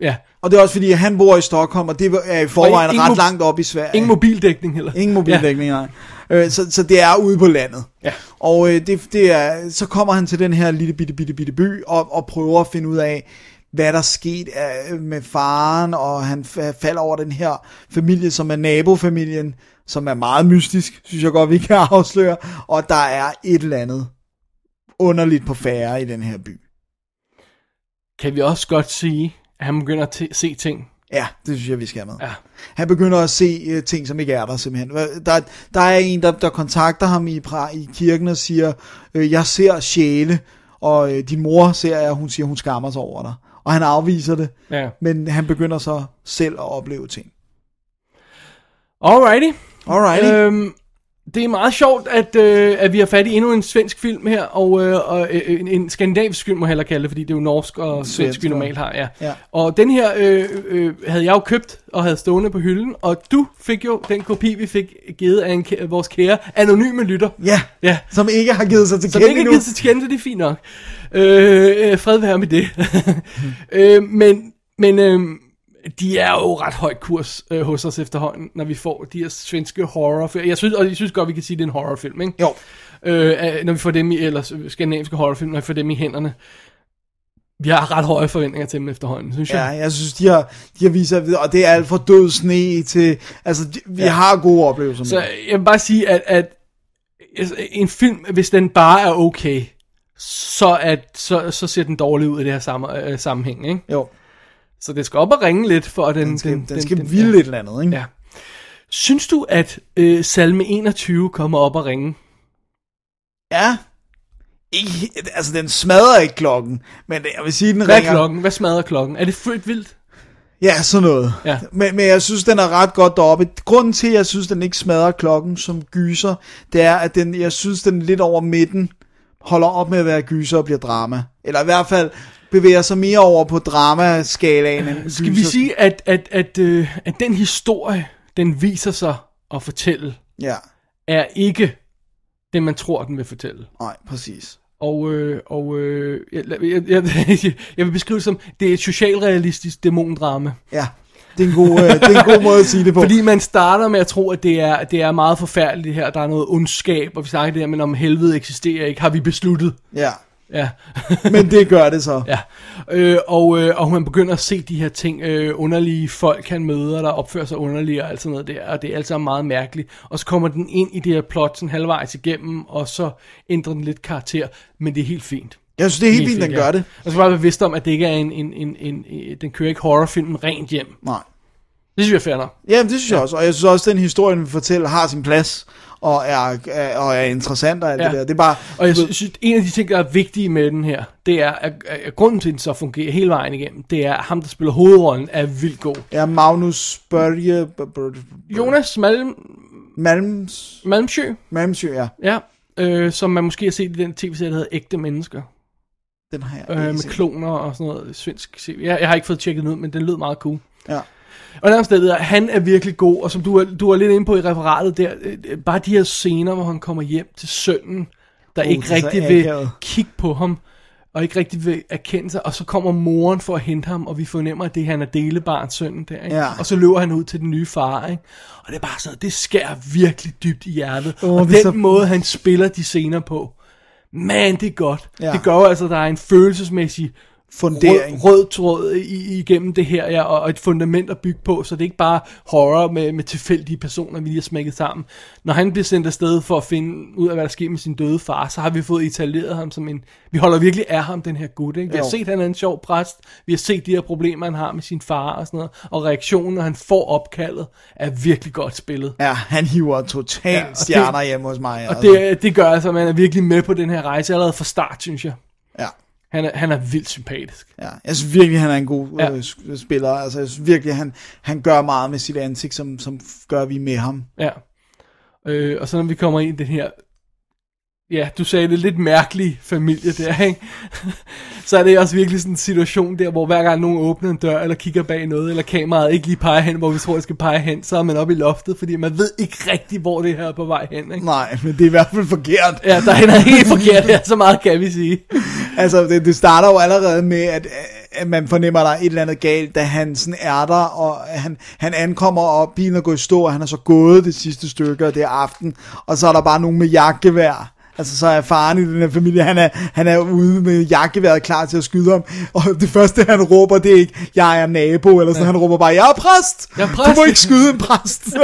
ja. Og det er også fordi, at han bor i Stockholm, og det er i forvejen ret langt op i Sverige. Ingen mobildækning heller. Ingen mobildækning, ja. nej. Øh, så, så det er ude på landet. Ja. Og øh, det, det er, så kommer han til den her lille bitte, bitte, bitte by, og, og prøver at finde ud af, hvad der er sket af, med faren, og han fa- falder over den her familie, som er nabofamilien, som er meget mystisk, synes jeg godt, vi kan afsløre. Og der er et eller andet underligt på færre i den her by. Kan vi også godt sige, at han begynder at se ting. Ja, det synes jeg, vi skal med. Ja. Han begynder at se uh, ting, som ikke er der simpelthen. Der, der er en, der, der kontakter ham i, i kirken og siger, øh, jeg ser sjæle, og øh, din mor ser jeg, hun siger, hun skammer sig over dig. Og han afviser det, Ja. men han begynder så selv at opleve ting. Alrighty. Alrighty. Øhm, Det er meget sjovt, at, øh, at vi har fat i endnu en svensk film her, og, øh, og øh, en, en skandinavisk film må jeg hellere kalde det, fordi det er jo norsk og svensk, Svensk, vi normalt har, ja. Ja. Og den her øh, øh, havde jeg jo købt og havde stående på hylden, og du fik jo den kopi, vi fik givet af en, vores kære anonyme lytter. Ja, Ja. som ikke har givet sig til Som kende ikke har givet sig til kende, det er fint nok. Øh, øh, fred være med det. øh, men men øh, de er jo ret høj kurs øh, hos os efterhånden, når vi får de her svenske horrorfilm. Jeg synes, og jeg synes godt, vi kan sige, at det er en horrorfilm, ikke? Jo. Øh, øh, når vi får dem i, eller skandinaviske horrorfilm, når vi får dem i hænderne. Vi har ret høje forventninger til dem efterhånden, synes Ja, jeg. jeg synes, de har, de har vist sig, og det er alt fra død sne til, altså, de, vi Ja. har gode oplevelser med Så jeg vil bare sige, at, at altså, en film, hvis den bare er okay, så, at, så, så ser den dårlig ud i det her samme, øh, sammenhæng, ikke? Jo, Så det skal op og ringe lidt, for at den... den skal, den, den skal den- ville ja. et eller andet, ikke? Ja. Synes du, at øh, salme 21 kommer op og ringe? ja. Ikke, altså, den smadrer ikke klokken, men jeg vil sige, den Hvad er ringer. klokken? Hvad smadrer klokken? Er det født vildt? Ja, sådan noget. Ja. Men, men jeg synes, den er ret godt deroppe. Grunden til, at jeg synes, den ikke smadrer klokken som gyser, det er, at den, jeg synes, den lidt over midten holder op med at være gyser og bliver drama. Eller i hvert fald bevæger sig mere over på dramaskalaen end Skal vi gyser. sige, at, at, at, øh, at den historie, den viser sig at fortælle, Ja, er ikke det, man tror, den vil fortælle. nej, præcis. Og, øh, og øh, jeg, jeg, jeg, jeg vil beskrive det som, det er et socialrealistisk dæmondrama. Ja, det er en god, øh, det er en god måde at sige det på. Fordi man starter med at tro, at det er, det er meget forfærdeligt her. Der er noget ondskab, og vi snakker det her, men om helvede eksisterer ikke, har vi besluttet. Ja, Ja. men det gør det så. ja. Øh, og, øh, og man begynder at se de her ting, øh, underlige folk han møder, der opfører sig underligt og alt sådan noget der, og det er alt sammen meget mærkeligt. Og så kommer den ind i det her plot sådan halvvejs igennem, og så ændrer den lidt karakter, men det er helt fint. Jeg synes, det er helt fint, den gør det. Og så bare være bevidst om, at det ikke er en, en, en, en, en den kører ikke horrorfilmen rent hjem. Nej. Det synes jeg er fair nok. Ja, det synes jeg også. Og jeg synes også, at den historie, den fortæller, har sin plads. Og er, er, og er interessant og alt Ja. det der. Det er bare... Og jeg du ved- synes, en af de ting, der er vigtige med den her, det er, at, at grunden til, at den så fungerer hele vejen igennem, det er, at ham, der spiller hovedrollen, er vildt god. Ja, Magnus Børje... Jonas Malm, Malms... Malmsjø, Malmsjø, ja. ja, øh, som man måske har set i den tv-serie, der hedder Ægte Mennesker, Den har jeg øh, med set. kloner og sådan noget svensk. Jeg, jeg har ikke fået tjekket den ud, men den lød meget cool. Ja. Og nærmest det der, han er virkelig god, og som du er, du er lidt inde på i referatet der, øh, bare de her scener, hvor han kommer hjem til sønnen, der Uh, ikke rigtig vil akavet. kigge på ham, og ikke rigtig vil erkende sig, og så kommer moren for at hente ham, og vi fornemmer, at det han er delebarns søn der, ikke? Ja. og så løber han ud til den nye far, ikke? og det er bare sådan, det skærer virkelig dybt i hjertet, Åh, og den så- måde, han spiller de scener på, man, det er godt. Ja. Det gør jo altså, at der er en følelsesmæssig Fundering. Rød, rød tråd i, igennem det her, ja, og, og et fundament at bygge på, så det er ikke bare horror med, med tilfældige personer, vi lige har smækket sammen. Når han bliver sendt afsted for at finde ud af, hvad der sker med sin døde far, så har vi fået etableret ham som en... Vi holder virkelig af ham, den her gut, ikke? Vi har Jo. set, at han er en sjov præst, vi har set de her problemer, han har med sin far og sådan noget, og reaktionen, når han får opkaldet, er virkelig godt spillet. Ja, han hiver totalt Ja, stjerner det- hjemme hos mig. Og det, det gør altså, at man er virkelig med på den her rejse allerede fra start, synes jeg. Ja. Han er, han er vildt sympatisk. Ja, jeg synes virkelig, han er en god Ja. øh, spiller. Altså, jeg synes virkelig, han, han gør meget med sit ansigt, som, som gør vi med ham. Ja. Øh, og så når vi kommer ind i den her, ja, du sagde det lidt mærkelige familie der, ikke? så er det også virkelig sådan en situation der, hvor hver gang nogen åbner en dør, eller kigger bag noget, eller kameraet ikke lige peger hen, hvor vi tror, det skal pege hen, så er man oppe i loftet, fordi man ved ikke rigtigt, hvor det her er på vej hen, ikke? Nej, men det er i hvert fald forkert. Ja, der er helt forkert her, så meget kan vi sige. altså, det, det starter jo allerede med, at, at man fornemmer, at der er et eller andet galt, da han sådan er der, og han, han ankommer, og bilen er gået i stå, og han er så gået det sidste stykke, og det er aften, og så er der bare nogen med jagtgevær. Altså, så er faren i den her familie, han er, han er ude med jagtgeværet klar til at skyde ham, og det første, han råber, det er ikke, jeg er nabo, eller sådan, ja. han råber bare, jeg er præst! Jeg er Du må præst." ikke skyde en præst!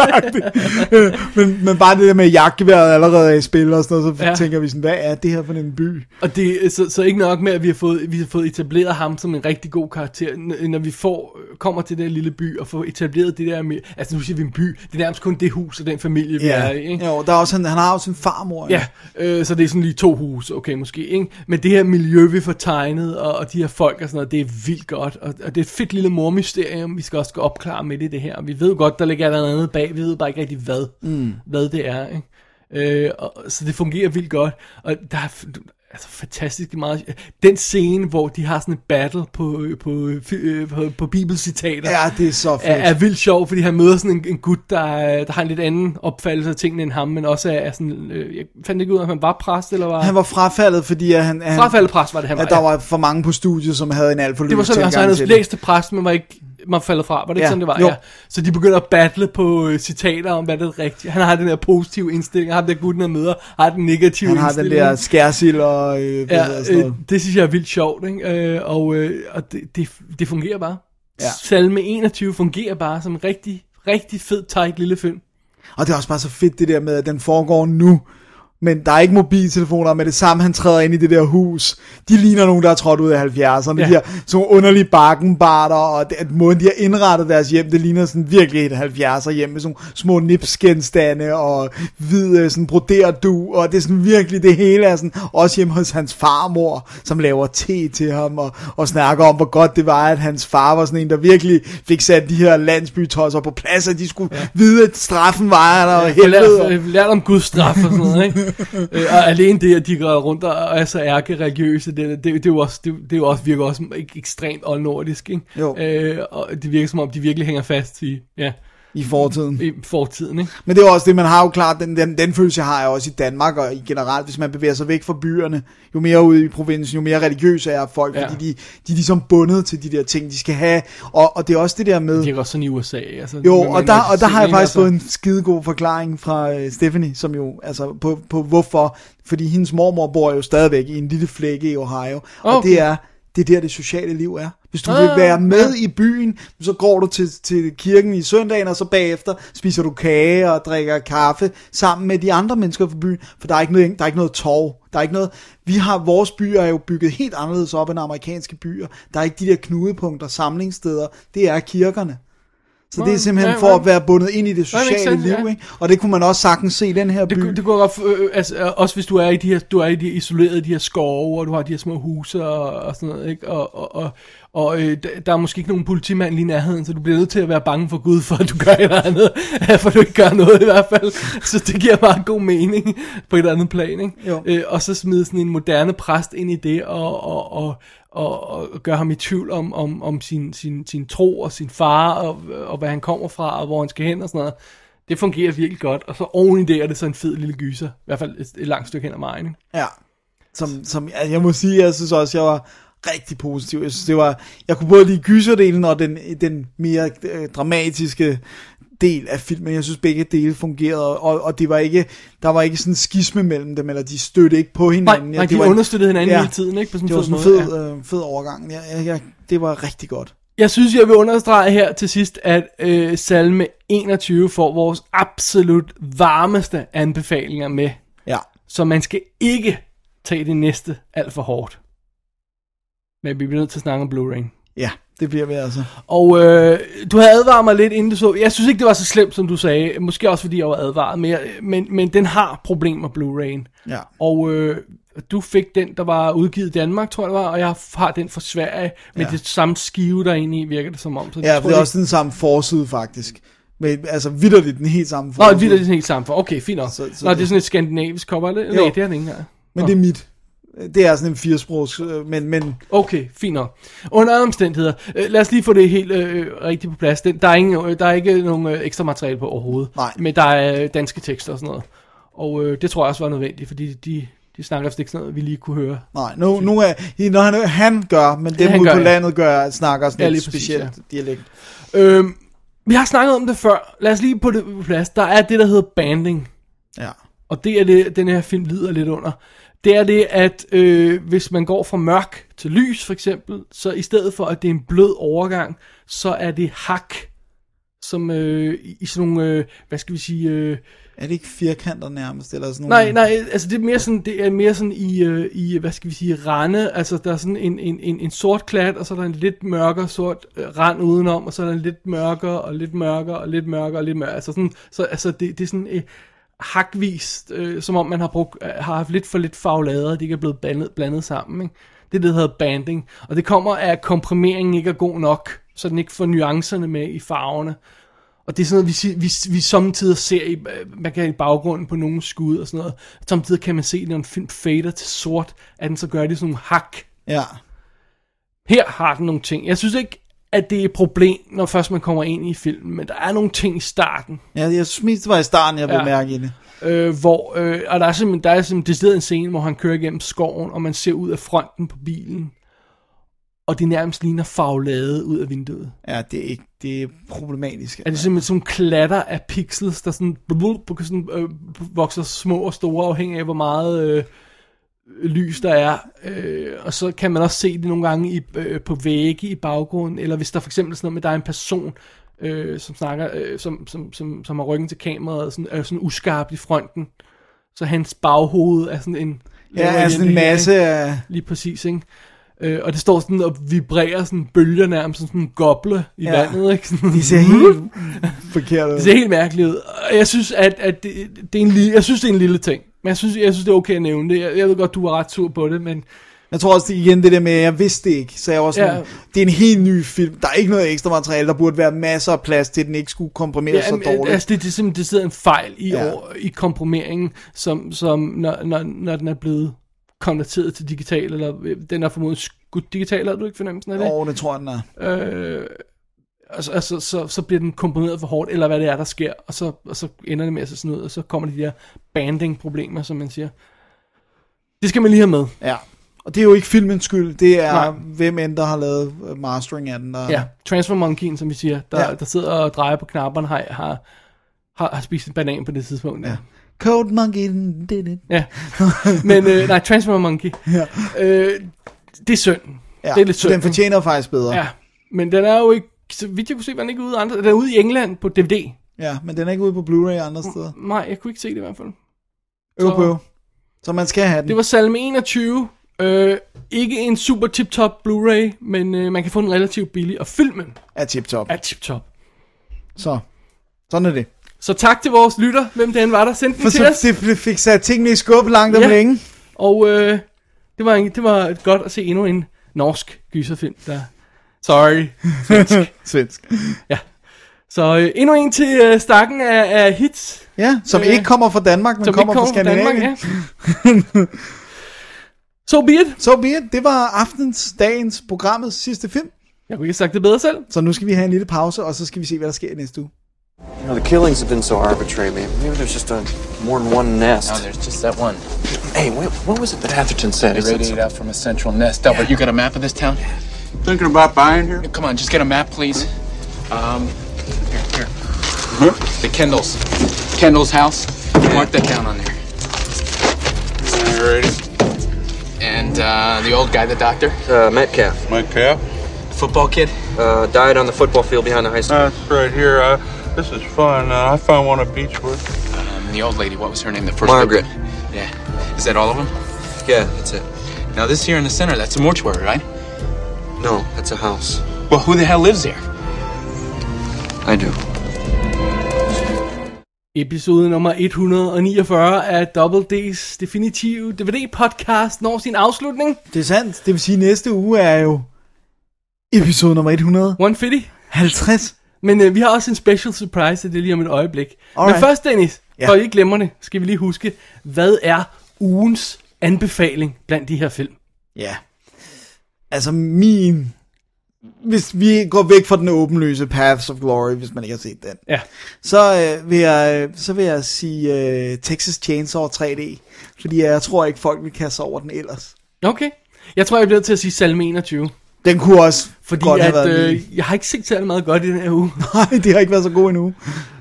Øh, men, men bare det der med jagtgeværet allerede er i spil, og sådan noget, så Ja. ja. tænker vi sådan, hvad er det her for en by? Og det, så, så ikke nok med, at vi har, fået, vi har fået etableret ham som en rigtig god karakter, når vi får, kommer til den lille by og får etableret det der med, altså nu siger vi en by, det er nærmest kun det hus og den familie, vi er i, ikke? Jo, der er også, han, han har også en farmor. Ja, øh, så det er sådan lige to huse, okay måske, ikke? Men det her miljø, vi får tegnet, og, og de her folk og sådan noget, det er vildt godt, og, og det er et fedt lille mormysterium, vi skal også gå opklare med det, det her, og vi ved godt, der ligger noget andet bag, vi ved bare ikke rigtig hvad, mm. hvad det er, ikke? Øh, og, så det fungerer vildt godt. Og der er altså, fantastisk meget... Den scene, hvor de har sådan en battle på, på, på, på, på bibelcitater, Ja, det er så fedt. er, er vildt sjov, fordi han møder sådan en, en gut, der, er- der har en lidt anden opfattelse af tingene end ham, men også er, er sådan... Øh, jeg fandt ikke ud af, om han var præst, eller var... Han var frafaldet, fordi at han, han, Frafaldet præst var det, han var, at der ja. var for mange på studiet, som havde en alt for Det var sådan, altså, han havde læst til præst, men var ikke man faldet fra. Var det ikke Ja, sådan, det var? jo. Ja. Så de begynder at battle på øh, citater om, hvad der er rigtigt. Han har den der positive indstilling, og ham der gutten, der møder, har den negative Han har den indstilling. der skærsild og... Øh, Ja, sådan øh, det synes jeg er vildt sjovt, ikke? Øh, og øh, og det, det, det fungerer bare. Ja. Salme 21 fungerer bare som en rigtig, rigtig fed, tight lille film. Og det er også bare så fedt det der med, at den foregår nu. Men der er ikke mobiltelefoner, med det samme han træder ind i det der hus. De ligner nogen, der er trådt ud af 70'erne. Ja. Ja. De her sådan underlige bakkenbarter, og det, at måden de har indrettet deres hjem, det ligner sådan virkelig et 70'er hjem med sådan små nipsgenstande og hvid øh, sådan broderet du, og det er sådan virkelig det hele er sådan, også hjemme hos hans farmor, som laver te til ham og, og snakker om, hvor godt det var, at hans far var sådan en, der virkelig fik sat de her landsbytosser på plads, og de skulle ja. vide, at straffen var der, og Jeg helvede. lært, og- lært om Guds straf og sådan noget, ikke? Øh, og alene det, at de går rundt og er så ærke-religiøse, det, det, det, er jo også, det, det er jo også, virker også ek- ekstremt oldnordisk, ikke? Jo. Øh, og det virker som om, de virkelig hænger fast i, ja, i fortiden. i fortiden, ikke? Men det er også det, man har jo klart, den, den, den følelse har jeg også i Danmark, og i generelt, hvis man bevæger sig væk fra byerne, jo mere ude i provinsen, jo mere religiøse er folk, ja. Fordi de, de er ligesom bundet til de der ting, de skal have, og, og det er også det der med... Det er også sådan i USA, altså. Jo, og der, og der har jeg faktisk altså- fået en skidegod forklaring fra øh, Stephanie, som jo, altså på, på hvorfor, fordi hendes mormor bor jo stadigvæk i en lille flække i Ohio, og Okay. det er, det er der det sociale liv er. Hvis du Ah, vil være med i byen, så går du til, til kirken i søndagen, og så bagefter spiser du kage og drikker kaffe sammen med de andre mennesker fra byen, for der er ikke noget, der er ikke noget torv. Der er ikke noget, vi har, vores byer er jo bygget helt anderledes op end amerikanske byer. Der er ikke de der knudepunkter, samlingssteder. Det er kirkerne. Så det er simpelthen ja, for ja. at være bundet ind i det Ja, sociale sense, liv, ja. ikke? Og det kunne man også sagtens se i den her by. Det, det kunne godt, øh, altså, øh, også hvis du er i de her, du er i de isolerede de her skove, og du har de her små huse og, og sådan noget, ikke? Og, og, og, og øh, der- der er måske ikke nogen politimand lige i nærheden, så du bliver nødt til at være bange for Gud, for at du gør et eller andet, for du ikke gør noget i hvert fald. Så det giver meget god mening på et eller andet plan, ikke? Jo. Øh, og så smide sådan en moderne præst ind i det, og, og, og, og, og gør ham i tvivl om, om, om sin, sin, sin tro og sin far, og, og hvad han kommer fra, og hvor han skal hen og sådan noget. Det fungerer virkelig godt, og så oven i det er det så en fed lille gyser. I hvert fald et, et langt stykke hen ad vejen. Ikke? Ja. Som, som altså, jeg må sige, jeg synes også, jeg var rigtig positiv. Jeg synes, det var, jeg kunne både lide gyserdelen og den, den mere øh, dramatiske del af filmen. Jeg synes, begge dele fungerede, og, og det var ikke, der var ikke sådan en skisme mellem dem, eller de stødte ikke på hinanden. nej, det de var understøttede hinanden hele tiden, ikke? På sådan det var sådan en måde, fed, øh, fed overgang. Ja, ja, ja, det var rigtig godt. Jeg synes, jeg vil understrege her til sidst, at øh, salme 21 får vores absolut varmeste anbefalinger med. Ja. Så man skal ikke tage det næste alt for hårdt. Men vi bliver nødt til at snakke om Blu-ray. Ja, det bliver vi altså. Og øh, du havde advaret mig lidt inden du så. Jeg synes ikke, det var så slemt, som du sagde. Måske også, fordi jeg var advaret. Men, jeg, men, men den har problemer, Blu-ray'en. Ja. Og øh, du fik den, der var udgivet i Danmark, tror jeg det var. Og jeg har den fra Sverige. Med Ja. det samme skive derinde i, virker det som om. Så Ja, for det er også den samme forside, faktisk. Men, altså, vidderligt den helt samme Nå, forside. vildt er det helt sammen for. Okay, fint nok. Så- så Nå, det- det er sådan et skandinavisk cover, er det? Jo. Nej, det er det ikke engang. Men Nå. det er mit. Det er sådan en firesprogs, øh, men, men Okay, fint nok. Under andre omstændigheder, øh, lad os lige få det helt øh, rigtigt på plads. Den, der, er ingen, øh, der er ikke nogen øh, ekstra materiale på overhovedet. Nej. Men der er øh, danske tekster og sådan noget. Og øh, det tror jeg også var nødvendigt, fordi de, de snakker vist ikke sådan noget, vi lige kunne høre. Nej, nu, nu er, når han, han gør, men dem ude på ja. landet gør, snakker sådan Ja, lidt specielt ja. dialekt. Øhm, vi har snakket om det før. Lad os lige på det på plads. Der er det, der hedder banding. Ja. Og det er det, den her film lider lidt under. Det er det, at øh, hvis man går fra mørk til lys, for eksempel, så i stedet for, at det er en blød overgang, så er det hak, som øh, i, sådan nogle, øh, hvad skal vi sige... Øh, Er det ikke firkanter nærmest, eller sådan Nej, nogle... nej, altså det er mere sådan, det er mere sådan i, øh, i hvad skal vi sige, rande, altså der er sådan en, en, en, en sort klat, og så er der en lidt mørkere sort øh, rand udenom, og så er der en lidt mørkere, og lidt mørkere, og lidt mørkere, og lidt mørkere, altså sådan, så altså det, det er sådan øh, hakvist, øh, som om man har, brugt, øh, har haft lidt for lidt farvelader, og de ikke er blevet blandet, blandet sammen, ikke? Det er det, der hedder banding, og det kommer af, at komprimeringen ikke er god nok, så den ikke får nuancerne med i farverne. Og det er sådan noget, vi, vi, vi samtidig ser i, øh, man kan i baggrunden på nogle skud og sådan noget. Samtidig kan man se, når en film fader til sort, at den så gør det sådan nogle hak. Ja. Her har den nogle ting. Jeg synes ikke, at det er et problem, når først man kommer ind i filmen, men der er nogle ting i starten, Ja, jeg synes det var i starten, jeg Ja. mærke i det. øh, hvor, øh, og der er simpelthen, der er simpelthen decideret en scene, hvor han kører igennem skoven, og man ser ud af fronten på bilen, og det nærmest ligner farvelade ud af vinduet. Ja, det er, ikke, det er problematisk. Er det simpelthen sådan klatter af pixels, der sådan, blub, blub, sådan øh, vokser små og store, afhængig af hvor meget øh, lys der er. Øh, og så kan man også se det nogle gange i, øh, på vægge i baggrunden, eller hvis der for eksempel sådan noget med, der er en person, øh, som snakker, øh, som, som, som, som har ryggen til kameraet, og sådan, er sådan uskarpt i fronten. Så hans baghoved er sådan en... Ja, er sådan en det hele, masse ikke? af... Lige præcis, ikke? Øh, og det står sådan og vibrerer sådan bølger nærmest sådan en goble i Ja. vandet, ikke? Sådan, De ser helt forkert ud. det ser helt mærkeligt ud. Og jeg synes, at, at det, det er en lille, jeg synes, det er en lille ting. Men jeg synes, jeg synes det er okay at nævne det. Jeg, jeg ved godt, du var ret sur på det, men Jeg tror også, det igen det der med, at jeg vidste det ikke. Så jeg var sådan, Ja. det er en helt ny film. Der er ikke noget ekstra materiale. Der burde være masser af plads til, at den ikke skulle komprimeres ja, så dårligt. altså, det, det er simpelthen det sidder en fejl i, Ja. år, i komprimeringen, som, som når, når, når den er blevet konverteret til digital, eller øh, den er formodet skudt digital, har du ikke fornemmelsen af det? Åh, det tror jeg, den er. Øh, altså, altså så, så bliver den komprimeret for hårdt, eller hvad det er, der sker, og så, og så ender det med at se sådan ud, og så kommer de der banding-problemer, som man siger. Det skal man lige have med. Ja. Og det er jo ikke filmens skyld. Det er, Nej. hvem end der har lavet øh, mastering af den. Der... Ja, Transfer Monkeyen, som vi siger, der, Ja. ja. der sidder og drejer på knapperne, har, har, har, har spist en banan på det tidspunkt. Ja. Code Monkey did it. ja. Men øh, nej, Transfer Monkey. Ja. Øh, det er synd. Ja, det er lidt så synd. den fortjener faktisk bedre. Ja, men den er jo ikke, så vidt jeg kunne se, var den ikke ude andre. Den er ude i England på DVD. ja, men den er ikke ude på Blu-ray andre steder. Nej, jeg kunne ikke se det i hvert fald. Øv på. Så man skal have den. Det var salme 21. Øh, ikke en super tip-top Blu-ray, men øh, man kan få den relativt billig, og filmen Er tip-top. er tip-top. Så, sådan er det. Så tak til vores lytter, hvem den var der sendte For den til så os. det det fik sat tingene i skub langt om Ja. længe. Og øh, det, var, en- det var godt at se endnu en norsk gyserfilm, der... Sorry. Svensk. Ja. Så øh, endnu en til øh, stakken af, af hits. Ja, som Øh, ikke kommer fra Danmark, men som kommer, ikke fra Skandinavien. ja. so be it. So be it. Det var aftens, dagens, programmets sidste film. Jeg kunne ikke have sagt det bedre selv. Så nu skal vi have en lille pause, og så skal vi se, hvad der sker i næste uge. You know, the killings have been so arbitrary. Maybe, maybe there's just a more than one nest. No, there's just that one. Hey, what, what was it that Atherton said? They He said radiate out from a central nest. Delbert, you got a map of this town? Thinking about buying here? Come on, just get a map, please. Um, here, here. The Kendalls. Kendall's house. Mark that down on there. Alrighty. And uh, the old guy, the doctor, Uh, Metcalf My cap? football kid. uh, died on the football field behind the high school. That's right here. Uh, this is fun. Uh, I found one at Beechwood. Um, the old lady, what was her name? The first Margaret. victim? Yeah. Is that all of them? Yeah, that's it. Now, this here in the center, that's a mortuary, right? No, that's a house. Well, who the hell lives there? I do. Episode nummer 149 af Double D's definitive DVD-podcast når sin afslutning. Det er sandt. Det vil sige, at næste uge er jo episode nummer 100. 150. 50. Men øh, vi har også en special surprise, det er lige om et øjeblik. Alright. Men først, Dennis, Ja. for I ikke glemmer det, skal vi lige huske, hvad er ugens anbefaling blandt de her film? Ja. Altså min... Hvis vi går væk fra den åbenløse Paths of Glory, hvis man ikke har set den, Ja. så, øh, vil, jeg, så vil jeg sige øh, Texas Chainsaw 3D. Fordi jeg tror ikke, folk vil kaste over den ellers. Okay. Jeg tror, jeg bliver til at sige Salme 21. Den kunne også Fordi godt have at, været øh, øh... jeg har ikke set særlig meget godt i den her uge. Nej, det har ikke været så god endnu.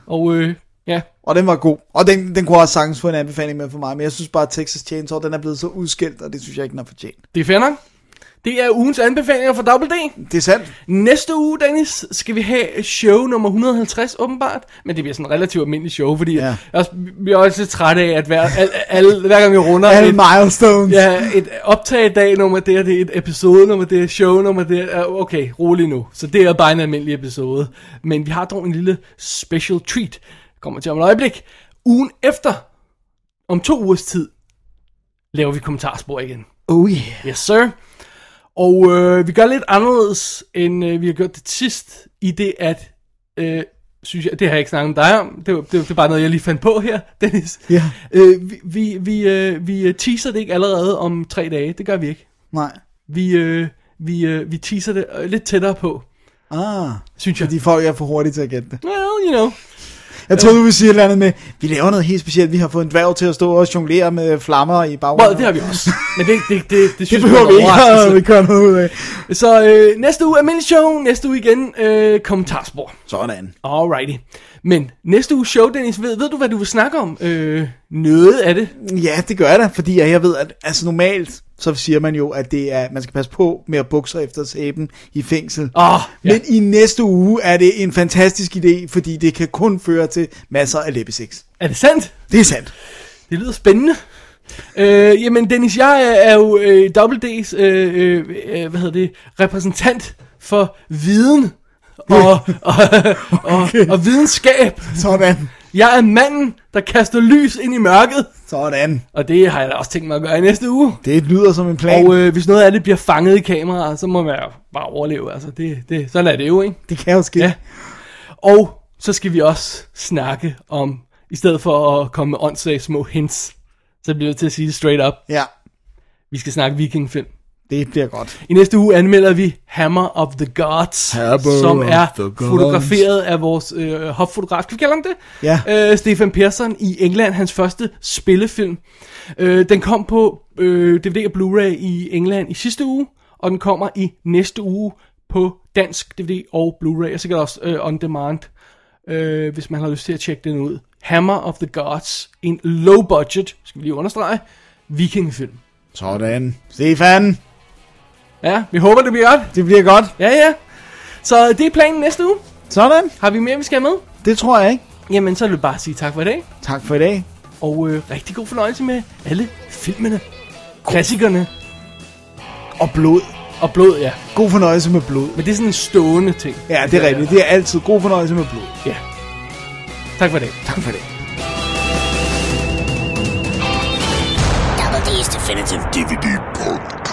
Og øh, ja, Og den var god. Og den, den kunne også sagtens få en anbefaling med for mig. Men jeg synes bare, at Texas Chainsaw, den er blevet så udskilt, og det synes jeg ikke, den har fortjent. det er fair nok. Det er ugens anbefalinger for Double D. Det er sandt. Næste uge, Dennis, skal vi have show nummer 150, åbenbart. Men det bliver sådan en relativt almindelig show, fordi Ja. også, vi er også lidt trætte af, at hver, al, al, hver gang vi runder Alle et, milestones. ja, et optagedag nummer der, det er et episode nummer der, show nummer der. er Okay, rolig nu. Så det er bare en almindelig episode. Men vi har dog en lille special treat. Kommer til om et øjeblik. Ugen efter, om to ugers tid, laver vi kommentarspor igen. Oh yeah. Yes, sir. Og øh, vi gør lidt anderledes, end øh, vi har gjort det sidst, i det at øh, synes jeg, det har jeg ikke snakket med dig om, det, det, det er bare noget, jeg lige fandt på her, Dennis. Ja. Øh, vi, vi, vi, øh, vi teaser det ikke allerede om tre dage, det gør vi ikke. Nej. Vi, øh, vi, øh, vi teaser det øh, lidt tættere på, Ah, synes jeg. fordi folk er for hurtige til at gætte det. Well, you know. Jeg troede, du ville sige et eller andet med, vi laver noget helt specielt. Vi har fået en dværg til at stå og jonglere med flammer i baggrunden. Well, det har vi også. Men det, det, det, det, det synes behøver jeg vi er ikke, at vi gør noget ud af. Så øh, næste uge almindelig show, næste uge igen øh, kommentarspor. Sådan. Alrighty. Men næste uge show, Dennis, ved, ved du, hvad du vil snakke om? Øh, noget af det. Ja, det gør jeg da, fordi jeg ved, at altså normalt, så siger man jo, at det er, man skal passe på med at bukke sig efter sæben i fængsel. Åh, ja. Men i næste uge er det en fantastisk idé, fordi det kan kun føre til masser af læbeseks. Er det sandt? Det er sandt. Det lyder spændende. Øh, jamen, Dennis, jeg er, jo øh, Double D's, øh, øh, øh, hvad hedder det, repræsentant for viden og, og, og, og videnskab. Sådan. Jeg er manden, der kaster lys ind i mørket, Sådan. og det har jeg da også tænkt mig at gøre i næste uge. Det lyder som en plan. Og øh, hvis noget af det bliver fanget i kameraet, så må man bare overleve. Altså, det, det, sådan er det jo, ikke? det kan jo ske. Ja. Og så skal vi også snakke om, i stedet for at komme med åndssvage små hints, så bliver jeg til at sige det straight up. ja, Vi skal snakke vikingfilm. Det bliver godt. I næste uge anmelder vi Hammer of the Gods, Hammer som er Gods. fotograferet af vores øh, hoffotograf. Skal vi kalde ham det? Ja. Øh, Stefan Persson i England, hans første spillefilm. Øh, den kom på øh, DVD og Blu-ray i England i sidste uge, og den kommer i næste uge på dansk DVD og Blu-ray, og sikkert også øh, on demand, øh, hvis man har lyst til at tjekke den ud. Hammer of the Gods, en low budget, skal vi lige understrege, vikingfilm. Sådan. Stefan, Ja, vi håber, det bliver godt. det bliver godt. Ja, ja. Så det er planen næste uge. Sådan. Har vi mere, vi skal have med? Det tror jeg ikke. Jamen, så vil jeg bare sige tak for i dag. Tak for i dag. Og øh, rigtig god fornøjelse med alle filmene. Klassikerne. Og blod. Og blod, ja. God fornøjelse med blod. Men det er sådan en stående ting. Ja, det er rigtigt. Det er altid god fornøjelse med blod. Ja. Tak for det. Tak for det. Double D's Definitive DVD Punk.